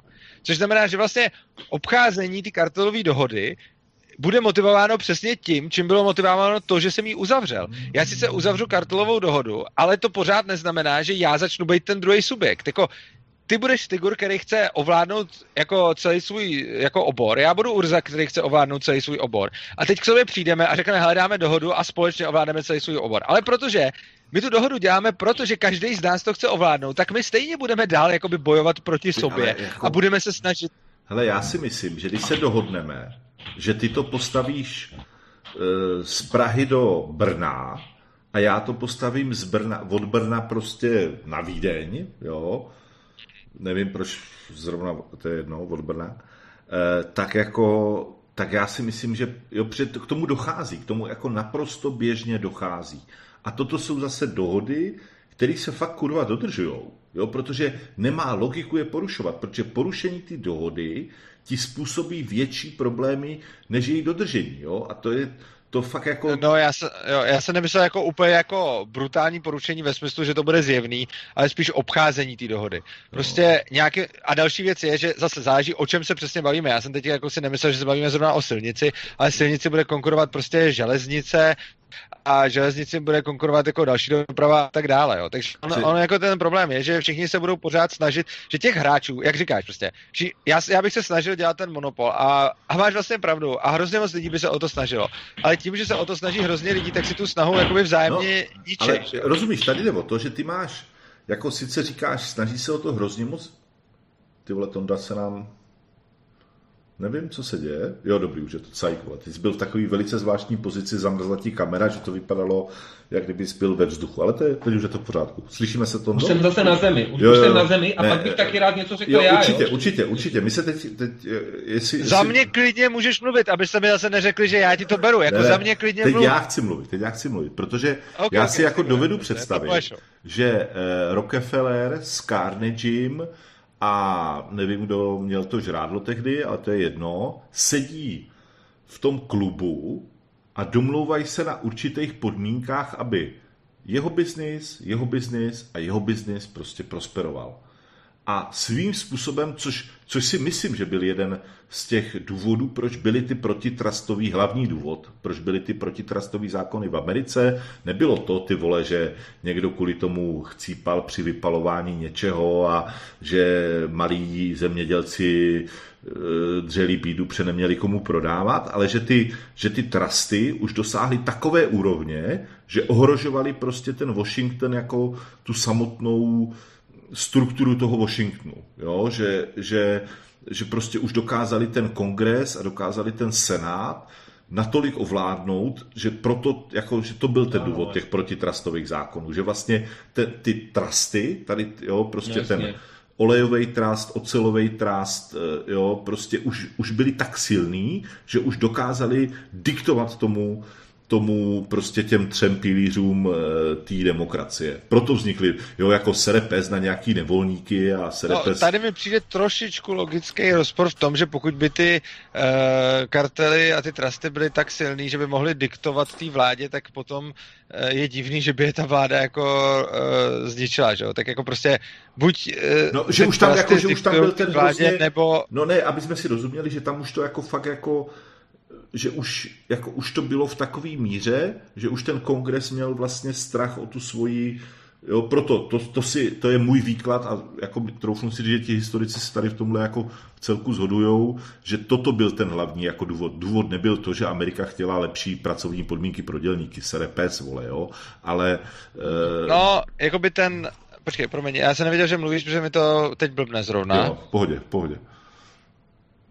Což znamená, že vlastně obcházení ty kartelové dohody bude motivováno přesně tím, čím bylo motivováno to, že jsem ji uzavřel. Já sice uzavřu kartelovou dohodu, ale to pořád neznamená, že já začnu být ten druhý subjekt. Jako, ty budeš Tigur, který chce ovládnout jako celý svůj jako obor, já budu Urza, který chce ovládnout celý svůj obor. A teď k sobě přijdeme a řekneme, hledáme dohodu a společně ovládneme celý svůj obor. Ale protože my tu dohodu děláme, protože každý z nás to chce ovládnout, tak my stejně budeme dál jakoby bojovat proti sobě jako... a budeme se snažit. Hele, já si myslím, že když se dohodneme, že ty to postavíš e, z Prahy do Brna a já to postavím z Brna, od Brna prostě na Vídeň, jo, nevím proč zrovna, to je jedno, od Brna, e, tak jako, tak já si myslím, že jo, před, k tomu dochází, k tomu jako naprosto běžně dochází. A toto jsou zase dohody, které se fakt kurva dodržujou. Jo, protože nemá logiku je porušovat, protože porušení ty dohody ti způsobí větší problémy než její dodržení. Jo? A to je to fakt jako... No já se, jo, já se nemyslel jako úplně jako brutální porušení ve smyslu, že to bude zjevný, ale spíš obcházení té dohody. Prostě no. nějaký... A další věc je, že zase záleží, o čem se přesně bavíme. Já jsem teď jako si nemyslel, že se bavíme zrovna o silnici, ale silnici bude konkurovat prostě železnice, a železnici bude konkurovat jako další doprava a tak dále. Jo. Takže on, on, jako ten problém je, že všichni se budou pořád snažit, že těch hráčů, jak říkáš prostě, že já, já bych se snažil dělat ten monopol a, a máš vlastně pravdu a hrozně moc lidí by se o to snažilo. Ale tím, že se o to snaží hrozně lidí, tak si tu snahu jakoby vzájemně no, ničit. Ale rozumíš, tady jde o to, že ty máš, jako sice říkáš, snaží se o to hrozně moc, ty vole, Tonda se nám Nevím, co se děje. Jo, dobrý, už je to cajk, vole. Ty jsi byl v takový velice zvláštní pozici, zamrzla ti kamera, že to vypadalo, jak kdyby jsi byl ve vzduchu, ale to je, teď už je to v pořádku. Slyšíme se to? Už jsem zase na zemi, už, jo, jo, jsem na zemi a ne, pak bych taky rád něco řekl jo, já. Určitě, jo? určitě, určitě. My se teď, teď jestli, Za jestli... mě klidně můžeš mluvit, abyste mi zase neřekli, že já ti to beru, jako ne, za mě klidně teď mluv. já chci mluvit, teď já chci mluvit, protože okay, já si okay, jako dovedu představit, že uh, Rockefeller s Carnegiem a nevím, kdo měl to žrádlo tehdy, ale to je jedno, sedí v tom klubu a domlouvají se na určitých podmínkách, aby jeho biznis, jeho biznis a jeho biznis prostě prosperoval. A svým způsobem, což, což si myslím, že byl jeden z těch důvodů, proč byly ty protitrastový hlavní důvod, proč byly ty protitrastový zákony v Americe, nebylo to, ty vole, že někdo kvůli tomu chcípal při vypalování něčeho a že malí zemědělci e, dřelí bídu, protože neměli komu prodávat, ale že ty, že ty trusty už dosáhly takové úrovně, že ohrožovali prostě ten Washington jako tu samotnou strukturu toho Washingtonu, jo? Že, že, že prostě už dokázali ten kongres a dokázali ten senát natolik ovládnout, že proto, jako, že to byl ten no, důvod těch protitrastových zákonů, že vlastně te, ty trusty, tady, jo, prostě Jasně. ten olejový trust, ocelový trust, eh, jo, prostě už, už byli tak silný, že už dokázali diktovat tomu, tomu prostě těm třem pilířům eh, té demokracie. Proto vznikly, jo, jako serepes na nějaký nevolníky a serepes... No, tady mi přijde trošičku logický rozpor v tom, že pokud by ty uh, kartely a ty trusty byly tak silný, že by mohly diktovat té vládě, tak potom uh, je divný, že by je ta vláda jako uh, zničila, že jo? Tak jako prostě buď... Uh, no, že už tam, jako, že už tam byl ten vládě, hrozně... nebo... No ne, aby jsme si rozuměli, že tam už to jako fakt jako že už, jako už to bylo v takové míře, že už ten kongres měl vlastně strach o tu svoji Jo, proto to, to, si, to je můj výklad a jako troufnu si že ti historici se tady v tomhle jako v celku zhodujou, že toto byl ten hlavní jako důvod. Důvod nebyl to, že Amerika chtěla lepší pracovní podmínky pro dělníky, sere pes, vole, jo, ale... Uh... No, jako by ten, počkej, promiň, já jsem nevěděl, že mluvíš, protože mi to teď blbne zrovna. Jo, v pohodě, v pohodě.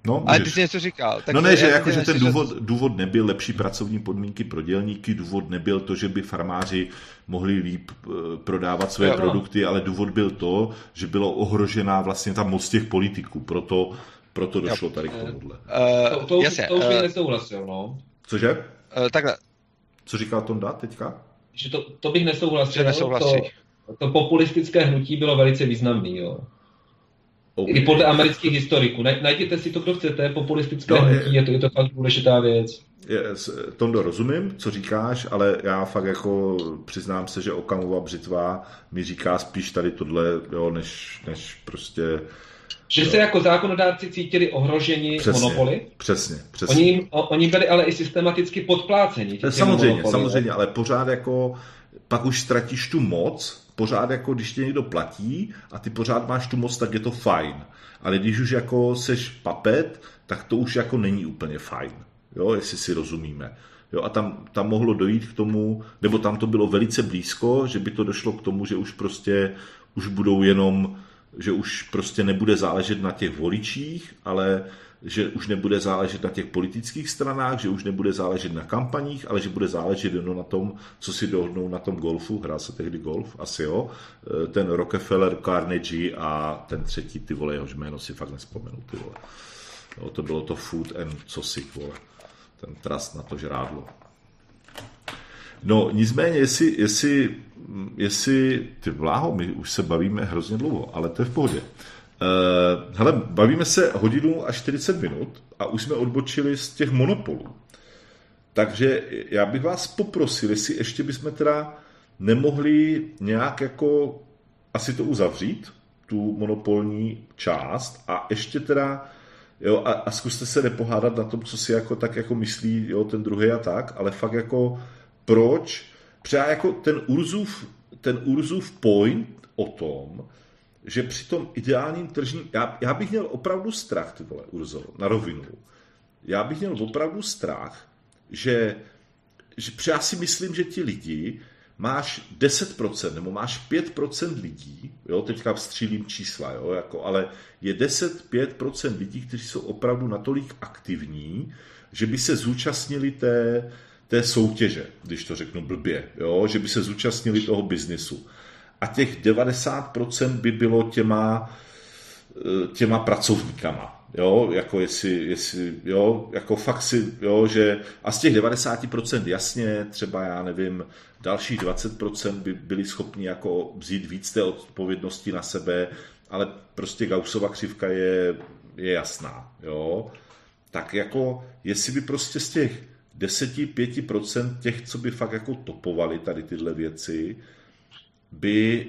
No, Ale ty jsi něco říkal. Tak no ne, že, jako, že ten důvod, důvod nebyl lepší pracovní podmínky pro dělníky, důvod nebyl to, že by farmáři mohli líp eh, prodávat své jo, no. produkty, ale důvod byl to, že bylo ohrožená vlastně ta moc těch politiků, proto, proto došlo tady k tomuhle. Uh, to, to, už, jasně, to už bych uh, nesouhlasil, no. Cože? Uh, takhle. Co říkal Tonda teďka? Že to, to bych nesouhlasil. To, to populistické hnutí bylo velice významný, jo. Okay. I podle amerických historiků. Najděte si to, kdo chcete, populistické no, hnutí, je to, je to fakt důležitá věc. Je, Tondo, rozumím, co říkáš, ale já fakt jako přiznám se, že Okamova břitva mi říká spíš tady tohle, jo, než, než prostě... Že jo. se jako zákonodárci cítili ohroženi přesně, monopoly? Přesně, přesně. Oni, oni byli ale i systematicky podpláceni. Samozřejmě, monopoly, samozřejmě, ale pořád jako pak už ztratíš tu moc, pořád jako když tě někdo platí a ty pořád máš tu moc, tak je to fajn. Ale když už jako seš papet, tak to už jako není úplně fajn. Jo, jestli si rozumíme. Jo, a tam, tam mohlo dojít k tomu, nebo tam to bylo velice blízko, že by to došlo k tomu, že už prostě už budou jenom, že už prostě nebude záležet na těch voličích, ale že už nebude záležet na těch politických stranách, že už nebude záležet na kampaních, ale že bude záležet jenom na tom, co si dohodnou na tom golfu. Hrál se tehdy golf, asi jo. E, ten Rockefeller, Carnegie a ten třetí, ty vole, jehož jméno si fakt nespomenu, ty vole. Jo, to bylo to Food and co si, vole. Ten trust na to žrádlo. No, nicméně, jestli, jestli, jestli ty vláho, my už se bavíme hrozně dlouho, ale to je v pohodě. Hele, bavíme se hodinu a 40 minut a už jsme odbočili z těch monopolů. Takže já bych vás poprosil, jestli ještě bychom teda nemohli nějak jako asi to uzavřít, tu monopolní část a ještě teda jo, a, a zkuste se nepohádat na tom, co si jako tak jako myslí jo, ten druhý a tak, ale fakt jako proč, třeba jako ten Urzův, ten Urzův point o tom, že při tom ideálním tržním... Já, já bych měl opravdu strach, ty vole, Urzo, na rovinu. Já bych měl opravdu strach, že, že já si myslím, že ti lidi máš 10% nebo máš 5% lidí, jo, teďka střílím čísla, jo, jako, ale je 10-5% lidí, kteří jsou opravdu natolik aktivní, že by se zúčastnili té, té soutěže, když to řeknu blbě, jo, že by se zúčastnili toho biznisu a těch 90% by bylo těma, eh, těma pracovníkama. Jo, jako jestli, jestli, jo, jako fakt si, jo, že a z těch 90% jasně, třeba já nevím, dalších 20% by byli schopni jako vzít víc té odpovědnosti na sebe, ale prostě Gaussova křivka je, je jasná, jo. Tak jako, jestli by prostě z těch 10-5% těch, co by fakt jako topovali tady tyhle věci, by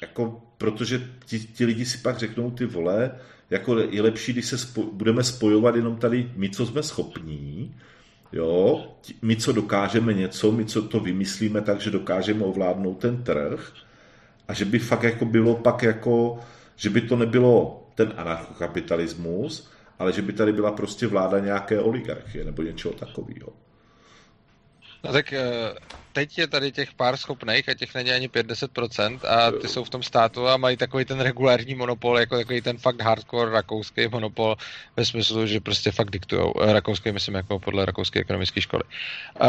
jako, protože ti, ti lidi si pak řeknou ty vole, jako je lepší, když se spo, budeme spojovat jenom tady my, co jsme schopní, jo, my, co dokážeme něco, my, co to vymyslíme tak, že dokážeme ovládnout ten trh a že by fakt jako bylo pak jako, že by to nebylo ten anarchokapitalismus, ale že by tady byla prostě vláda nějaké oligarchie nebo něčeho takového. No tak eh, teď je tady těch pár schopných a těch není ani 5-10% a ty jsou v tom státu a mají takový ten regulární monopol, jako takový ten fakt hardcore rakouský monopol ve smyslu, že prostě fakt diktujou. Eh, rakouský, myslím, jako podle rakouské ekonomické školy. Uh,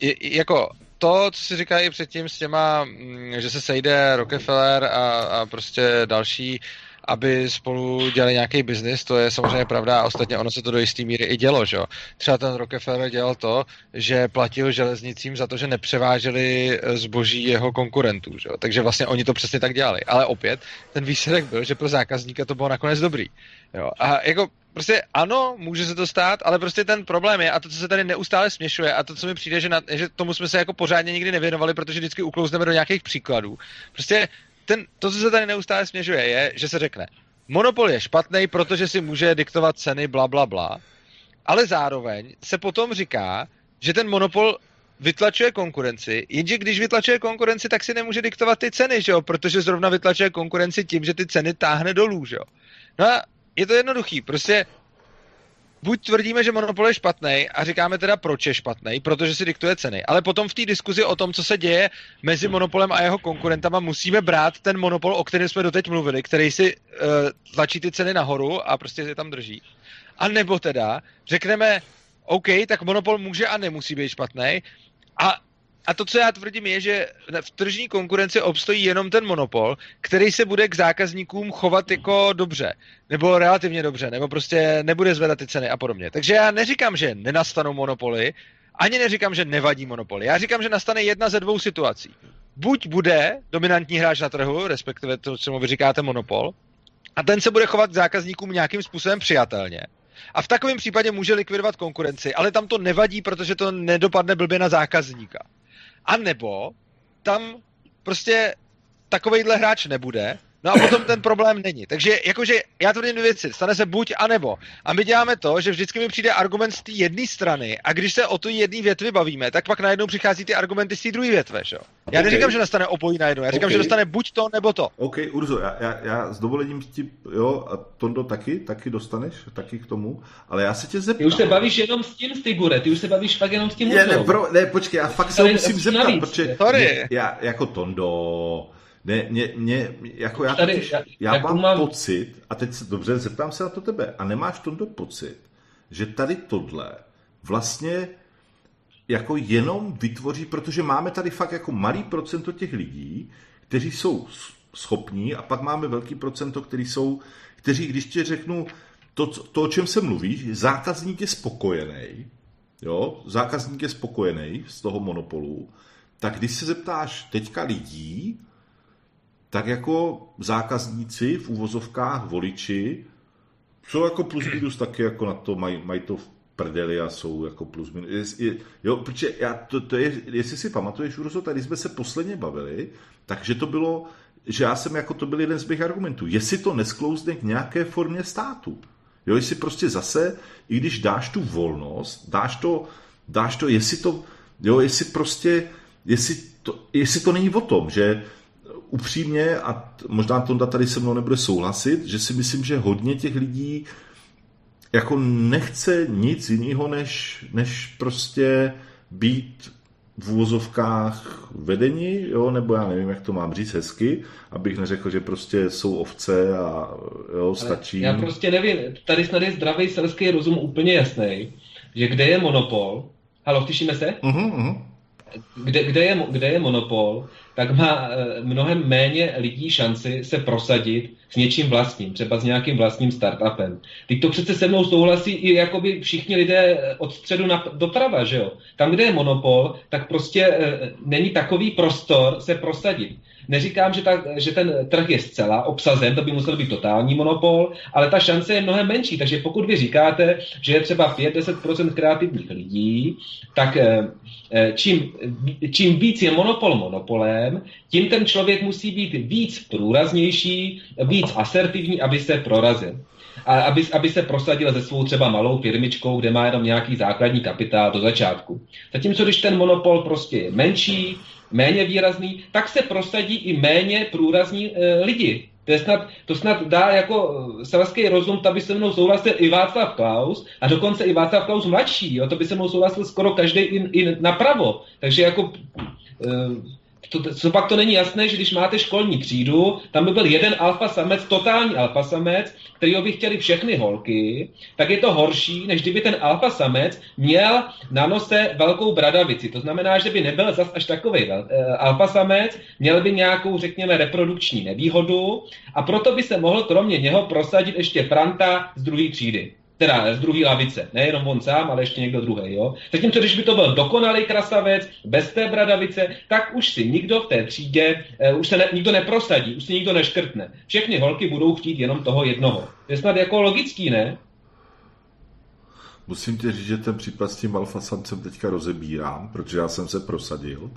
je, jako to, co si říkají předtím s těma, mm, že se sejde Rockefeller a, a prostě další uh, aby spolu dělali nějaký biznis, to je samozřejmě pravda a ostatně ono se to do jisté míry i dělo, že Třeba ten Rockefeller dělal to, že platil železnicím za to, že nepřeváželi zboží jeho konkurentů, že Takže vlastně oni to přesně tak dělali. Ale opět, ten výsledek byl, že pro zákazníka to bylo nakonec dobrý. Jo? A jako prostě ano, může se to stát, ale prostě ten problém je, a to, co se tady neustále směšuje, a to, co mi přijde, že, na, že tomu jsme se jako pořádně nikdy nevěnovali, protože vždycky uklouzneme do nějakých příkladů. Prostě ten, to, co se tady neustále směřuje, je, že se řekne, monopol je špatný, protože si může diktovat ceny, bla, bla, bla. ale zároveň se potom říká, že ten monopol vytlačuje konkurenci, jenže když vytlačuje konkurenci, tak si nemůže diktovat ty ceny, že jo? protože zrovna vytlačuje konkurenci tím, že ty ceny táhne dolů. Že jo? No a je to jednoduchý, prostě buď tvrdíme, že monopol je špatný a říkáme teda, proč je špatný, protože si diktuje ceny, ale potom v té diskuzi o tom, co se děje mezi monopolem a jeho konkurentama, musíme brát ten monopol, o kterém jsme doteď mluvili, který si uh, tlačí ty ceny nahoru a prostě je tam drží. A nebo teda řekneme, OK, tak monopol může a nemusí být špatný. A, a to, co já tvrdím, je, že v tržní konkurenci obstojí jenom ten monopol, který se bude k zákazníkům chovat jako dobře, nebo relativně dobře, nebo prostě nebude zvedat ty ceny a podobně. Takže já neříkám, že nenastanou monopoly, ani neříkám, že nevadí monopoly. Já říkám, že nastane jedna ze dvou situací. Buď bude dominantní hráč na trhu, respektive to, co vy říkáte monopol, a ten se bude chovat k zákazníkům nějakým způsobem přijatelně. A v takovém případě může likvidovat konkurenci, ale tam to nevadí, protože to nedopadne blbě na zákazníka. A nebo tam prostě takovejhle hráč nebude, No a potom ten problém není. Takže jakože já tvrdím dvě věci. Stane se buď a nebo. A my děláme to, že vždycky mi přijde argument z té jedné strany a když se o tu jedné větvi bavíme, tak pak najednou přichází ty argumenty z té druhé větve. Že? Já okay. neříkám, že nastane obojí najednou. Já říkám, okay. že nastane buď to, nebo to. OK, Urzo, já, já, já s dovolením ti, jo, a Tondo taky, taky dostaneš, taky k tomu, ale já se tě zeptám. Ty už se bavíš jenom s tím, Stigure, ty už se bavíš fakt jenom s tím. Ne, ne, bro, ne, počkej, já fakt se musím zeptat, navíc, protože Sorry. já jako Tondo, ne, mě, mě, jako já, Tady, já, já mám, mám pocit, a teď se dobře zeptám se na to tebe, a nemáš tomto pocit, že tady tohle vlastně jako jenom vytvoří, protože máme tady fakt jako malý procento těch lidí, kteří jsou schopní a pak máme velký procento, kteří jsou, kteří, když ti řeknu to, to o čem se mluví, zákazník je spokojený, jo, zákazník je spokojený z toho monopolu, tak když se zeptáš teďka lidí, tak jako zákazníci v úvozovkách, voliči, jsou jako plus minus taky jako na to, mají, mají to v prdeli a jsou jako plus minus. Je, je, jo, protože já, to, to je, jestli si pamatuješ, Urzo, tady jsme se posledně bavili, takže to bylo, že já jsem jako to byl jeden z mých argumentů. Jestli to nesklouzne k nějaké formě státu. Jo, jestli prostě zase, i když dáš tu volnost, dáš to, dáš to, jestli to, jo, jestli prostě, jestli to, jestli to není o tom, že upřímně, a možná Tonda tady se mnou nebude souhlasit, že si myslím, že hodně těch lidí jako nechce nic jiného, než, než prostě být v úvozovkách vedení, jo, nebo já nevím, jak to mám říct hezky, abych neřekl, že prostě jsou ovce a jo, stačí. Ale já prostě nevím, tady snad je zdravý selský rozum úplně jasný, že kde je monopol, halo, slyšíme se? Uh-huh, uh-huh. Kde, kde, je, kde je monopol, tak má eh, mnohem méně lidí šanci se prosadit s něčím vlastním, třeba s nějakým vlastním startupem. Teď to přece se mnou souhlasí i jakoby všichni lidé od středu na, doprava, že jo? Tam, kde je monopol, tak prostě e, není takový prostor se prosadit. Neříkám, že, ta, že ten trh je zcela obsazen, to by musel být totální monopol, ale ta šance je mnohem menší. Takže pokud vy říkáte, že je třeba 5-10% kreativních lidí, tak eh, eh, čím, čím víc je monopol monopolem, tím ten člověk musí být víc průraznější, víc asertivní, aby se prorazil a aby, aby se prosadil se svou třeba malou firmičkou, kde má jenom nějaký základní kapitál do začátku. Zatímco když ten monopol prostě je menší, méně výrazný, tak se prosadí i méně průrazní e, lidi. To, je snad, to snad dá jako eh, selský rozum, to by se mnou souhlasil i Václav Klaus, a dokonce i Václav Klaus mladší, jo, to by se mnou souhlasil skoro každý i, i napravo. Takže jako e, to, co pak to není jasné, že když máte školní třídu, tam by byl jeden alfa samec, totální alfa samec, kterýho by chtěli všechny holky, tak je to horší, než kdyby ten alfa samec měl na nose velkou bradavici. To znamená, že by nebyl zas až takový uh, alfa samec, měl by nějakou, řekněme, reprodukční nevýhodu a proto by se mohl kromě něho prosadit ještě Franta z druhé třídy teda z druhé lavice, nejenom on sám, ale ještě někdo druhý. Jo? Zatímco, když by to byl dokonalý krasavec, bez té bradavice, tak už si nikdo v té třídě, uh, už se ne, nikdo neprosadí, už si nikdo neškrtne. Všechny holky budou chtít jenom toho jednoho. Je snad jako logický, ne? Musím ti říct, že ten případ s tím alfa samcem teďka rozebírám, protože já jsem se prosadil.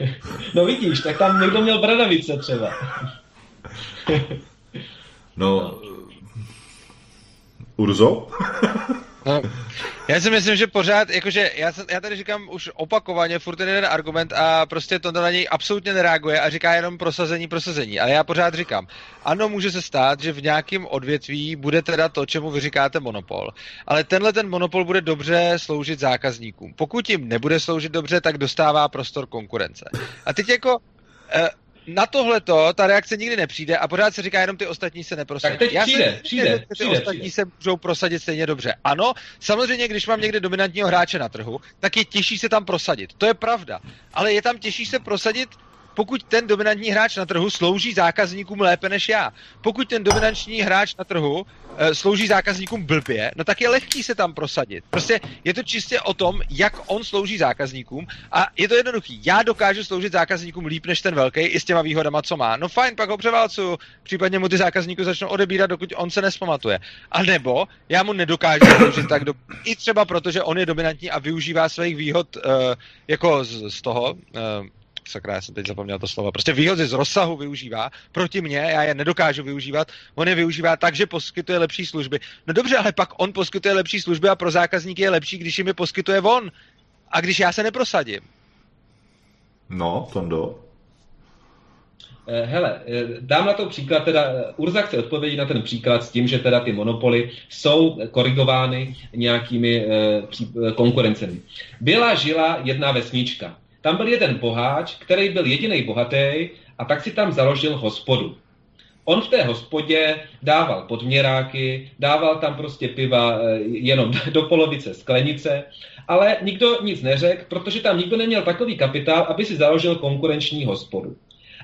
no vidíš, tak tam někdo měl bradavice třeba. no, Urzo? No, já si myslím, že pořád, jakože já, já tady říkám už opakovaně furt ten jeden argument a prostě to na něj absolutně nereaguje a říká jenom prosazení, prosazení. Ale já pořád říkám, ano, může se stát, že v nějakém odvětví bude teda to, čemu vy říkáte monopol. Ale tenhle ten monopol bude dobře sloužit zákazníkům. Pokud jim nebude sloužit dobře, tak dostává prostor konkurence. A teď jako, eh, na tohle to ta reakce nikdy nepřijde a pořád se říká, jenom ty ostatní se neprosadí. Tak teď Já přijde, si přijde, že ty přijde, ostatní přijde. se můžou prosadit stejně dobře. Ano, samozřejmě, když mám někde dominantního hráče na trhu, tak je těžší se tam prosadit. To je pravda. Ale je tam těžší se prosadit pokud ten dominantní hráč na trhu slouží zákazníkům lépe než já. Pokud ten dominantní hráč na trhu e, slouží zákazníkům blbě, no tak je lehký se tam prosadit. Prostě je to čistě o tom, jak on slouží zákazníkům a je to jednoduchý. Já dokážu sloužit zákazníkům líp než ten velký i s těma výhodama, co má. No fajn, pak ho převálcuju, případně mu ty zákazníků začnou odebírat, dokud on se nespamatuje. A nebo já mu nedokážu sloužit tak do... i třeba proto, že on je dominantní a využívá svých výhod uh, jako z, z toho, uh, sakra, já jsem teď zapomněl to slovo, prostě výhody z rozsahu využívá proti mně, já je nedokážu využívat, on je využívá tak, že poskytuje lepší služby. No dobře, ale pak on poskytuje lepší služby a pro zákazníky je lepší, když jim je poskytuje on. A když já se neprosadím. No, Tondo. Eh, Hele, eh, dám na to příklad, teda eh, Urza chce odpovědět na ten příklad s tím, že teda ty monopoly jsou korigovány nějakými konkurencemi. Byla žila jedna vesnička. Tam byl jeden boháč, který byl jediný bohatý a tak si tam založil hospodu. On v té hospodě dával podměráky, dával tam prostě piva eh, jenom do polovice sklenice, ale nikdo nic neřekl, protože tam nikdo neměl takový kapitál, aby si založil konkurenční hospodu.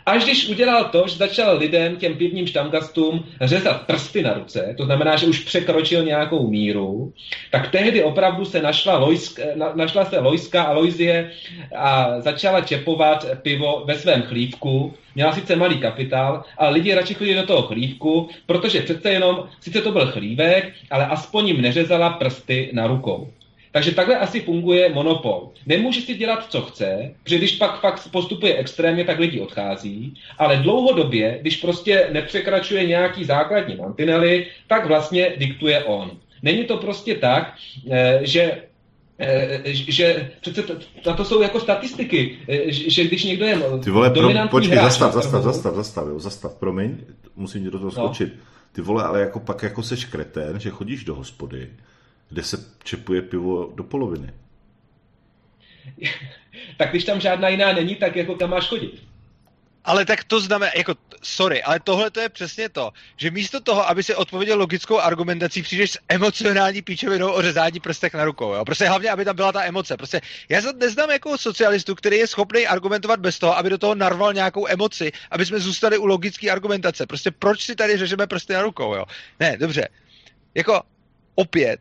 Až když udělal to, že začal lidem, těm pivním štamgastům, řezat prsty na ruce, to znamená, že už překročil nějakou míru, tak tehdy opravdu se našla, Lojsk, na, našla se Lojska a Lojzie a začala čepovat pivo ve svém chlívku. Měla sice malý kapitál, ale lidi radši chodili do toho chlívku, protože přece jenom, sice to byl chlívek, ale aspoň jim neřezala prsty na rukou. Takže takhle asi funguje monopol. Nemůže si dělat, co chce, protože když pak fakt postupuje extrémně, tak lidi odchází, ale dlouhodobě, když prostě nepřekračuje nějaký základní mantinely, tak vlastně diktuje on. Není to prostě tak, eh, že eh, že přece to, na to jsou jako statistiky, eh, že když někdo je Ty vole, pro, dominantní počkej, hráč zastav, zastav, trhu- zastav, zastav, jo, zastav, promiň, musím ti do toho No. skočit. Ty vole, ale jako pak jako seš kretén, že chodíš do hospody, kde se čepuje pivo do poloviny. tak když tam žádná jiná není, tak jako kam máš chodit? Ale tak to znamená, jako, sorry, ale tohle to je přesně to, že místo toho, aby si odpověděl logickou argumentací, přijdeš s emocionální píčovinou o řezání prstek na rukou. Jo? Prostě hlavně, aby tam byla ta emoce. Prostě já se neznám jako socialistu, který je schopný argumentovat bez toho, aby do toho narval nějakou emoci, aby jsme zůstali u logické argumentace. Prostě proč si tady řežeme prsty na rukou, jo? Ne, dobře. Jako, opět,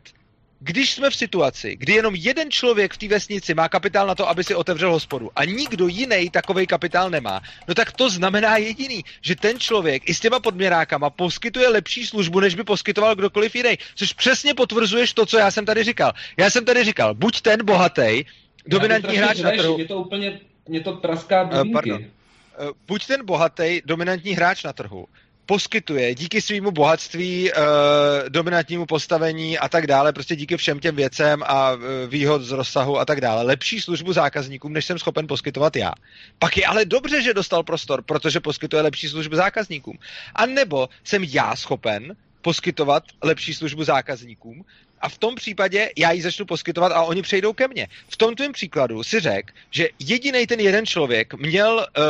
když jsme v situaci, kdy jenom jeden člověk v té vesnici má kapitál na to, aby si otevřel hospodu a nikdo jiný takový kapitál nemá, no tak to znamená jediný, že ten člověk i s těma podměrákama poskytuje lepší službu, než by poskytoval kdokoliv jiný. Což přesně potvrzuješ to, co já jsem tady říkal. Já jsem tady říkal, buď ten bohatý, dominantní hráč na trhu, Mě to úplně, mě to praská pardon. bubínky. Eh, buď ten bohatý dominantní hráč na trhu poskytuje díky svýmu bohatství, e, dominantnímu postavení a tak dále, prostě díky všem těm věcem a e, výhod z rozsahu a tak dále, lepší službu zákazníkům, než jsem schopen poskytovat já. Pak je ale dobře, že dostal prostor, protože poskytuje lepší službu zákazníkům. A nebo jsem já schopen poskytovat lepší službu zákazníkům a v tom případě já ji začnu poskytovat a oni přejdou ke mně. V tom tvém příkladu si řekl, že jediný ten jeden člověk měl uh,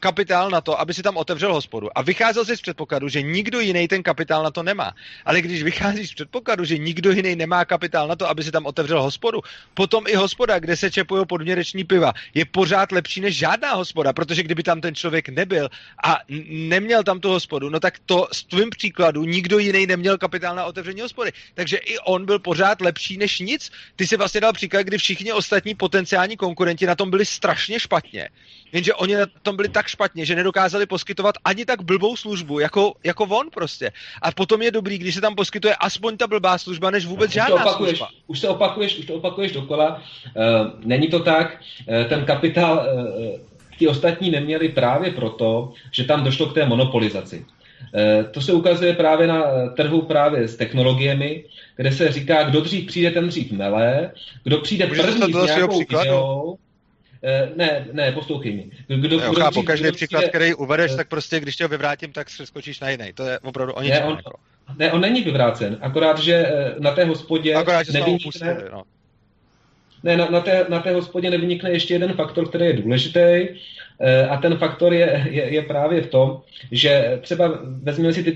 kapitál na to, aby si tam otevřel hospodu. A vycházel si z předpokladu, že nikdo jiný ten kapitál na to nemá. Ale když vycházíš z předpokladu, že nikdo jiný nemá kapitál na to, aby si tam otevřel hospodu, potom i hospoda, kde se čepují podměreční piva, je pořád lepší než žádná hospoda, protože kdyby tam ten člověk nebyl a neměl tam tu hospodu, no tak to z tvým příkladu nikdo jiný neměl kapitál na otevření hospody. Takže i on byl pořád lepší než nic. Ty si vlastně dal příklad, kdy všichni ostatní potenciální konkurenti na tom byli strašně špatně. Jenže oni na tom byli tak špatně, že nedokázali poskytovat ani tak blbou službu, jako, jako on prostě. A potom je dobrý, když se tam poskytuje aspoň ta blbá služba, než vůbec už to žádná opakuješ, služba. už to opakuješ, už to opakuješ dokola. Uh, není to tak. Uh, ten kapitál uh, ti ostatní neměli právě proto, že tam došlo k té monopolizaci. To se ukazuje právě na trhu právě s technologiemi, kde se říká, kdo dřív přijde, ten dřív mele, kdo přijde Můžete první s nějakou ideou, ne, ne, poslouchej mi. Kdo, jo, kdo chápu, každý kdo příklad, přijde, který uvedeš, tak prostě, když tě ho vyvrátím, tak skočíš na jiný. To je opravdu o ničem. Ne, on, jako. ne, on není vyvrácen, akorát, že na té hospodě akorát, nevynikne, no. ne, na, na, té, na té hospodě nevynikne ještě jeden faktor, který je důležitý, Eh, a ten faktor je, je, je právě v tom, že třeba vezměme si ty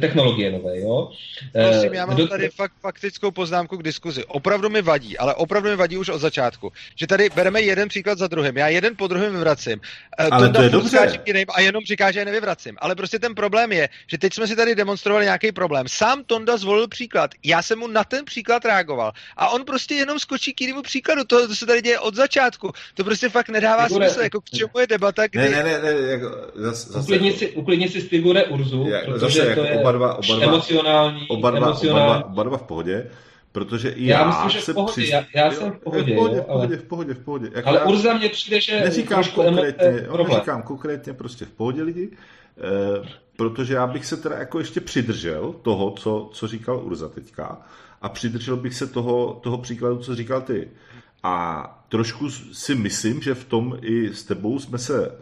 technologie nové. Jo? Eh, Prosím, já mám tady fakt, faktickou poznámku k diskuzi. Opravdu mi vadí, ale opravdu mi vadí už od začátku, že tady bereme jeden příklad za druhým. Já jeden po druhém vyvracím. Eh, ale to je dobře. A jenom říká, že je nevyvracím. Ale prostě ten problém je, že teď jsme si tady demonstrovali nějaký problém. Sám Tonda zvolil příklad. Já jsem mu na ten příklad reagoval. A on prostě jenom skočí k jinému příkladu. To, to se tady děje od začátku. To prostě fakt nedává smysl. Jako k čemu je debata, kdy... Ne, ne, ne, ne jako zase, zase, uklidni, si, uklidni si Stigure Urzu, jak, protože zase, jako to je oba dva, oba dva, emocionální, oba dva, emocionální. Oba, dva, oba dva v pohodě, protože i já, já myslím, že v pohodě, při... já, já jsem v pohodě, v pohodě, jo, v pohodě, v pohodě, v pohodě. Jako ale já, Urza mě přijde, že neříkám konkrétně, neříkám konkrétně prostě v pohodě lidi, eh, protože já bych se teda jako ještě přidržel toho, co, co říkal Urza teďka, a přidržel bych se toho, toho příkladu, co říkal ty. A trošku si myslím, že v tom i s tebou jsme se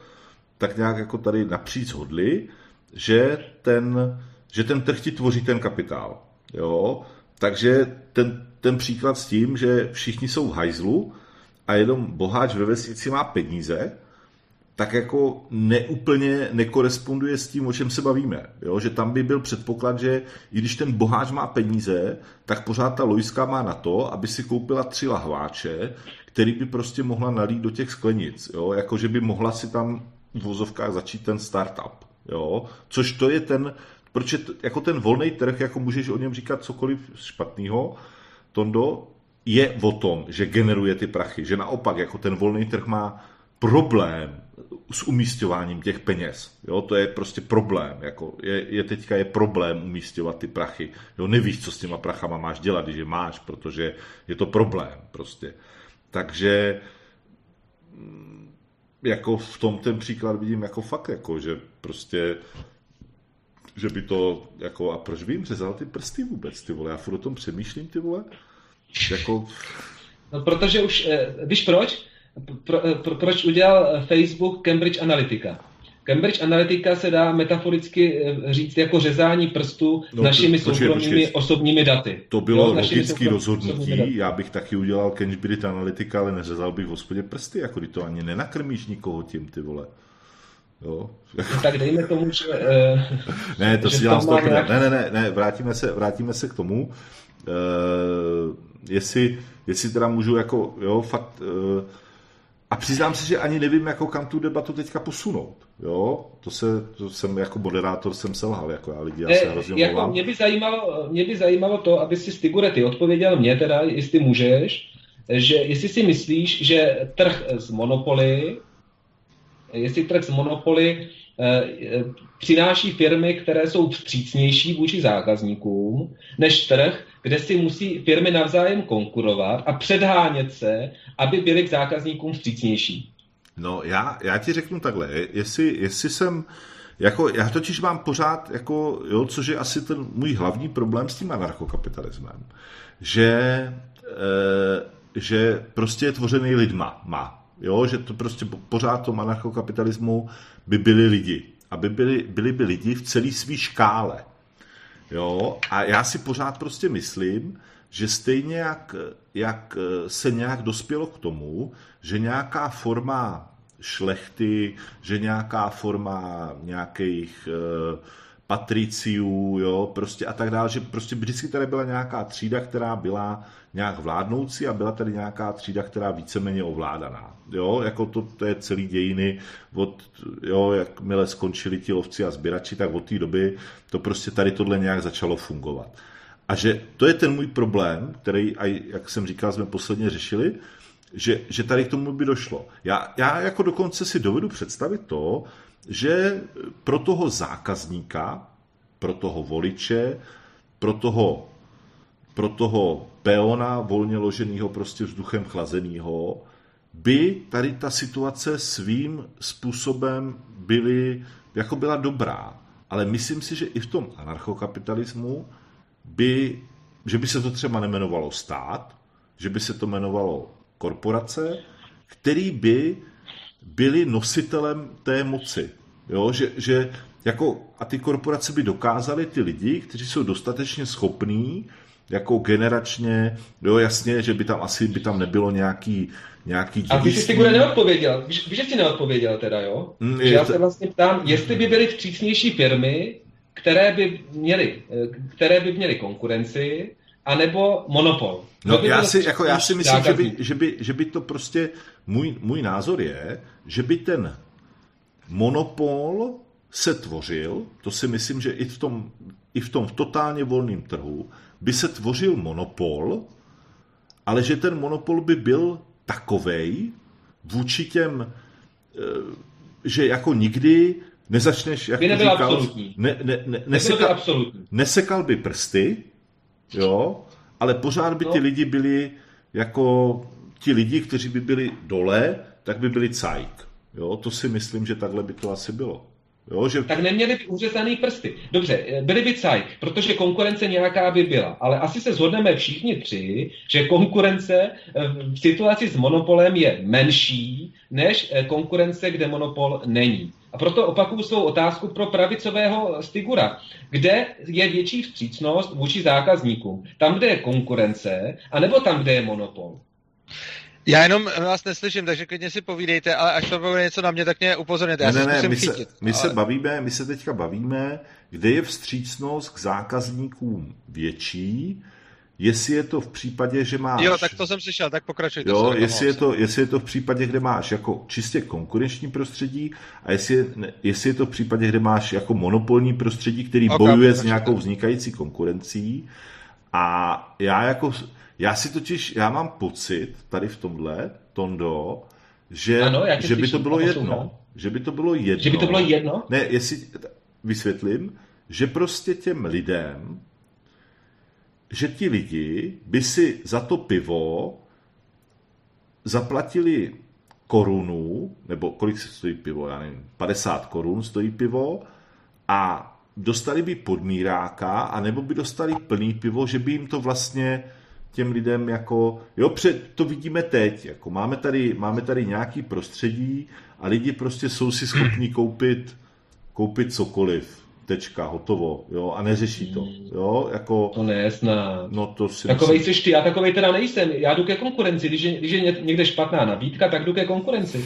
tak nějak jako tady napříč hodli, že ten, že ten trh ti tvoří ten kapitál. Jo? Takže ten, ten příklad s tím, že všichni jsou v hajzlu a jenom boháč ve vesnici má peníze, tak jako neúplně nekoresponduje s tím, o čem se bavíme. Jo? Že tam by byl předpoklad, že i když ten boháč má peníze, tak pořád ta lojska má na to, aby si koupila tři lahváče, který by prostě mohla nalít do těch sklenic. Jo? Jako, že by mohla si tam v vozovkách začít ten startup. Jo? Což to je ten, proč je to, jako ten volný trh, jako můžeš o něm říkat cokoliv špatného, Tondo, je o tom, že generuje ty prachy, že naopak jako ten volný trh má problém s umístěváním těch peněz. Jo, to je prostě problém. Jako je, je, teďka je problém umístěvat ty prachy. Jo, nevíš, co s těma prachama máš dělat, když je máš, protože je to problém prostě. Takže mm, jako v tom ten příklad vidím jako fakt, jako, že prostě že by to, jako, a proč by jim řezal ty prsty vůbec, ty vole, já furt o tom přemýšlím, ty vole, jako... No, protože už, eh, víš proč? Pro, eh, pro, proč udělal Facebook Cambridge Analytica? Cambridge Analytica se dá metaforicky eh, říct jako řezání prstů no, našimi to, soukromými počkej, osobními daty. To bylo jo, logické rozhodnutí, já bych taky udělal Cambridge Analytica, ale neřezal bych v hospodě prsty, jako když to ani nenakrmíš nikoho tím, ty vole. Jo. No, tak dejme tomu, že... Ne, to že si dělám z toho nějak... ne, ne, ne, ne, vrátíme se, vrátíme se k tomu. Uh, jestli, jestli teda můžu jako, jo, fakt... Uh, a přiznám se, že ani nevím, jako kam tu debatu teďka posunout. Jo, to, se, to jsem jako moderátor jsem selhal, jako já lidi, já se hrozně jako mě, by zajímalo, mě by zajímalo to, aby si Stigurety odpověděl mě teda, jestli můžeš, že jestli si myslíš, že trh z monopoly, jestli trh z monopoly eh, přináší firmy, které jsou vstřícnější vůči zákazníkům, než trh, kde si musí firmy navzájem konkurovat a předhánět se, aby byly k zákazníkům vstřícnější. No já, já ti řeknu takhle, jestli, jestli jsem, jako, já totiž mám pořád, jako, jo, což je asi ten můj hlavní problém s tím anarchokapitalismem, že, e, že prostě je tvořený lidma, má. Jo, že to prostě pořád tom anarchokapitalismu by byli lidi. Aby byli, byli by lidi v celé své škále. Jo, a já si pořád prostě myslím, že stejně jak, jak se nějak dospělo k tomu, že nějaká forma šlechty, že nějaká forma nějakých e, patriciů, jo, prostě a tak dále, že prostě vždycky tady byla nějaká třída, která byla nějak vládnoucí a byla tady nějaká třída, která víceméně ovládaná. Jo, jako to, to je celý dějiny, od, jo, jakmile skončili ti lovci a sběrači, tak od té doby to prostě tady tohle nějak začalo fungovat. A že to je ten můj problém, který, a jak jsem říkal, jsme posledně řešili, že, že tady k tomu by došlo. Já, já jako dokonce si dovedu představit to, že pro toho zákazníka, pro toho voliče, pro toho, pro toho peona volně loženého prostě vzduchem chlazeného, by tady ta situace svým způsobem byly, jako byla dobrá. ale myslím si, že i v tom anarchokapitalismu by, že by se to třeba nemenovalo stát, že by se to jmenovalo korporace, který by byli nositelem té moci. Jo? Že, že jako, a ty korporace by dokázaly ty lidi, kteří jsou dostatečně schopní, jako generačně, jo, jasně, že by tam asi by tam nebylo nějaký, nějaký A když jsi bude neodpověděl, víš, víš, že jsi neodpověděl teda, jo? Mm, že já se vlastně ptám, jestli by byly vstřícnější firmy, které by měly, které by měly konkurenci, anebo monopol. No, já si, jako, já si myslím, že by, že, by, že by to prostě, můj, můj názor je, že by ten monopol se tvořil, to si myslím, že i v tom, i v tom totálně volném trhu, by se tvořil monopol, ale že ten monopol by byl takovej vůči těm, eh, že jako nikdy nezačneš, jak by nebyl říkal, absolutní. Ne, ne, ne, nesekal, by absolutní. nesekal by prsty, jo, ale pořád by no. ty lidi byli jako ti lidi, kteří by byli dole, tak by byli cajk. Jo, to si myslím, že takhle by to asi bylo. Jo, že... Tak neměli by uřezaný prsty. Dobře, byli by cajk, protože konkurence nějaká by byla. Ale asi se shodneme všichni tři, že konkurence eh, v situaci s monopolem je menší než eh, konkurence, kde monopol není. A proto opakuju svou otázku pro pravicového Stigura. Kde je větší vstřícnost vůči zákazníkům? Tam, kde je konkurence, anebo tam, kde je monopol? Já jenom vás neslyším, takže klidně si povídejte, ale až to bude něco na mě, tak mě upozorněte. Já ne, ne, ne, my, se, my ale... se bavíme, my se teďka bavíme, kde je vstřícnost k zákazníkům větší, jestli je to v případě, že máš... Jo, tak to jsem slyšel, tak pokračujte. Jo, jestli je, to, jestli je to v případě, kde máš jako čistě konkurenční prostředí a jestli je, jestli je to v případě, kde máš jako monopolní prostředí, který okay, bojuje s nějakou vznikající konkurencí. A já jako já si totiž, já mám pocit tady v tomhle, Tondo, že, ano, že by to bylo jedno. Že by to bylo jedno. Že by to bylo jedno? Ne, jestli, vysvětlím, že prostě těm lidem, že ti lidi by si za to pivo zaplatili korunu, nebo kolik se stojí pivo, já nevím, 50 korun stojí pivo a dostali by podmíráka, anebo by dostali plný pivo, že by jim to vlastně těm lidem jako, jo, před, to vidíme teď, jako máme tady, máme tady nějaký prostředí a lidi prostě jsou si schopni koupit, koupit cokoliv, tečka, hotovo, jo, a neřeší to, jo, jako... To ne, snad. No to si Takovej myslím... jsi ty, já takovej teda nejsem, já jdu ke konkurenci, když je, když je někde špatná nabídka, tak jdu ke konkurenci.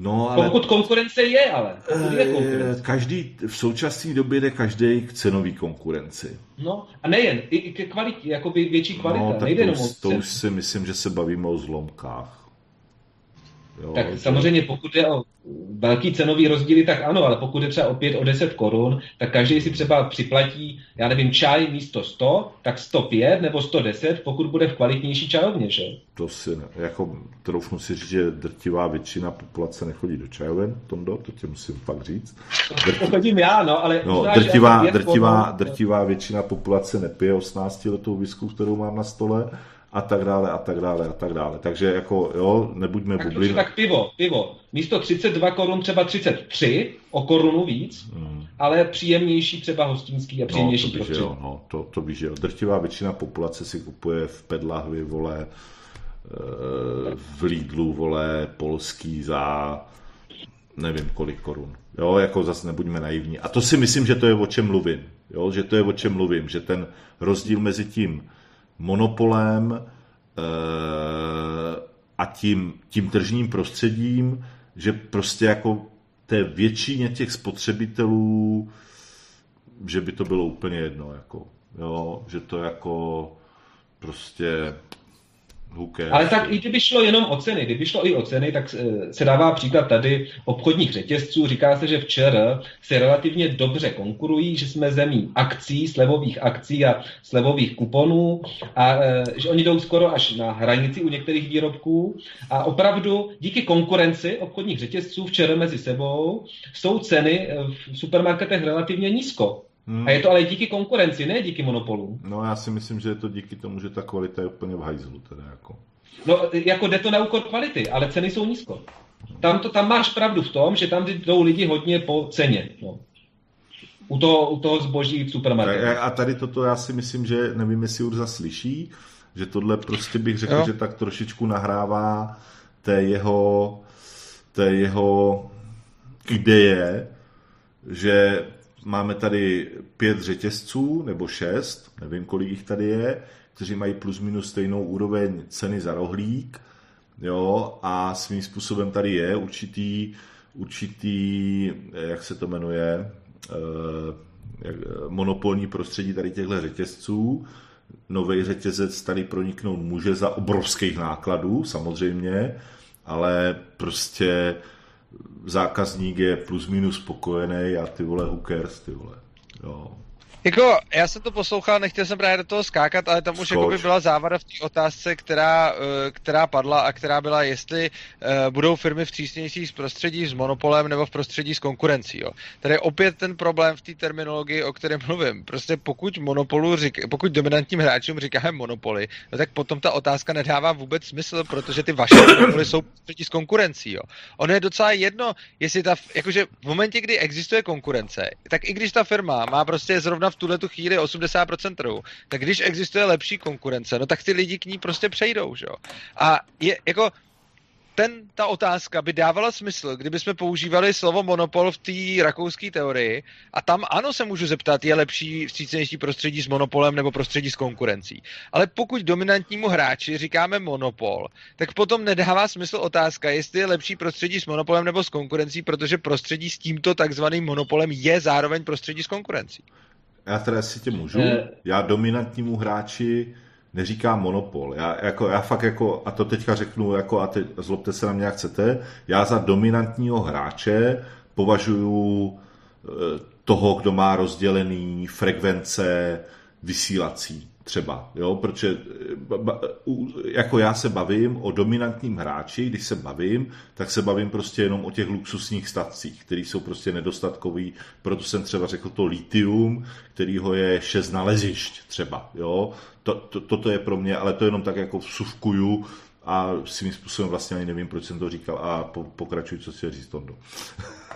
No, ale... Pokud konkurence je, ale. Je eh, konkurence. Každý, v současné době jde každý k cenový konkurenci. No a nejen, i ke kvalitě, jako by větší kvalita. No, tak Nejde to, to už si myslím, že se bavíme o zlomkách. Jo, tak že... samozřejmě pokud je o velký cenový rozdíly, tak ano, ale pokud je třeba o 5, o 10 korun, tak každý si třeba připlatí, já nevím, čaj místo 100, tak 105 nebo 110, pokud bude v kvalitnější čajovně, že? To si, jako troufnu si říct, že drtivá většina populace nechodí do čajoven, Tondo, to tě musím fakt říct. Drti... To chodím já, no, ale... No, uznáš, drtivá, drtivá, korun, drtivá většina populace nepije 18 letou visku, kterou mám na stole, a tak dále, a tak dále, a tak dále. Takže jako, jo, nebuďme tak bublin. Tak pivo, pivo. Místo 32 korun třeba 33, o korunu víc, hmm. ale příjemnější třeba hostinský a no, příjemnější no, to prostředí. Jo, no, to, to víš, jo. Drtivá většina populace si kupuje v Pedlahvi, vole, eh, v Lidlu, vole, polský za nevím kolik korun. Jo, jako zase nebuďme naivní. A to si myslím, že to je o čem mluvím. Jo, že to je o čem mluvím, že ten rozdíl mezi tím monopolem eh, a tím, tím tržním prostředím, že prostě jako té většině těch spotřebitelů, že by to bylo úplně jedno, jako, jo, že to jako prostě ale tak i kdyby šlo jenom o ceny, kdyby šlo i o ceny, tak eh, se dává příklad tady obchodních řetězců. Říká se, že včera se relativně dobře konkurují, že jsme zemí akcí, slevových akcí a slevových kuponů a eh, že oni jdou skoro až na hranici u některých výrobků a opravdu díky konkurenci obchodních řetězců včera mezi sebou jsou ceny v supermarketech relativně nízko. Hmm. A je to ale díky konkurenci, ne díky monopolu. No já si myslím, že je to díky tomu, že ta kvalita je úplně v hajzlu. Teda jako. No jako jde to na úkor kvality, ale ceny jsou nízko. Tam, to, tam máš pravdu v tom, že tam jdou lidi hodně po ceně. No. u toho, u toho zboží v supermarketu. A, a tady toto já si myslím, že nevím, jestli Urza slyší, že tohle prostě bych řekl, jo. že tak trošičku nahrává té jeho, té jeho ideje, že máme tady pět řetězců, nebo šest, nevím, kolik jich tady je, kteří mají plus minus stejnou úroveň ceny za rohlík, jo, a svým způsobem tady je určitý, určitý, jak se to jmenuje, eh, monopolní prostředí tady těchto řetězců. Nový řetězec tady proniknout může za obrovských nákladů, samozřejmě, ale prostě zákazník je plus minus spokojený a ty vole, cares, ty vole. Jo. Jako, já jsem to poslouchal, nechtěl jsem právě do toho skákat, ale tam už jako by byla závada v té otázce, která, eh, která padla a která byla, jestli uh, budou firmy v přísnější z prostředí s monopolem nebo v prostředí s konkurencí. Jo. Tady je opět ten problém v té terminologii, o kterém mluvím. Prostě pokud monopolu řík, pokud dominantním hráčům říkáme monopoly, no tak potom ta otázka nedává vůbec smysl, protože ty vaše monopoly jsou v prostředí s konkurencí. Jo. Ono je docela jedno, jestli ta, jakože v momentě, kdy existuje konkurence, tak i když ta firma má prostě zrovna v tuhle tu chvíli 80% trhu, tak když existuje lepší konkurence, no tak ty lidi k ní prostě přejdou, že jo. A je jako, ten, ta otázka by dávala smysl, kdyby jsme používali slovo monopol v té rakouské teorii a tam ano se můžu zeptat, je lepší vstřícnější prostředí s monopolem nebo prostředí s konkurencí. Ale pokud dominantnímu hráči říkáme monopol, tak potom nedává smysl otázka, jestli je lepší prostředí s monopolem nebo s konkurencí, protože prostředí s tímto takzvaným monopolem je zároveň prostředí s konkurencí. Já teda si tě můžu, eh. já dominantnímu hráči neříkám monopol. Já, jako, já fakt jako, a to teďka řeknu, jako, a teď zlobte se na mě, jak chcete, já za dominantního hráče považuji eh, toho, kdo má rozdělený frekvence vysílací třeba, jo, protože jako já se bavím o dominantním hráči, když se bavím, tak se bavím prostě jenom o těch luxusních statcích, které jsou prostě nedostatkový, proto jsem třeba řekl to litium, kterýho je šest nalezišť třeba, jo, to, to, toto je pro mě, ale to jenom tak jako vsuvkuju a svým způsobem vlastně ani nevím, proč jsem to říkal a po, pokračuji, co si říct, Tondo.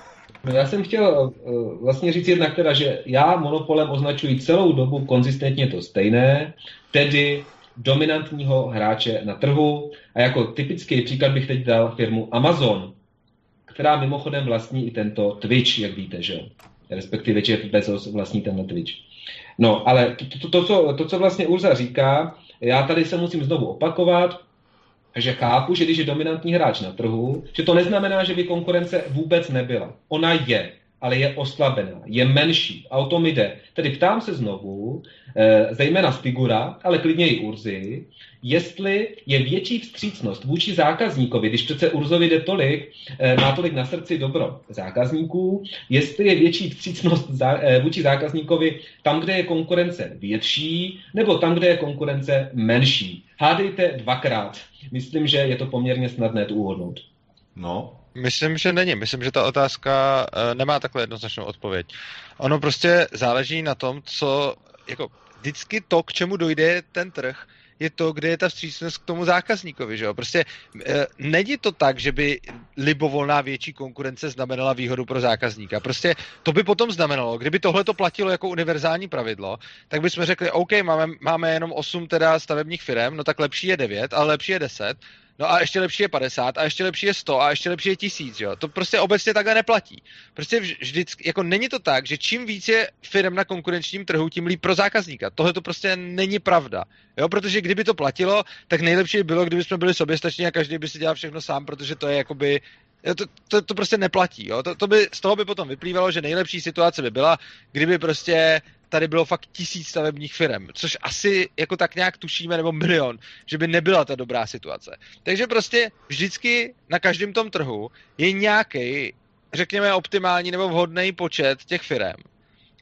No já jsem chtěl uh, vlastně říct jednak teda, že já monopolem označuji celou dobu konzistentně to stejné, tedy dominantního hráče na trhu. A jako typický příklad bych teď dal firmu Amazon, která mimochodem vlastní i tento Twitch, jak víte, že Respektive Jeff Bezos vlastní ten Twitch. No, ale to, to, to, co, to, co vlastně Urza říká, já tady se musím znovu opakovat, takže chápu, že když je dominantní hráč na trhu, že to neznamená, že by konkurence vůbec nebyla. Ona je, ale je oslabená, je menší. A o tom jde. Tedy ptám se znovu, eh, zejména Figura, ale klidně i Urzy, jestli je větší vstřícnost vůči zákazníkovi, když přece Urzovi jde tolik, eh, má tolik na srdci dobro zákazníků, jestli je větší vstřícnost eh, vůči zákazníkovi tam, kde je konkurence větší, nebo tam, kde je konkurence menší. Hádejte dvakrát. Myslím, že je to poměrně snadné tu uhodnout. No, Myslím, že není. Myslím, že ta otázka uh, nemá takhle jednoznačnou odpověď. Ono prostě záleží na tom, co, jako vždycky to, k čemu dojde ten trh, je to, kde je ta vstřícnost k tomu zákazníkovi, že jo? Prostě e, není to tak, že by libovolná větší konkurence znamenala výhodu pro zákazníka. Prostě to by potom znamenalo, kdyby tohle to platilo jako univerzální pravidlo, tak bychom řekli, OK, máme, máme jenom 8 teda stavebních firm, no tak lepší je 9, ale lepší je 10, No a ještě lepší je 50, a ještě lepší je 100, a ještě lepší je 1000, jo. To prostě obecně takhle neplatí. Prostě vždycky, jako není to tak, že čím víc je firm na konkurenčním trhu, tím líp pro zákazníka. Tohle to prostě není pravda. Jo, protože kdyby to platilo, tak nejlepší by bylo, kdyby jsme byli soběstační a každý by si dělal všechno sám, protože to je jakoby to, to, to prostě neplatí. Jo? To, to by, z toho by potom vyplývalo, že nejlepší situace by byla, kdyby prostě tady bylo fakt tisíc stavebních firm, což asi jako tak nějak tušíme, nebo milion, že by nebyla ta dobrá situace. Takže prostě vždycky na každém tom trhu je nějaký, řekněme, optimální nebo vhodný počet těch firm.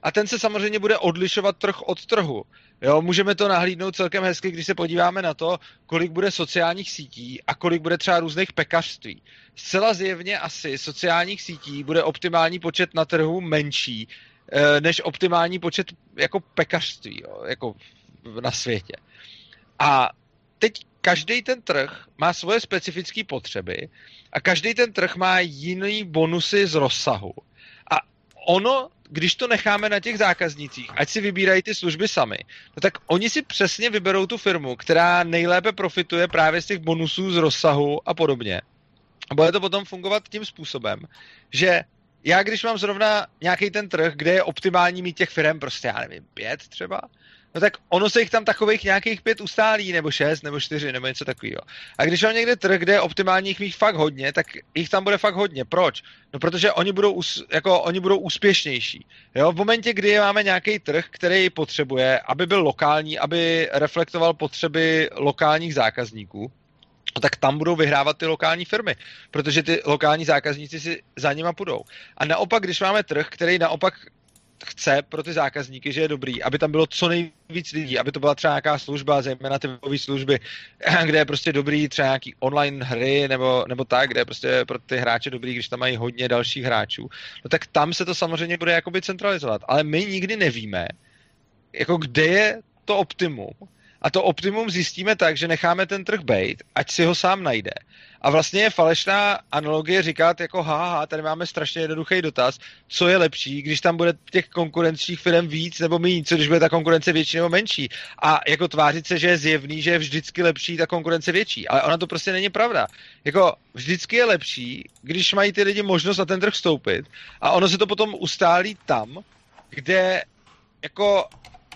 A ten se samozřejmě bude odlišovat trh od trhu. Jo, můžeme to nahlídnout celkem hezky, když se podíváme na to, kolik bude sociálních sítí a kolik bude třeba různých pekařství. Zcela zjevně asi sociálních sítí bude optimální počet na trhu menší, než optimální počet jako pekařství jo, jako na světě. A teď každý ten trh má svoje specifické potřeby a každý ten trh má jiný bonusy z rozsahu. A ono, když to necháme na těch zákaznících, ať si vybírají ty služby sami, no tak oni si přesně vyberou tu firmu, která nejlépe profituje právě z těch bonusů z rozsahu a podobně. A bude to potom fungovat tím způsobem, že já když mám zrovna nějaký ten trh, kde je optimální mít těch firm prostě, já nevím, pět třeba, no tak ono se jich tam takových nějakých pět ustálí, nebo šest, nebo čtyři, nebo něco takového. A když mám někde trh, kde je optimální jich mít fakt hodně, tak jich tam bude fakt hodně. Proč? No protože oni budou, jako, oni budou úspěšnější. Jo? V momentě, kdy máme nějaký trh, který potřebuje, aby byl lokální, aby reflektoval potřeby lokálních zákazníků, tak tam budou vyhrávat ty lokální firmy, protože ty lokální zákazníci si za nima půjdou. A naopak, když máme trh, který naopak chce pro ty zákazníky, že je dobrý, aby tam bylo co nejvíc lidí, aby to byla třeba nějaká služba, zejména ty webové služby, kde je prostě dobrý třeba nějaký online hry nebo, nebo tak, kde je prostě pro ty hráče dobrý, když tam mají hodně dalších hráčů, no tak tam se to samozřejmě bude jakoby centralizovat. Ale my nikdy nevíme, jako kde je to optimum a to optimum zjistíme tak, že necháme ten trh bejt, ať si ho sám najde. A vlastně je falešná analogie říkat jako haha, tady máme strašně jednoduchý dotaz, co je lepší, když tam bude těch konkurenčních firm víc nebo méně, co když bude ta konkurence větší nebo menší. A jako tvářit se, že je zjevný, že je vždycky lepší ta konkurence větší. Ale ona to prostě není pravda. Jako vždycky je lepší, když mají ty lidi možnost na ten trh vstoupit a ono se to potom ustálí tam, kde jako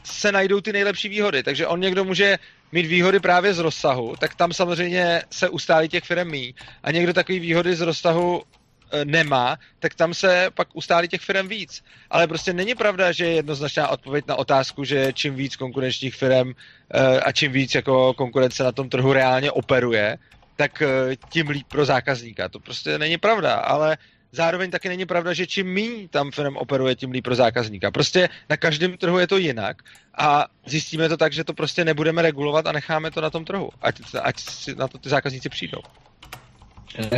se najdou ty nejlepší výhody. Takže on někdo může mít výhody právě z rozsahu, tak tam samozřejmě se ustálí těch firm mí. A někdo takový výhody z rozsahu e, nemá, tak tam se pak ustálí těch firm víc. Ale prostě není pravda, že je jednoznačná odpověď na otázku, že čím víc konkurenčních firm e, a čím víc jako konkurence na tom trhu reálně operuje, tak e, tím líp pro zákazníka. To prostě není pravda, ale zároveň taky není pravda, že čím méně tam firm operuje, tím líp pro zákazníka. Prostě na každém trhu je to jinak a zjistíme to tak, že to prostě nebudeme regulovat a necháme to na tom trhu, ať, ať si na to ty zákazníci přijdou.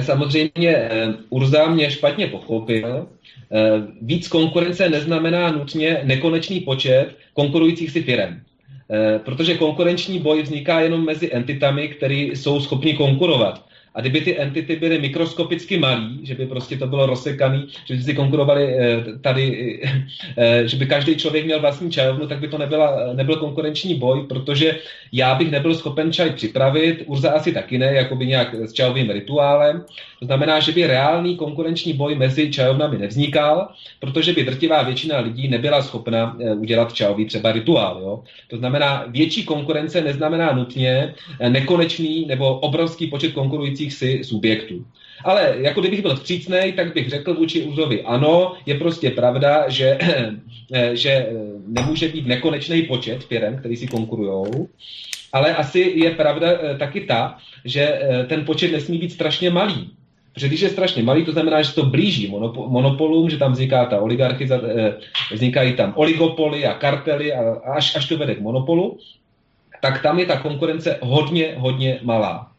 Samozřejmě eh, Urza mě špatně pochopil. Eh, víc konkurence neznamená nutně nekonečný počet konkurujících si firm. Eh, protože konkurenční boj vzniká jenom mezi entitami, které jsou schopni konkurovat. A kdyby ty entity byly mikroskopicky malý, že by prostě to bylo rozsekaný, že by si konkurovali eh, tady, eh, že by každý člověk měl vlastní čajovnu, tak by to nebyla, nebyl konkurenční boj, protože já bych nebyl schopen čaj připravit, Urza asi taky ne, jako by nějak s čajovým rituálem. To znamená, že by reálný konkurenční boj mezi čajovnami nevznikal, protože by drtivá většina lidí nebyla schopna eh, udělat čajový třeba rituál. Jo? To znamená, větší konkurence neznamená nutně nekonečný nebo obrovský počet konkurujících blížících si subjektů. Ale jako kdybych byl vstřícnej, tak bych řekl vůči Uzovi ano, je prostě pravda, že, že nemůže být nekonečný počet firm, který si konkurují, ale asi je pravda eh, taky ta, že eh, ten počet nesmí být strašně malý. Protože když je strašně malý, to znamená, že to blíží monopolům, že tam vzniká ta oligarchizace, eh, vznikají tam oligopoly a kartely a až, až to vede k monopolu, tak tam je ta konkurence hodně, hodně malá.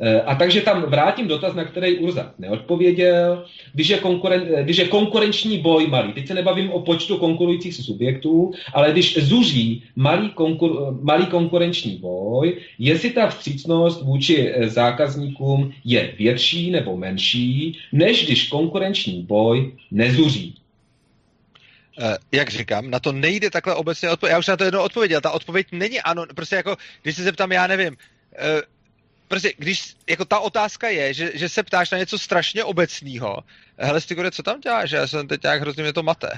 Eh, a takže tam vrátím dotaz, na který Urza neodpověděl. Když je, konkuren, eh, když je konkurenční boj malý, teď se nebavím o počtu konkurujících subjektů, ale když zuří malý, konkur, malý konkurenční boj, jestli ta vstřícnost vůči eh, zákazníkům je větší nebo menší, než když konkurenční boj nezuří. jak říkám, na to nejde takhle obecně odpovědět. Já už na to jednou odpověděl. Ta odpověď není ano. Prostě jako, když se zeptám, já nevím, prostě, když, jako ta otázka je, že, že se ptáš na něco strašně obecného, hele, Stigore, co tam děláš? Já jsem teď nějak hrozně mě to mate.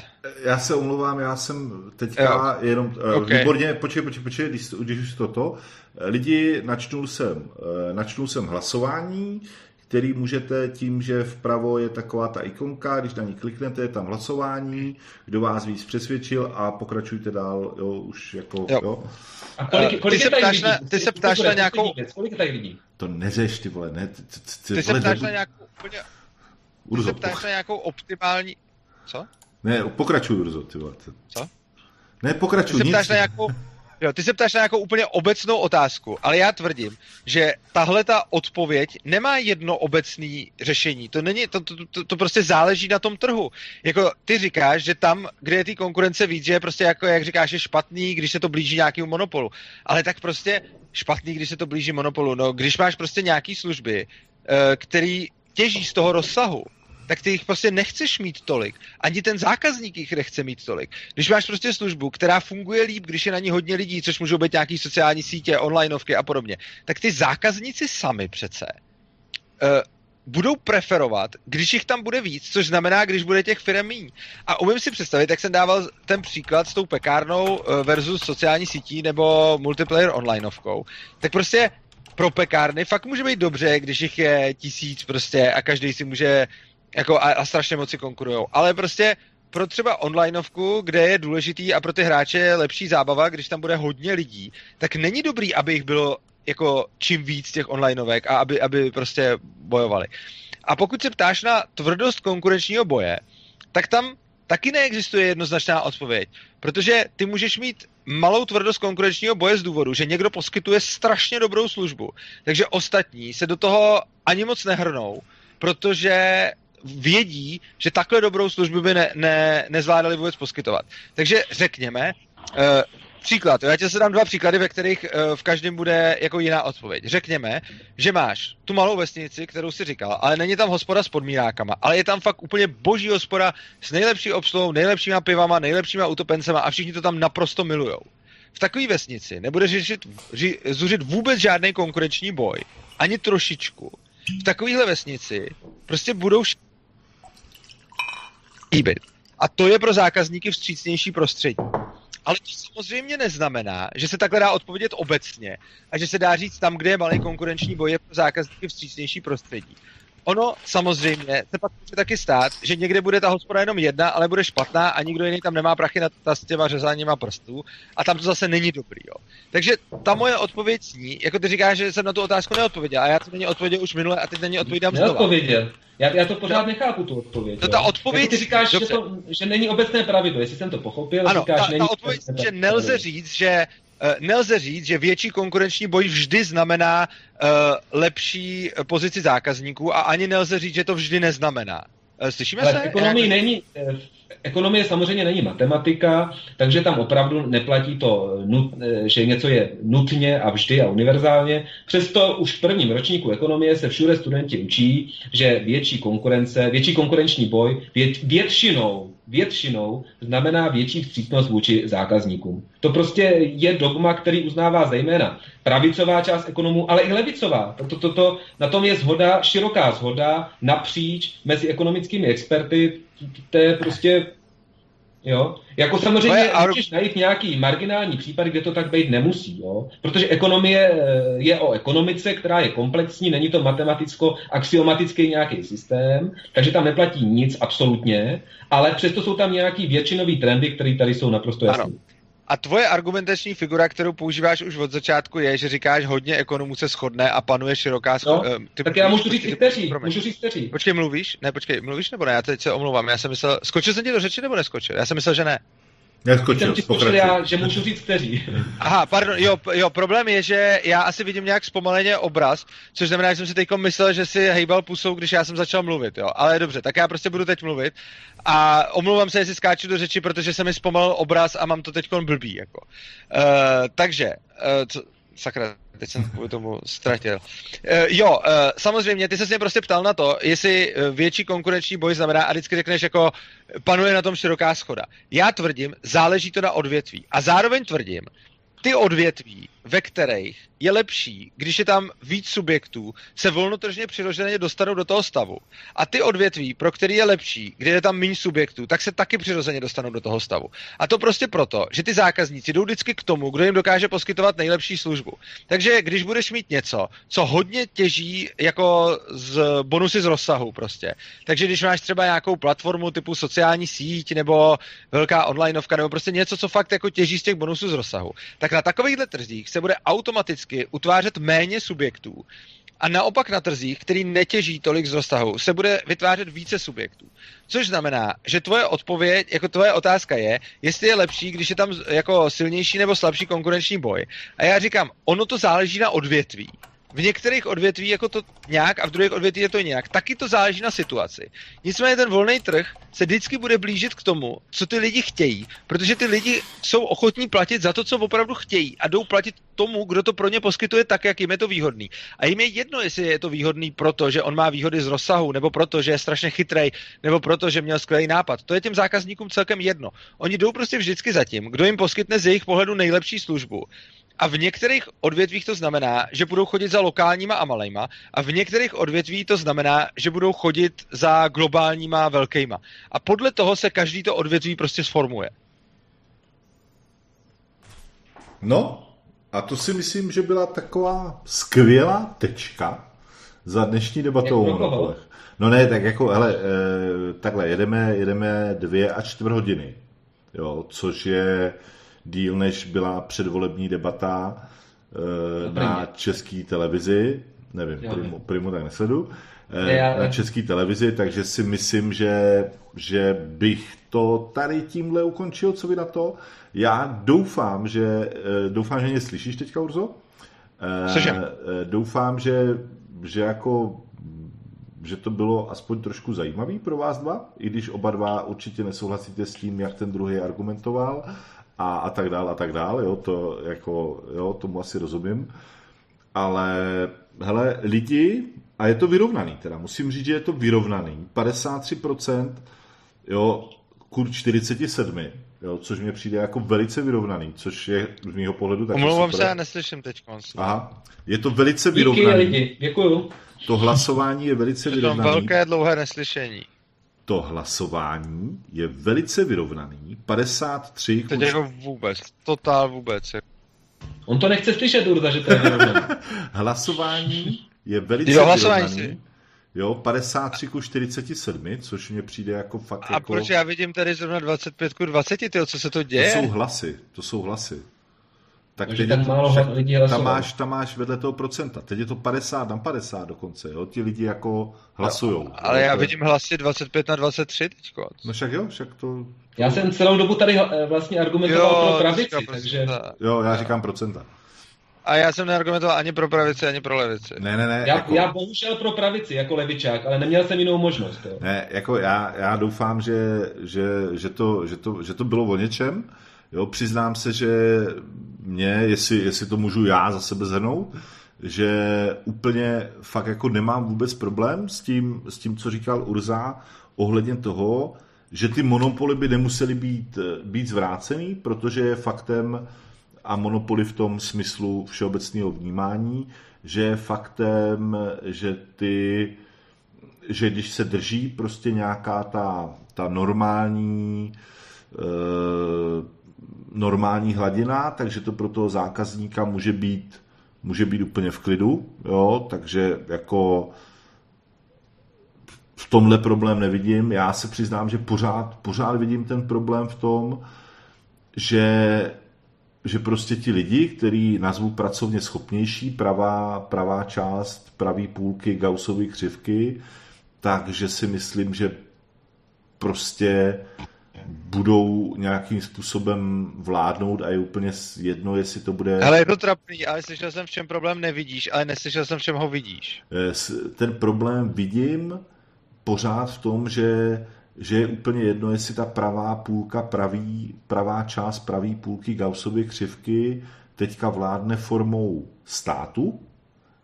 Já se omlouvám, já jsem teďka jo. jenom, eh, okay. výborně, počkej, počkej, počkej, když, když už toto, lidi, načnul jsem, eh, načnul jsem hlasování, který můžete tím, že vpravo je taková ta ikonka, když na ní kliknete, je tam hlasování, kdo vás víc přesvědčil a pokračujte dál, jo, už jako, jo. jo. A kolik, kolik ty se ptáš na, ty se ptáš na nějakou... Kolik je tady lidí? To neřeš, ty vole, ne. Ty, ty, ty, ty se ptáš na nějakou úplně... Ty se ptáš na nějakou optimální... Co? Ne, pokračuj, Urzo, ty vole. Co? Ne, pokračuj, Ty se ptáš na nějakou Jo, ty se ptáš na nějakou úplně obecnou otázku, ale já tvrdím, že tahle ta odpověď nemá jedno obecný řešení. To, není, to, to, to, to prostě záleží na tom trhu. Jako ty říkáš, že tam, kde je ty konkurence víc, že je prostě jako, jak říkáš, je špatný, když se to blíží nějakému monopolu. Ale tak prostě špatný, když se to blíží monopolu. No, když máš prostě nějaký služby, eh, který těží z toho rozsahu, tak ty jich prostě nechceš mít tolik. Ani ten zákazník jich nechce mít tolik. Když máš prostě službu, která funguje líp, když je na ní hodně lidí, což můžou být nějaký sociální sítě, onlineovky a podobně, tak ty zákazníci sami přece uh, budou preferovat, když jich tam bude víc, což znamená, když bude těch firm míň. A umím si představit, jak jsem dával ten příklad s tou pekárnou eh, versus sociální sítí nebo multiplayer onlineovkou, tak prostě pro pekárny fakt může být dobře, když jich je tisíc prostě a každý si může jako a, a strašně moc si konkurujou. Ale prostě pro třeba onlineovku, kde je důležitý a pro ty hráče je lepší zábava, když tam bude hodně lidí, tak není dobrý, aby jich bylo jako čím víc těch onlineovek a aby, aby prostě bojovali. A pokud se ptáš na tvrdost konkurenčního boje, tak tam taky neexistuje jednoznačná odpověď. Protože ty můžeš mít malou tvrdost konkurenčního boje z důvodu, že někdo poskytuje strašně dobrou službu, takže ostatní se do toho ani moc nehrnou, protože vědí, že takhle dobrou službu by ne, ne, nezvládali vůbec poskytovat. Takže řekněme, uh, Příklad, já ti se dám dva příklady, ve kterých uh, v každém bude jako jiná odpověď. Řekněme, že máš tu malou vesnici, kterou si říkal, ale není tam hospoda s podmírákama, ale je tam fakt úplně boží hospoda s nejlepší obsluhou, nejlepšíma pivama, nejlepšíma utopencema a všichni to tam naprosto milujou. V takové vesnici nebude řešit, ři, zuřit vůbec žádný konkurenční boj, ani trošičku. V takovéhle vesnici prostě budou líbit. A to je pro zákazníky vstřícnější prostředí. Ale to samozřejmě neznamená, že se takhle dá odpovědět obecně a že se dá říct tam, kde je malý konkurenční boj, je pro zákazníky vstřícnější prostředí. Ono samozřejmě se pak může taky stát, že někde bude ta hospoda jenom jedna, ale bude špatná a nikdo jiný tam nemá prachy na ta s těma řezáníma prstů a tam to zase není dobrý. Jo. Takže ta moje odpověď zní, jako ty říkáš, že jsem na tu otázku neodpověděl a já to není odpověděl už minule a teď na ní odpovídám znovu. Neodpověděl. Já, já to pořád nechápu, tu odpověď. No ta odpověď... Jako ty říkáš, že, to, že není obecné pravidlo, jestli jsem to pochopil. Ano, říkáš, ta, ta odpověď, že nelze říct, že nelze říct, že větší konkurenční boj vždy znamená uh, lepší pozici zákazníků a ani nelze říct, že to vždy neznamená. Uh, slyšíme Ale se? V ekonomii není, ekonomie samozřejmě není matematika, takže tam opravdu neplatí to, že něco je nutně a vždy a univerzálně. Přesto už v prvním ročníku ekonomie se všude studenti učí, že větší konkurence, větší konkurenční boj většinou, většinou znamená větší vstřícnost vůči zákazníkům. To prostě je dogma, který uznává zejména pravicová část ekonomů, ale i levicová. To, to, to, na tom je zhoda, široká zhoda napříč mezi ekonomickými experty, to je prostě Jo? Jako samozřejmě ar... můžeš najít nějaký marginální případ, kde to tak být nemusí, jo? protože ekonomie eh, je o ekonomice, která je komplexní, není to matematicko-axiomatický nějaký systém, takže tam neplatí nic absolutně, ale přesto jsou tam nějaký většinový trendy, které tady jsou naprosto jasné. A tvoje argumentační figura, kterou používáš už od začátku, je, že říkáš hodně ekonomů se shodne a panuje široká scho- no, ty Tak já můžu říct i kteří, můžu říct kteří. Počkej, mluvíš? Ne, počkej, mluvíš nebo ne? Já teď se omlouvám. Já jsem myslel, skočil jsem ti do řeči nebo neskočil? Já jsem myslel, že ne. Neskočil, jsem ti já, že můžu říct kteří. Aha, pardon, jo, jo, problém je, že já asi vidím nějak zpomaleně obraz, což znamená, že jsem si teď myslel, že si hejbal pusou, když já jsem začal mluvit, jo. Ale dobře, tak já prostě budu teď mluvit. A omlouvám se, jestli skáču do řeči, protože se mi zpomalil obraz a mám to teď blbý, jako. Uh, takže, uh, co, sakra, teď jsem kvůli tomu ztratil. Uh, jo, uh, samozřejmě, ty se mě prostě ptal na to, jestli větší konkurenční boj znamená, a vždycky řekneš jako, panuje na tom široká schoda. Já tvrdím, záleží to na odvětví. A zároveň tvrdím, ty odvětví, ve kterých je lepší, když je tam víc subjektů, se volnotržně přirozeně dostanou do toho stavu. A ty odvětví, pro který je lepší, kde je tam méně subjektů, tak se taky přirozeně dostanou do toho stavu. A to prostě proto, že ty zákazníci jdou vždycky k tomu, kdo jim dokáže poskytovat nejlepší službu. Takže když budeš mít něco, co hodně těží jako z bonusy z rozsahu prostě. Takže když máš třeba nějakou platformu typu sociální síť nebo velká onlineovka nebo prostě něco, co fakt jako těží z těch bonusů z rozsahu, tak na takovýchhle trzích se bude automaticky automaticky utvářet méně subjektů. A naopak na trzích, který netěží tolik z rozsahu, se bude vytvářet více subjektů. Což znamená, že tvoje odpověď, jako tvoje otázka je, jestli je lepší, když je tam jako silnější nebo slabší konkurenční boj. A já říkám, ono to záleží na odvětví. V některých odvětví jako to nějak a v druhých odvětví je to nějak. Taky to záleží na situaci. Nicméně ten volný trh se vždycky bude blížit k tomu, co ty lidi chtějí, protože ty lidi jsou ochotní platit za to, co opravdu chtějí a jdou platit tomu, kdo to pro ně poskytuje tak, jak jim je to výhodný. A jim je jedno, jestli je to výhodný proto, že on má výhody z rozsahu, nebo proto, že je strašně chytrý, nebo proto, že měl skvělý nápad. To je těm zákazníkům celkem jedno. Oni jdou prostě vždycky za tím, kdo jim poskytne z jejich pohledu nejlepší službu. A v některých odvětvích to znamená, že budou chodit za lokálníma a malejma, a v některých odvětví to znamená, že budou chodit za globálníma velkýma. A podle toho se každý to odvětví prostě sformuje. No, a to si myslím, že byla taková skvělá tečka za dnešní debatou o monopolech. No ne, tak jako, hele, e, takhle, jedeme, jedeme dvě a čtvrt hodiny, jo, což je díl, než byla předvolební debata e, na české televizi, nevím, jo, primu, primu tak nesledu, e, já, na české televizi, takže si myslím, že, že bych to tady tímhle ukončil, co vy na to. Já doufám, že doufám, že mě slyšíš teďka, Urzo? Slyším. Doufám, že, že jako že to bylo aspoň trošku zajímavý pro vás dva, i když oba dva určitě nesouhlasíte s tím, jak ten druhý argumentoval a, a tak dál a tak dál, jo, to jako, jo, tomu asi rozumím, ale hele, lidi, a je to vyrovnaný teda, musím říct, že je to vyrovnaný, 53%, jo, kur 47, jo, což mě přijde jako velice vyrovnaný, což je z mého pohledu taky Omlouvám se, já neslyším teď. Aha, je to velice vyrovnaný. Díky lidi, děkuju. To hlasování je velice vyrovnané. velké dlouhé neslyšení. To hlasování je velice vyrovnaný. 53 Teď jako vůbec, totál vůbec. On to nechce slyšet, Urda, že to je vyrovnaný. hlasování je velice jo, hlasování vyrovnaný. Si. Jo, 53 ku 47, což mě přijde jako fakt A jako... proč já vidím tady zrovna 25 ku 20, tyjo, co se to děje? To jsou hlasy, to jsou hlasy. Tak Takže teď tam to, málo však, lidí tam hlasovalo. máš, tam máš vedle toho procenta. Teď je to 50 na 50 dokonce, jo? Ti lidi jako hlasujou. No, ale jo? já To je- vidím hlasy 25 na 23 teďko. No však jo, však to... Já jsem celou dobu tady eh, vlastně argumentoval pro pravici, teďka takže... procenta. Jo, já říkám procenta. A já jsem neargumentoval ani pro pravici, ani pro levici. Ne, ne, ne. Já, jako... já bohužel pro pravici jako levičák, ale neměl jsem jinou možnost. Jo. Ne, jako já, já doufám, že, že, že, to, že, to, že to bylo o něčem. Jo, přiznám se, že mě, jestli, jestli to můžu já za sebe zhrnout, že úplně fakt jako nemám vůbec problém s tím, s tím co říkal Urza ohledně toho, že ty monopoly by nemusely být, být zvrácený, protože je faktem, a monopoly v tom smyslu všeobecného vnímání, že je faktem, že ty že když se drží prostě nějaká ta, ta normální e, normální hladina, takže to pro toho zákazníka může být může být úplně v klidu, jo, takže jako v tomhle problém nevidím. Já se přiznám, že pořád, pořád vidím ten problém v tom, že že prostě ti lidi, který nazvu pracovně schopnější, pravá, pravá část, pravý půlky Gaussovy křivky, takže si myslím, že prostě budou nějakým způsobem vládnout a je úplně jedno, jestli to bude... Ale je to trapný, ale slyšel jsem, v čem problém nevidíš, ale neslyšel jsem, v čem ho vidíš. Ten problém vidím pořád v tom, že že je úplně jedno, jestli ta pravá půlka, pravý, pravá část pravý půlky Gaussovy křivky teďka vládne formou státu,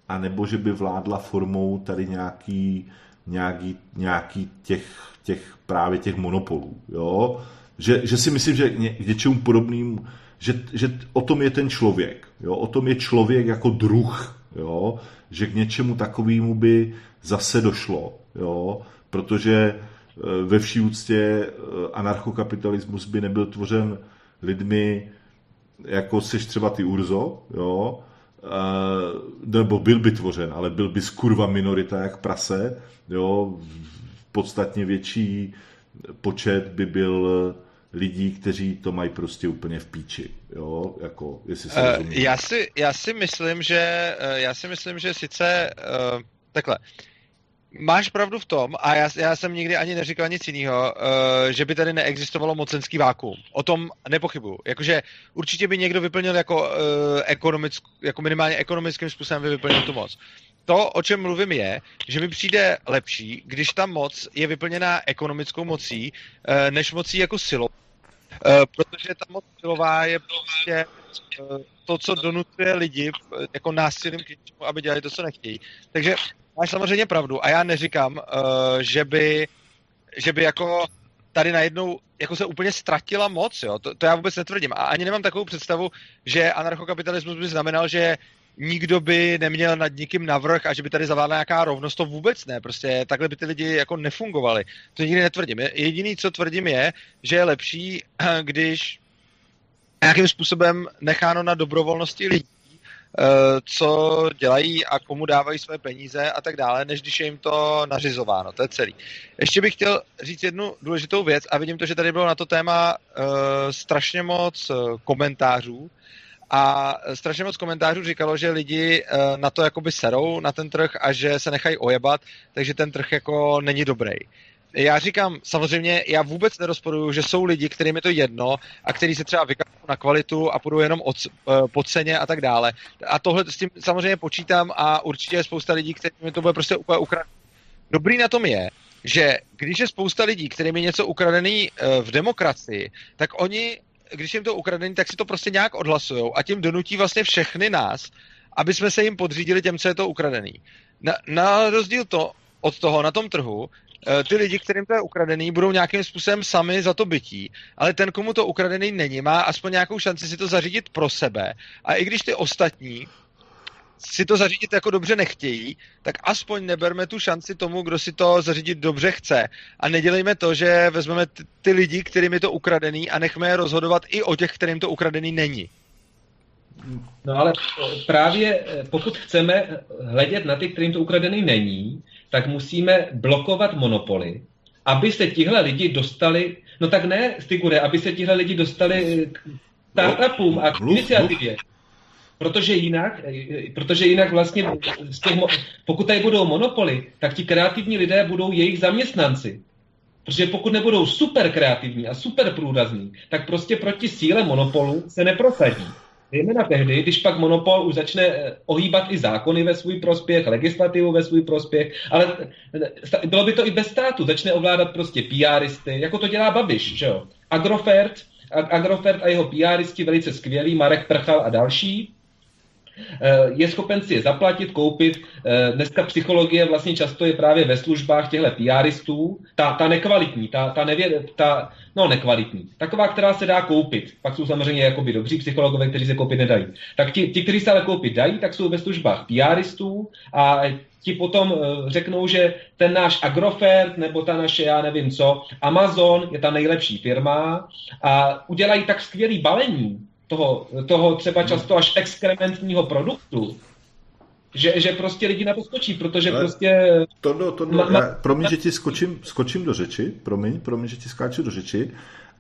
anebo že by vládla formou tady nějaký, nějaký, nějaký těch, těch právě těch monopolů. Jo? Že, že si myslím, že k něčemu podobnému, že, že o tom je ten člověk. Jo? O tom je člověk jako druh. Jo? Že k něčemu takovému by zase došlo. Jo? Protože ve vší úctě anarchokapitalismus by nebyl tvořen lidmi, jako seš třeba ty Urzo, jo, nebo byl by tvořen, ale byl by skurva minorita jak prase, jo, podstatně větší počet by byl lidí, kteří to mají prostě úplně v píči, jo, jako, jestli se uh, já si, já si myslím, že já si myslím, že sice uh, takhle, máš pravdu v tom, a já, já jsem nikdy ani neříkal nic jiného, uh, že by tady neexistovalo mocenský vákuum. O tom nepochybuju. Jakože určitě by někdo vyplnil jako, uh, ekonomick, jako minimálně ekonomickým způsobem by vyplnil tu moc. To, o čem mluvím, je, že mi přijde lepší, když ta moc je vyplněná ekonomickou mocí, uh, než mocí jako silou. Uh, protože ta moc silová je prostě uh, to, co donutuje lidi jako násilím k něčemu, aby dělali to, co nechtějí. Takže máš samozřejmě pravdu a já neříkám, že by, že by jako tady najednou jako se úplně ztratila moc, jo? To, to já vůbec netvrdím. A ani nemám takovou představu, že anarchokapitalismus by znamenal, že nikdo by neměl nad nikým navrh a že by tady zavládla nějaká rovnost, to vůbec ne. Prostě takhle by ty lidi jako nefungovali. To nikdy netvrdím. Jediný, co tvrdím, je, že je lepší, když nějakým způsobem necháno na dobrovolnosti lidí, Eh, co dělají a komu dávají své peníze a tak dále, než když je jim to nařizováno. To je celý. Ještě bych chtěl říct jednu důležitou věc a vidím to, že tady bylo na to téma uh, strašně moc uh, komentářů a strašně moc komentářů říkalo, že lidi uh, na to jakoby serou, na ten trh a že se nechají ojebat, takže ten trh jako není dobrý já říkám, samozřejmě, já vůbec nerozporuju, že jsou lidi, kterým je to jedno a kteří se třeba vykazují na kvalitu a půjdou jenom od, uh, po ceně a tak dále. A tohle s tím samozřejmě počítám a určitě je spousta lidí, kterým to bude prostě úplně ukradené. Dobrý na tom je, že když je spousta lidí, kterým je něco ukradený uh, v demokracii, tak oni, když jim to ukradený, tak si to prostě nějak odhlasují a tím donutí vlastně všechny nás, aby jsme se jim podřídili těm, co je to ukradený. Na, na rozdíl to, od toho na tom trhu Eh, ty lidi, kterým to je ukradený, budou nějakým způsobem sami za to bytí, ale ten, komu to ukradený není, má aspoň nějakou šanci si to zařídit pro sebe. A i když ty ostatní si to zařídit jako dobře nechtějí, tak aspoň neberme tu šanci tomu, kdo si to zařídit dobře chce. A nedělejme to, že vezmeme ty, ty lidi, kterým je to ukradený a nechme je rozhodovat i o těch, kterým to ukradený není. No ale právě eh, pokud chceme hledět na ty, kterým to ukradený není, tak musíme blokovat monopoly, aby se tihle lidi dostali, no tak ne, Stigure, aby se tihle lidi dostali k startupům a k iniciativě. Protože jinak, protože jinak vlastně, z těch, pokud tady budou monopoly, tak ti kreativní lidé budou jejich zaměstnanci. Protože pokud nebudou super kreativní a super průrazní, tak prostě proti síle monopolu se neprosadí. Zejména tehdy, když pak monopol už začne eh, ohýbat i zákony ve svůj prospěch, legislativu ve svůj prospěch, ale eh, bylo by to i bez státu, začne ovládat prostě PRisty, jako to dělá Babiš, že jo. Agrofert, Agrofert a jeho PRisti velice skvělí, Marek Prchal a další, Eh, je schopen si je zaplatit, koupit. Eh, dneska psychologie vlastně často je právě ve službách těchto PRistů, ta, ta nekvalitní, ta, ta, nevě, ta no nekvalitní, taková, která se dá koupit. Pak jsou samozřejmě jakoby dobří psychologové, kteří se koupit nedají. Tak ti, ti kteří se ale koupit dají, tak jsou ve službách PRistů a ti potom uh, řeknou, že ten náš Agrofert nebo ta naše, já nevím co, Amazon je ta nejlepší firma a udělají tak skvělý balení, toho, toho třeba často až exkrementního produktu, že, že prostě lidi na to skočí, protože Ale prostě... To, to, to, já, promiň, že ti skočím, skočím do řeči, promiň, promiň, že ti skáču do řeči,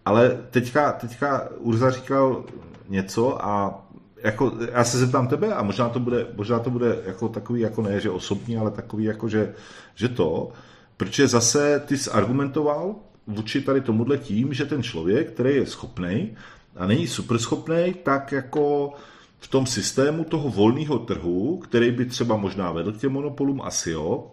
ale teďka, teďka Urza říkal něco a jako, já se zeptám tebe a možná to bude, možná to bude jako takový, jako ne, že osobní, ale takový, jako že, že to, protože zase ty jsi argumentoval vůči tady tomuhle tím, že ten člověk, který je schopný a není super schopný, tak jako v tom systému toho volného trhu, který by třeba možná vedl k těm monopolům, asi jo,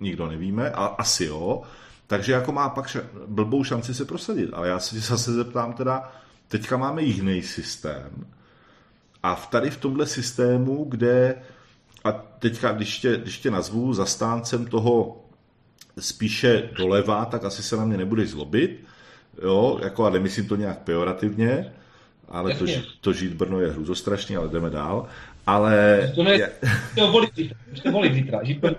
nikdo nevíme, a asi jo, takže jako má pak ša- blbou šanci se prosadit. Ale já se zase zeptám teda, teďka máme jiný systém a v tady v tomhle systému, kde a teďka, když tě, když tě nazvu zastáncem toho spíše doleva, tak asi se na mě nebudeš zlobit, jo, jako a nemyslím to nějak pejorativně, ale to, to žít Brno je hruzostrašný, ale jdeme dál. Ale... To ne, je... to volit zítra, to volit zítra, žít Brno.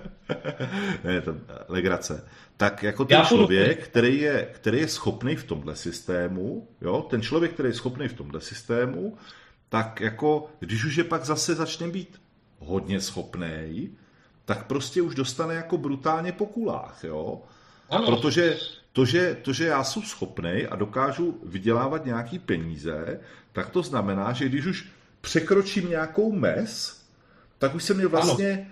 ne, to legrace. Tak jako ten Já člověk, který je, který je schopný v tomhle systému, jo, ten člověk, který je schopný v tomhle systému, tak jako, když už je pak zase začne být hodně schopný, tak prostě už dostane jako brutálně po kulách, jo. Ano. Protože to že, to, že já jsem schopný a dokážu vydělávat nějaký peníze, tak to znamená, že když už překročím nějakou mez, tak už se mě vlastně ano.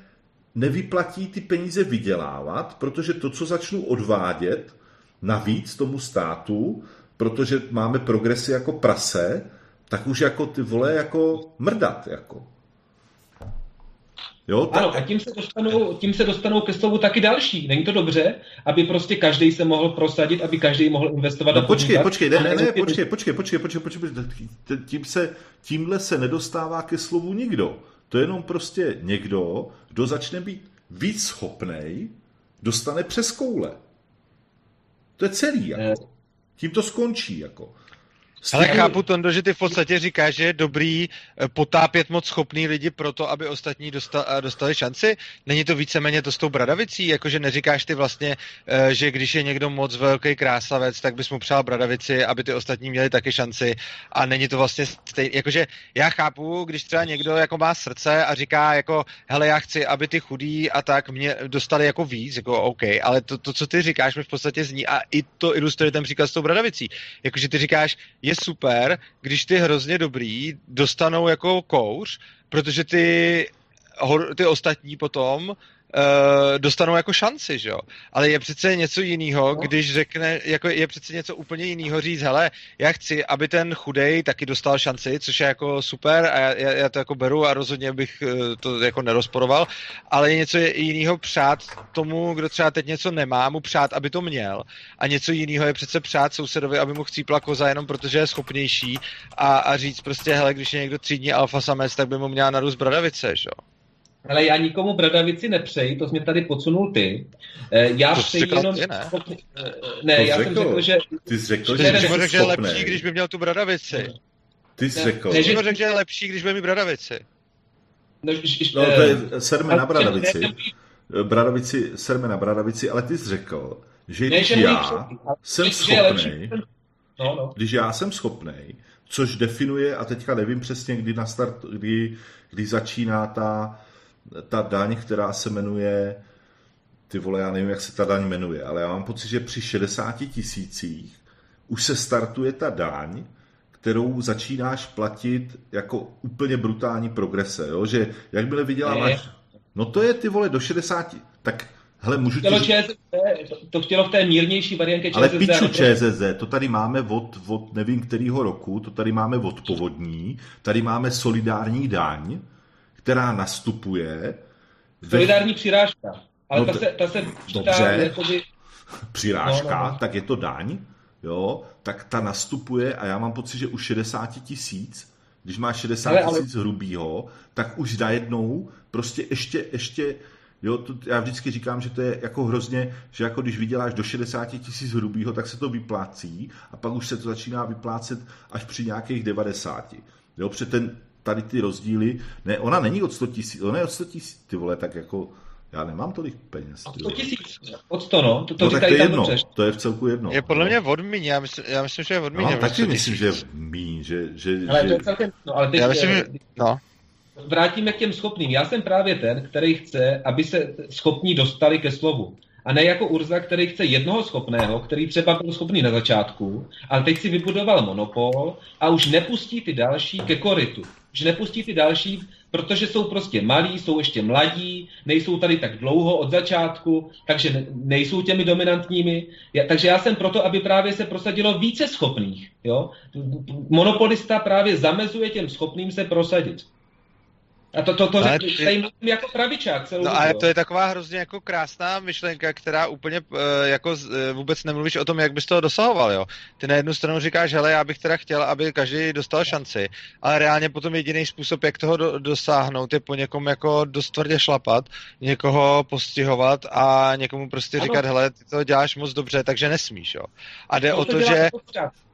nevyplatí ty peníze vydělávat, protože to, co začnu odvádět navíc tomu státu, protože máme progresy jako prase, tak už jako ty vole jako mrdat. Jako. Jo, tak... Ano, a tím se, dostanou, tím se dostanou ke slovu taky další. Není to dobře, aby prostě každý se mohl prosadit, aby každý mohl investovat no, počkej, podnikat, počkej, ne, ne, ne, počkej, počkej, počkej, počkej, počkej, počkej, tím se, tímhle se nedostává ke slovu nikdo. To je jenom prostě někdo, kdo začne být víc schopnej, dostane přes koule. To je celý. Jako. Eh. Tím to skončí. Jako. Ale chápu, Tondo, že ty v podstatě říkáš, že je dobrý eh, potápět moc schopný lidi pro to, aby ostatní dostali, eh, dostali šanci? Není to víceméně to s tou bradavicí? Jakože neříkáš ty vlastně, eh, že když je někdo moc velký krásavec, tak bys mu přál bradavici, aby ty ostatní měli taky šanci a není to vlastně stejný. Jakože já chápu, když třeba někdo jako má srdce a říká jako, hele, já chci, aby ty chudí a tak mě dostali jako víc, jako OK, ale to, to co ty říkáš, mi v podstatě zní a i to ilustruje ten příklad s tou bradavicí. Jakože ty říkáš, je super, když ty hrozně dobrý dostanou jako kouř, protože ty, ty ostatní potom dostanou jako šanci, že jo. Ale je přece něco jiného, no. když řekne, jako je přece něco úplně jiného říct, hele, já chci, aby ten chudej taky dostal šanci, což je jako super a já, já to jako beru a rozhodně bych uh, to jako nerozporoval, ale je něco jiného přát tomu, kdo třeba teď něco nemá, mu přát, aby to měl a něco jiného je přece přát sousedovi, aby mu chcípla koza jenom protože je schopnější a, a říct prostě, hele, když je někdo třídní alfa samec, tak by mu měla narůst bradavice, že jo. Ale já nikomu bradavici nepřeji, to jsi mě tady podsunul ty. Eh, já to přeji jenom... Ty, ne, eh, ne to já řekl. jsem řekl, že... Ty jsi řekl, že, že, že, že je lepší, když by měl tu bradavici. Ty jsi řekl. Ne, že řekl, že je lepší, když by mít bradavici. No, no to je serme na bradavici. Bradavici, serme na bradavici, ale ty jsi řekl, že když ne, já jsem schopný, no, no. když já jsem schopný, což definuje, a teďka nevím přesně, kdy, na start, kdy, kdy začíná ta, ta daň, která se jmenuje, ty vole, já nevím, jak se ta daň jmenuje, ale já mám pocit, že při 60 tisících už se startuje ta daň, kterou začínáš platit jako úplně brutální progrese, jo? že jakmile vyděláváš, no to je ty vole do 60, tak hele, můžu ti... ČSZ, to chtělo v té mírnější variantě ČSZ. Ale piču ČSZ, to tady máme od, od nevím kterého roku, to tady máme od povodní, tady máme solidární daň, která nastupuje. Solidární přirážka. Ale no ta, se, ta se dobře, jakoby... přirážka, no, no, no. tak je to daň, jo, tak ta nastupuje a já mám pocit, že u 60 tisíc, když máš 60 tisíc ale... hrubýho, tak už najednou prostě ještě, ještě Jo, to, já vždycky říkám, že to je jako hrozně, že jako když vyděláš do 60 tisíc hrubýho, tak se to vyplácí a pak už se to začíná vyplácet až při nějakých 90. Jo, před ten, tady ty rozdíly, ne, ona není od 100 tisíc, ona je od 100 tisíc, ty vole, tak jako, já nemám tolik peněz. Od 100 tisíc, od 100, no. To, to, no, tak to je jedno, dobře. to je v celku jedno. Je podle mě od míň, já myslím, já myslím, že je od míň. No, taky myslím, že je míň, že, že, ale že... To je celkem, no, ale teď, já myslím, že, no. Vrátíme k těm schopným. Já jsem právě ten, který chce, aby se schopní dostali ke slovu. A ne jako Urza, který chce jednoho schopného, který třeba byl schopný na začátku, ale teď si vybudoval monopol a už nepustí ty další ke koritu. Už nepustí ty další, protože jsou prostě malí, jsou ještě mladí, nejsou tady tak dlouho od začátku, takže nejsou těmi dominantními. Já, takže já jsem proto, aby právě se prosadilo více schopných. Jo? Monopolista právě zamezuje těm schopným se prosadit. A to, to, to, to ty... tady jako pravičák celou No a to je taková hrozně jako krásná myšlenka, která úplně uh, jako uh, vůbec nemluvíš o tom, jak bys toho dosahoval, jo. Ty na jednu stranu říkáš, hele, já bych teda chtěl, aby každý dostal šanci, ale reálně potom jediný způsob, jak toho do, dosáhnout, je po někom jako dost tvrdě šlapat, někoho postihovat a někomu prostě ano. říkat, hele, ty to děláš moc dobře, takže nesmíš, jo. A jde to, o to, že...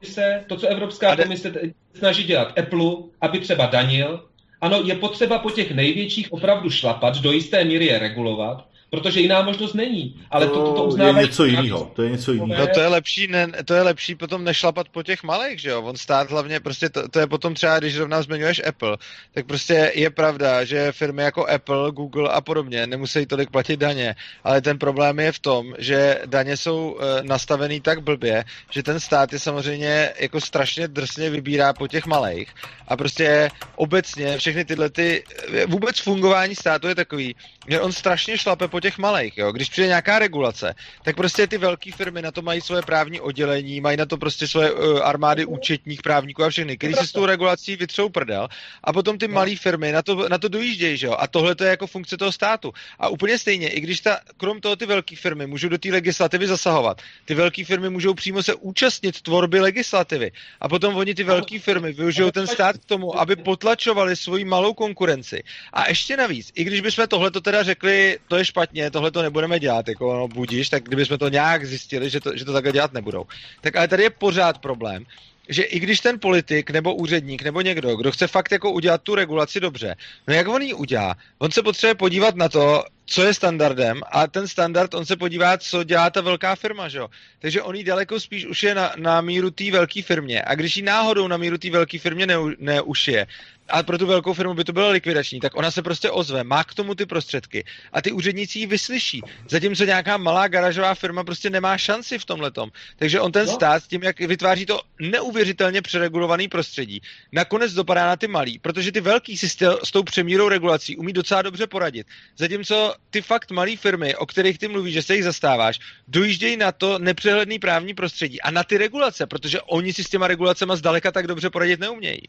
Se, to, co Evropská komise snaží dělat Apple, aby třeba danil, ano, je potřeba po těch největších opravdu šlapat, do jisté míry je regulovat, protože jiná možnost není. Ale to, to, to uznávají... je něco jiného. To je něco jiného. No to je lepší, ne, to je lepší potom nešlapat po těch malých, že jo? On stát hlavně, prostě to, to je potom třeba, když rovná zmiňuješ Apple, tak prostě je pravda, že firmy jako Apple, Google a podobně nemusí tolik platit daně, ale ten problém je v tom, že daně jsou uh, nastavený tak blbě, že ten stát je samozřejmě jako strašně drsně vybírá po těch malých a prostě obecně všechny tyhle ty, vůbec fungování státu je takový, že on strašně šlape po těch malých, jo. Když přijde nějaká regulace, tak prostě ty velké firmy na to mají svoje právní oddělení, mají na to prostě svoje uh, armády účetních právníků a všechny, kteří se s tou regulací vytřou prdel a potom ty no. malé firmy na to, na to dojíždějí, že jo. A tohle to je jako funkce toho státu. A úplně stejně, i když ta, krom toho ty velké firmy můžou do té legislativy zasahovat, ty velké firmy můžou přímo se účastnit tvorby legislativy. A potom oni ty velké firmy využijou ten stát k tomu, aby potlačovali svoji malou konkurenci. A ještě navíc, i když bychom tohle to teda řekli, to je špatně, tohle to nebudeme dělat, jako no, budíš, tak kdybychom to nějak zjistili, že to, že to takhle dělat nebudou. Tak ale tady je pořád problém, že i když ten politik nebo úředník nebo někdo, kdo chce fakt jako udělat tu regulaci dobře, no jak on ji udělá? On se potřebuje podívat na to, co je standardem a ten standard, on se podívá, co dělá ta velká firma, že jo? Takže on jí daleko spíš už je na, na míru té velké firmě a když ji náhodou na míru té velké firmě ne, neušije, a pro tu velkou firmu by to bylo likvidační, tak ona se prostě ozve, má k tomu ty prostředky a ty úředníci ji vyslyší. Zatímco nějaká malá garážová firma prostě nemá šanci v tomhle. Takže on ten no. stát tím, jak vytváří to neuvěřitelně přeregulovaný prostředí, nakonec dopadá na ty malý, protože ty velký si s tou přemírou regulací umí docela dobře poradit. Zatímco ty fakt malé firmy, o kterých ty mluvíš, že se jich zastáváš, dojíždějí na to nepřehledný právní prostředí a na ty regulace, protože oni si s těma regulacemi zdaleka tak dobře poradit neumějí.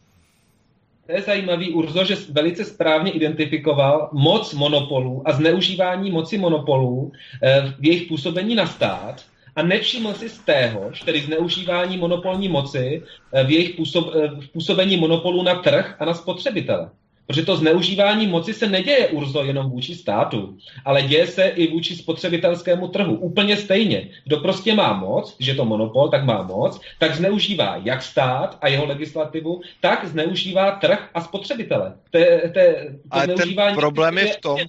To je zajímavý, Urzo, že velice správně identifikoval moc monopolů a zneužívání moci monopolů eh, v jejich působení na stát a nevšiml si z téhož, tedy zneužívání monopolní moci eh, v jejich působ, eh, v působení monopolů na trh a na spotřebitele. Protože to zneužívání moci se neděje urzo jenom vůči státu, ale děje se i vůči spotřebitelskému trhu. Úplně stejně. Kdo prostě má moc, že to monopol, tak má moc, tak zneužívá jak stát a jeho legislativu, tak zneužívá trh a spotřebitele. To, je, to, je, to ale ten problém je v tom,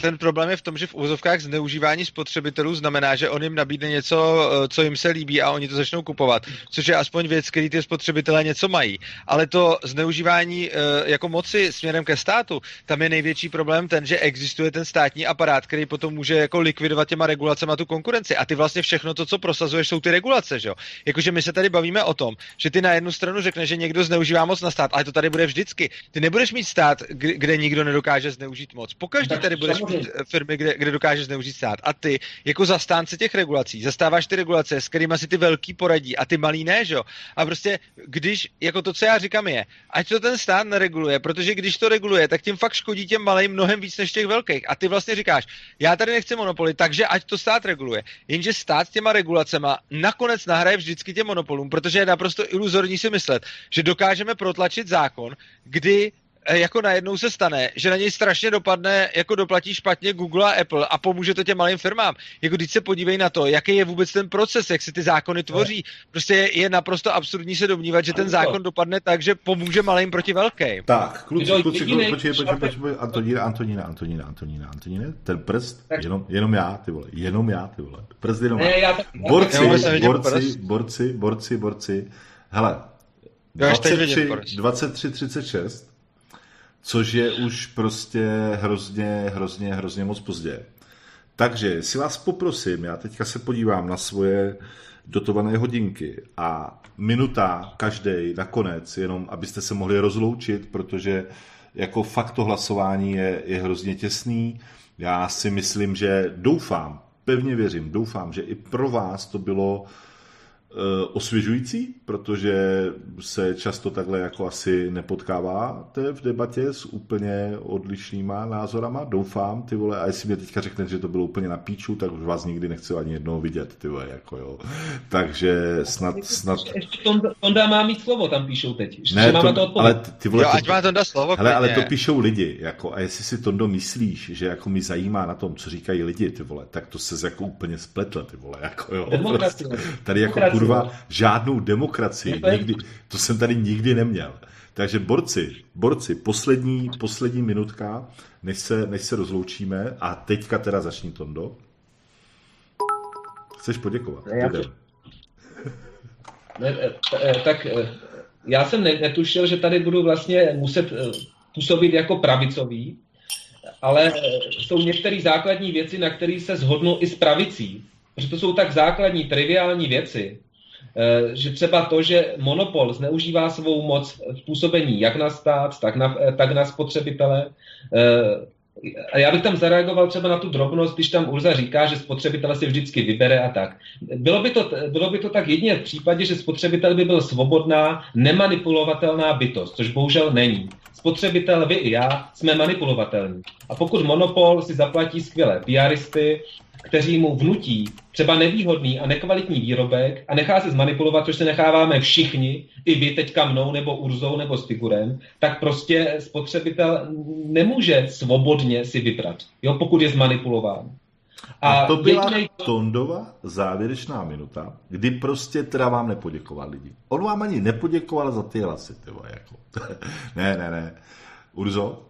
ten problém je v tom, že v uvozovkách zneužívání spotřebitelů znamená, že on jim nabídne něco, eh, co jim se líbí a oni to začnou kupovat, což je aspoň věc, který ty spotřebitelé něco mají. Ale to zneužívání eh, jako moci směrem ke státu, tam je největší problém ten, že existuje ten státní aparát, který potom může jako likvidovat těma regulacemi tu konkurenci. A ty vlastně všechno to, co prosazuješ, jsou ty regulace, že jo? Jakože my se tady bavíme o tom, že ty na jednu stranu řekne, že někdo zneužívá moc na stát, ale to tady bude vždycky. Ty nebudeš mít stát, kde nikdo nedokáže zneužít moc. Pokaždé tady budeš firmy, kde, kde dokáže zneužít stát. A ty, jako zastánce těch regulací, zastáváš ty regulace, s kterými si ty velký poradí a ty malý ne, že jo? A prostě, když, jako to, co já říkám je, ať to ten stát nereguluje, protože když to reguluje, tak tím fakt škodí těm malým mnohem víc než těch velkých. A ty vlastně říkáš, já tady nechci monopoly, takže ať to stát reguluje. Jenže stát s těma regulacema nakonec nahraje vždycky těm monopolům, protože je naprosto iluzorní si myslet, že dokážeme protlačit zákon, kdy jako najednou se stane, že na něj strašně dopadne, jako doplatí špatně Google a Apple a pomůže to těm malým firmám. Jako když se podívej na to, jaký je vůbec ten proces, jak se ty zákony tvoří. Prostě je, je naprosto absurdní se domnívat, že ten zákon dopadne tak, že pomůže malým proti velkým. Tak, kluci, kluci, kluci, počkej, počkej, počkej, Antonína, Antonína, Antonína, Antonína, Antonína, ten prst, jenom, jenom já, ty vole, jenom já, ty vole, prst jenom já. Borci, borci, borci, borci, borci, hele, 23, 23, 36, což je už prostě hrozně, hrozně, hrozně moc pozdě. Takže si vás poprosím, já teďka se podívám na svoje dotované hodinky a minuta každý nakonec, jenom abyste se mohli rozloučit, protože jako fakt to hlasování je, je hrozně těsný. Já si myslím, že doufám, pevně věřím, doufám, že i pro vás to bylo Eh, osvěžující, protože se často takhle jako asi nepotkáváte v debatě s úplně odlišnýma názorama, doufám, ty vole, a jestli mě teďka řeknete, že to bylo úplně na píču, tak už vás nikdy nechci ani jednou vidět, ty vole, jako jo. Takže snad, snad... Ještě Tonda, Tonda má mít slovo, tam píšou teď. Ne, to, to ale ty vole, jo, ať má Tonda slovo, hele, ale to píšou lidi, jako, a jestli si Tondo myslíš, že jako mi zajímá na tom, co říkají lidi, ty vole, tak to se jako úplně spletl, ty vole, jako jo. Prostě, tady jako kurva žádnou demokracii. Nikdy, to jsem tady nikdy neměl. Takže borci, borci, poslední, poslední minutka, než se, než se rozloučíme a teďka teda začni Tondo. Chceš poděkovat? Já ne, tak já jsem netušil, že tady budu vlastně muset působit jako pravicový, ale jsou některé základní věci, na které se shodnu i s pravicí. Protože to jsou tak základní, triviální věci, eh, že třeba to, že monopol zneužívá svou moc v působení jak na stát, tak na, eh, tak na spotřebitele. Eh, a já bych tam zareagoval třeba na tu drobnost, když tam Urza říká, že spotřebitele si vždycky vybere a tak. Bylo by to, bylo by to tak jedině v případě, že spotřebitel by byl svobodná, nemanipulovatelná bytost, což bohužel není spotřebitel, vy i já, jsme manipulovatelní. A pokud monopol si zaplatí skvělé PRisty, kteří mu vnutí třeba nevýhodný a nekvalitní výrobek a nechá se zmanipulovat, což se necháváme všichni, i vy teďka mnou, nebo Urzou, nebo Stigurem, tak prostě spotřebitel nemůže svobodně si vybrat, jo, pokud je zmanipulován. A, a to byla jedinej... Tondova závěrečná minuta, kdy prostě teda vám nepoděkoval lidi. On vám ani nepoděkoval za ty hlasy, tyvo, jako. ne, ne, ne. Urzo?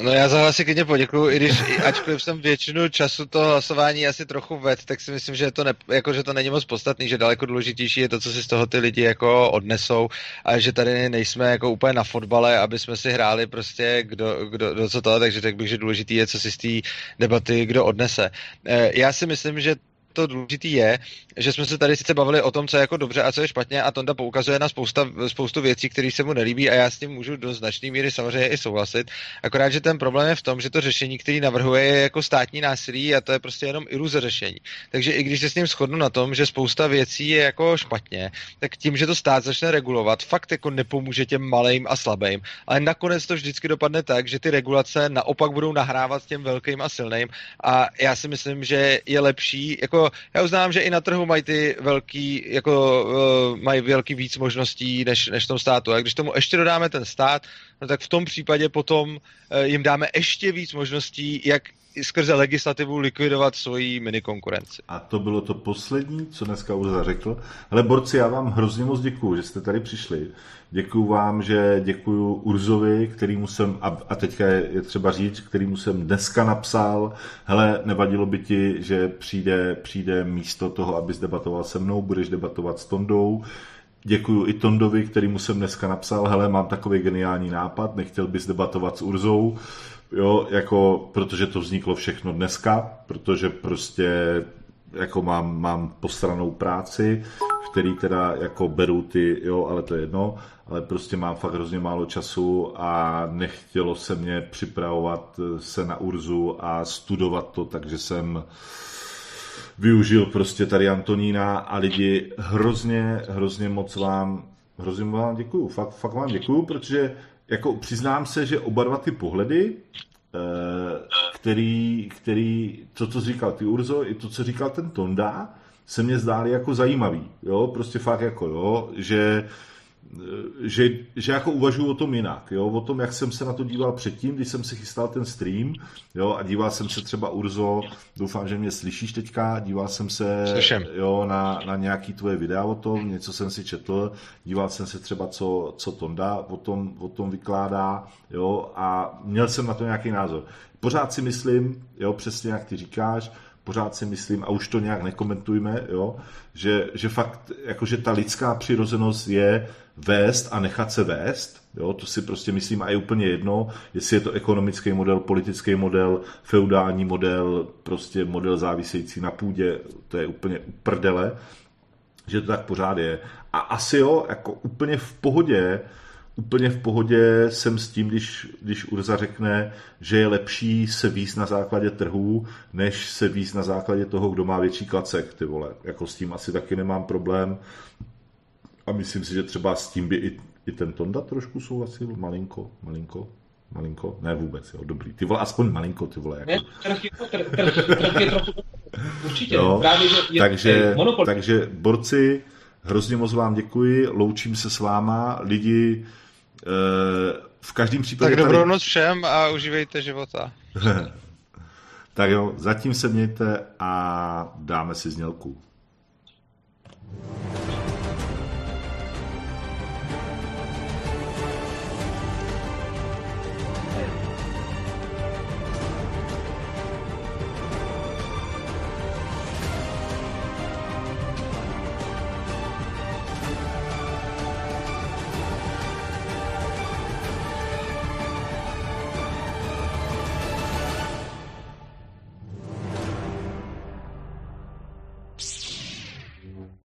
No já za hlasy klidně poděkuju, i když, ačkoliv jsem většinu času to hlasování asi trochu ved, tak si myslím, že to, ne, jako, že to není moc podstatný, že daleko důležitější je to, co si z toho ty lidi jako odnesou a že tady nejsme jako úplně na fotbale, aby jsme si hráli prostě kdo, kdo, kdo co to, takže řekl bych, že důležitý je, co si z té debaty kdo odnese. Eh, já si myslím, že to důležité je, že jsme se tady sice bavili o tom, co je jako dobře a co je špatně, a Tonda poukazuje na spousta, spoustu věcí, které se mu nelíbí, a já s tím můžu do značné míry samozřejmě i souhlasit. Akorát, že ten problém je v tom, že to řešení, který navrhuje, je jako státní násilí a to je prostě jenom iluze řešení. Takže i když se s ním shodnu na tom, že spousta věcí je jako špatně, tak tím, že to stát začne regulovat, fakt jako nepomůže těm malým a slabým. Ale nakonec to vždycky dopadne tak, že ty regulace naopak budou nahrávat těm velkým a silným. A já si myslím, že je lepší, jako já uznám, že i na trhu mají ty velký, jako uh, mají velký víc možností než, než v tom státu. A když tomu ještě dodáme ten stát, no tak v tom případě potom uh, jim dáme ještě víc možností, jak skrze legislativu likvidovat svoji mini konkurenci. A to bylo to poslední, co dneska už řekl. Ale borci, já vám hrozně moc děkuju, že jste tady přišli. Děkuju vám, že děkuju Urzovi, kterýmu jsem, a, teďka je, třeba říct, kterýmu jsem dneska napsal, hele, nevadilo by ti, že přijde, přijde místo toho, abys debatoval se mnou, budeš debatovat s Tondou. Děkuju i Tondovi, kterýmu jsem dneska napsal, hele, mám takový geniální nápad, nechtěl bys debatovat s Urzou, jo, jako, protože to vzniklo všechno dneska, protože prostě jako mám, mám postranou práci, v který teda jako beru ty, jo, ale to je jedno, ale prostě mám fakt hrozně málo času a nechtělo se mě připravovat se na Urzu a studovat to, takže jsem využil prostě tady Antonína a lidi hrozně, hrozně moc vám, hrozně vám děkuju, fakt, fakt vám děkuju, protože jako přiznám se, že oba dva ty pohledy, eh, který, který, to, co říkal ty Urzo, i to, co říkal ten Tonda, se mě zdály jako zajímavý, jo, prostě fakt jako, jo, že že, že jako uvažuji o tom jinak, jo? o tom, jak jsem se na to díval předtím, když jsem si chystal ten stream, jo? a díval jsem se třeba Urzo, doufám, že mě slyšíš teďka, díval jsem se jo, na, na nějaký tvoje videa o tom, něco jsem si četl, díval jsem se třeba, co, co Tonda o tom, o tom vykládá, jo? a měl jsem na to nějaký názor. Pořád si myslím, jo, přesně jak ty říkáš, pořád si myslím, a už to nějak nekomentujme, jo, že, že fakt, jakože ta lidská přirozenost je vést a nechat se vést, jo, to si prostě myslím a je úplně jedno, jestli je to ekonomický model, politický model, feudální model, prostě model závisející na půdě, to je úplně uprdele, že to tak pořád je. A asi jo, jako úplně v pohodě, úplně v pohodě jsem s tím, když, když Urza řekne, že je lepší se víc na základě trhů, než se víc na základě toho, kdo má větší klacek, ty vole. Jako s tím asi taky nemám problém. A myslím si, že třeba s tím by i, i ten Tonda trošku souhlasil, malinko, malinko, malinko, ne vůbec, jo, dobrý. Ty vole, aspoň malinko, ty vole. Jako. Ne, trh je, trh, trh, trh je trochu, určitě, jo, právě, že je, takže, je monopol. takže borci, hrozně moc vám děkuji, loučím se s váma, lidi, v každém případě... Tak dobrou tady... noc všem a užívejte života. tak jo, zatím se mějte a dáme si znělku.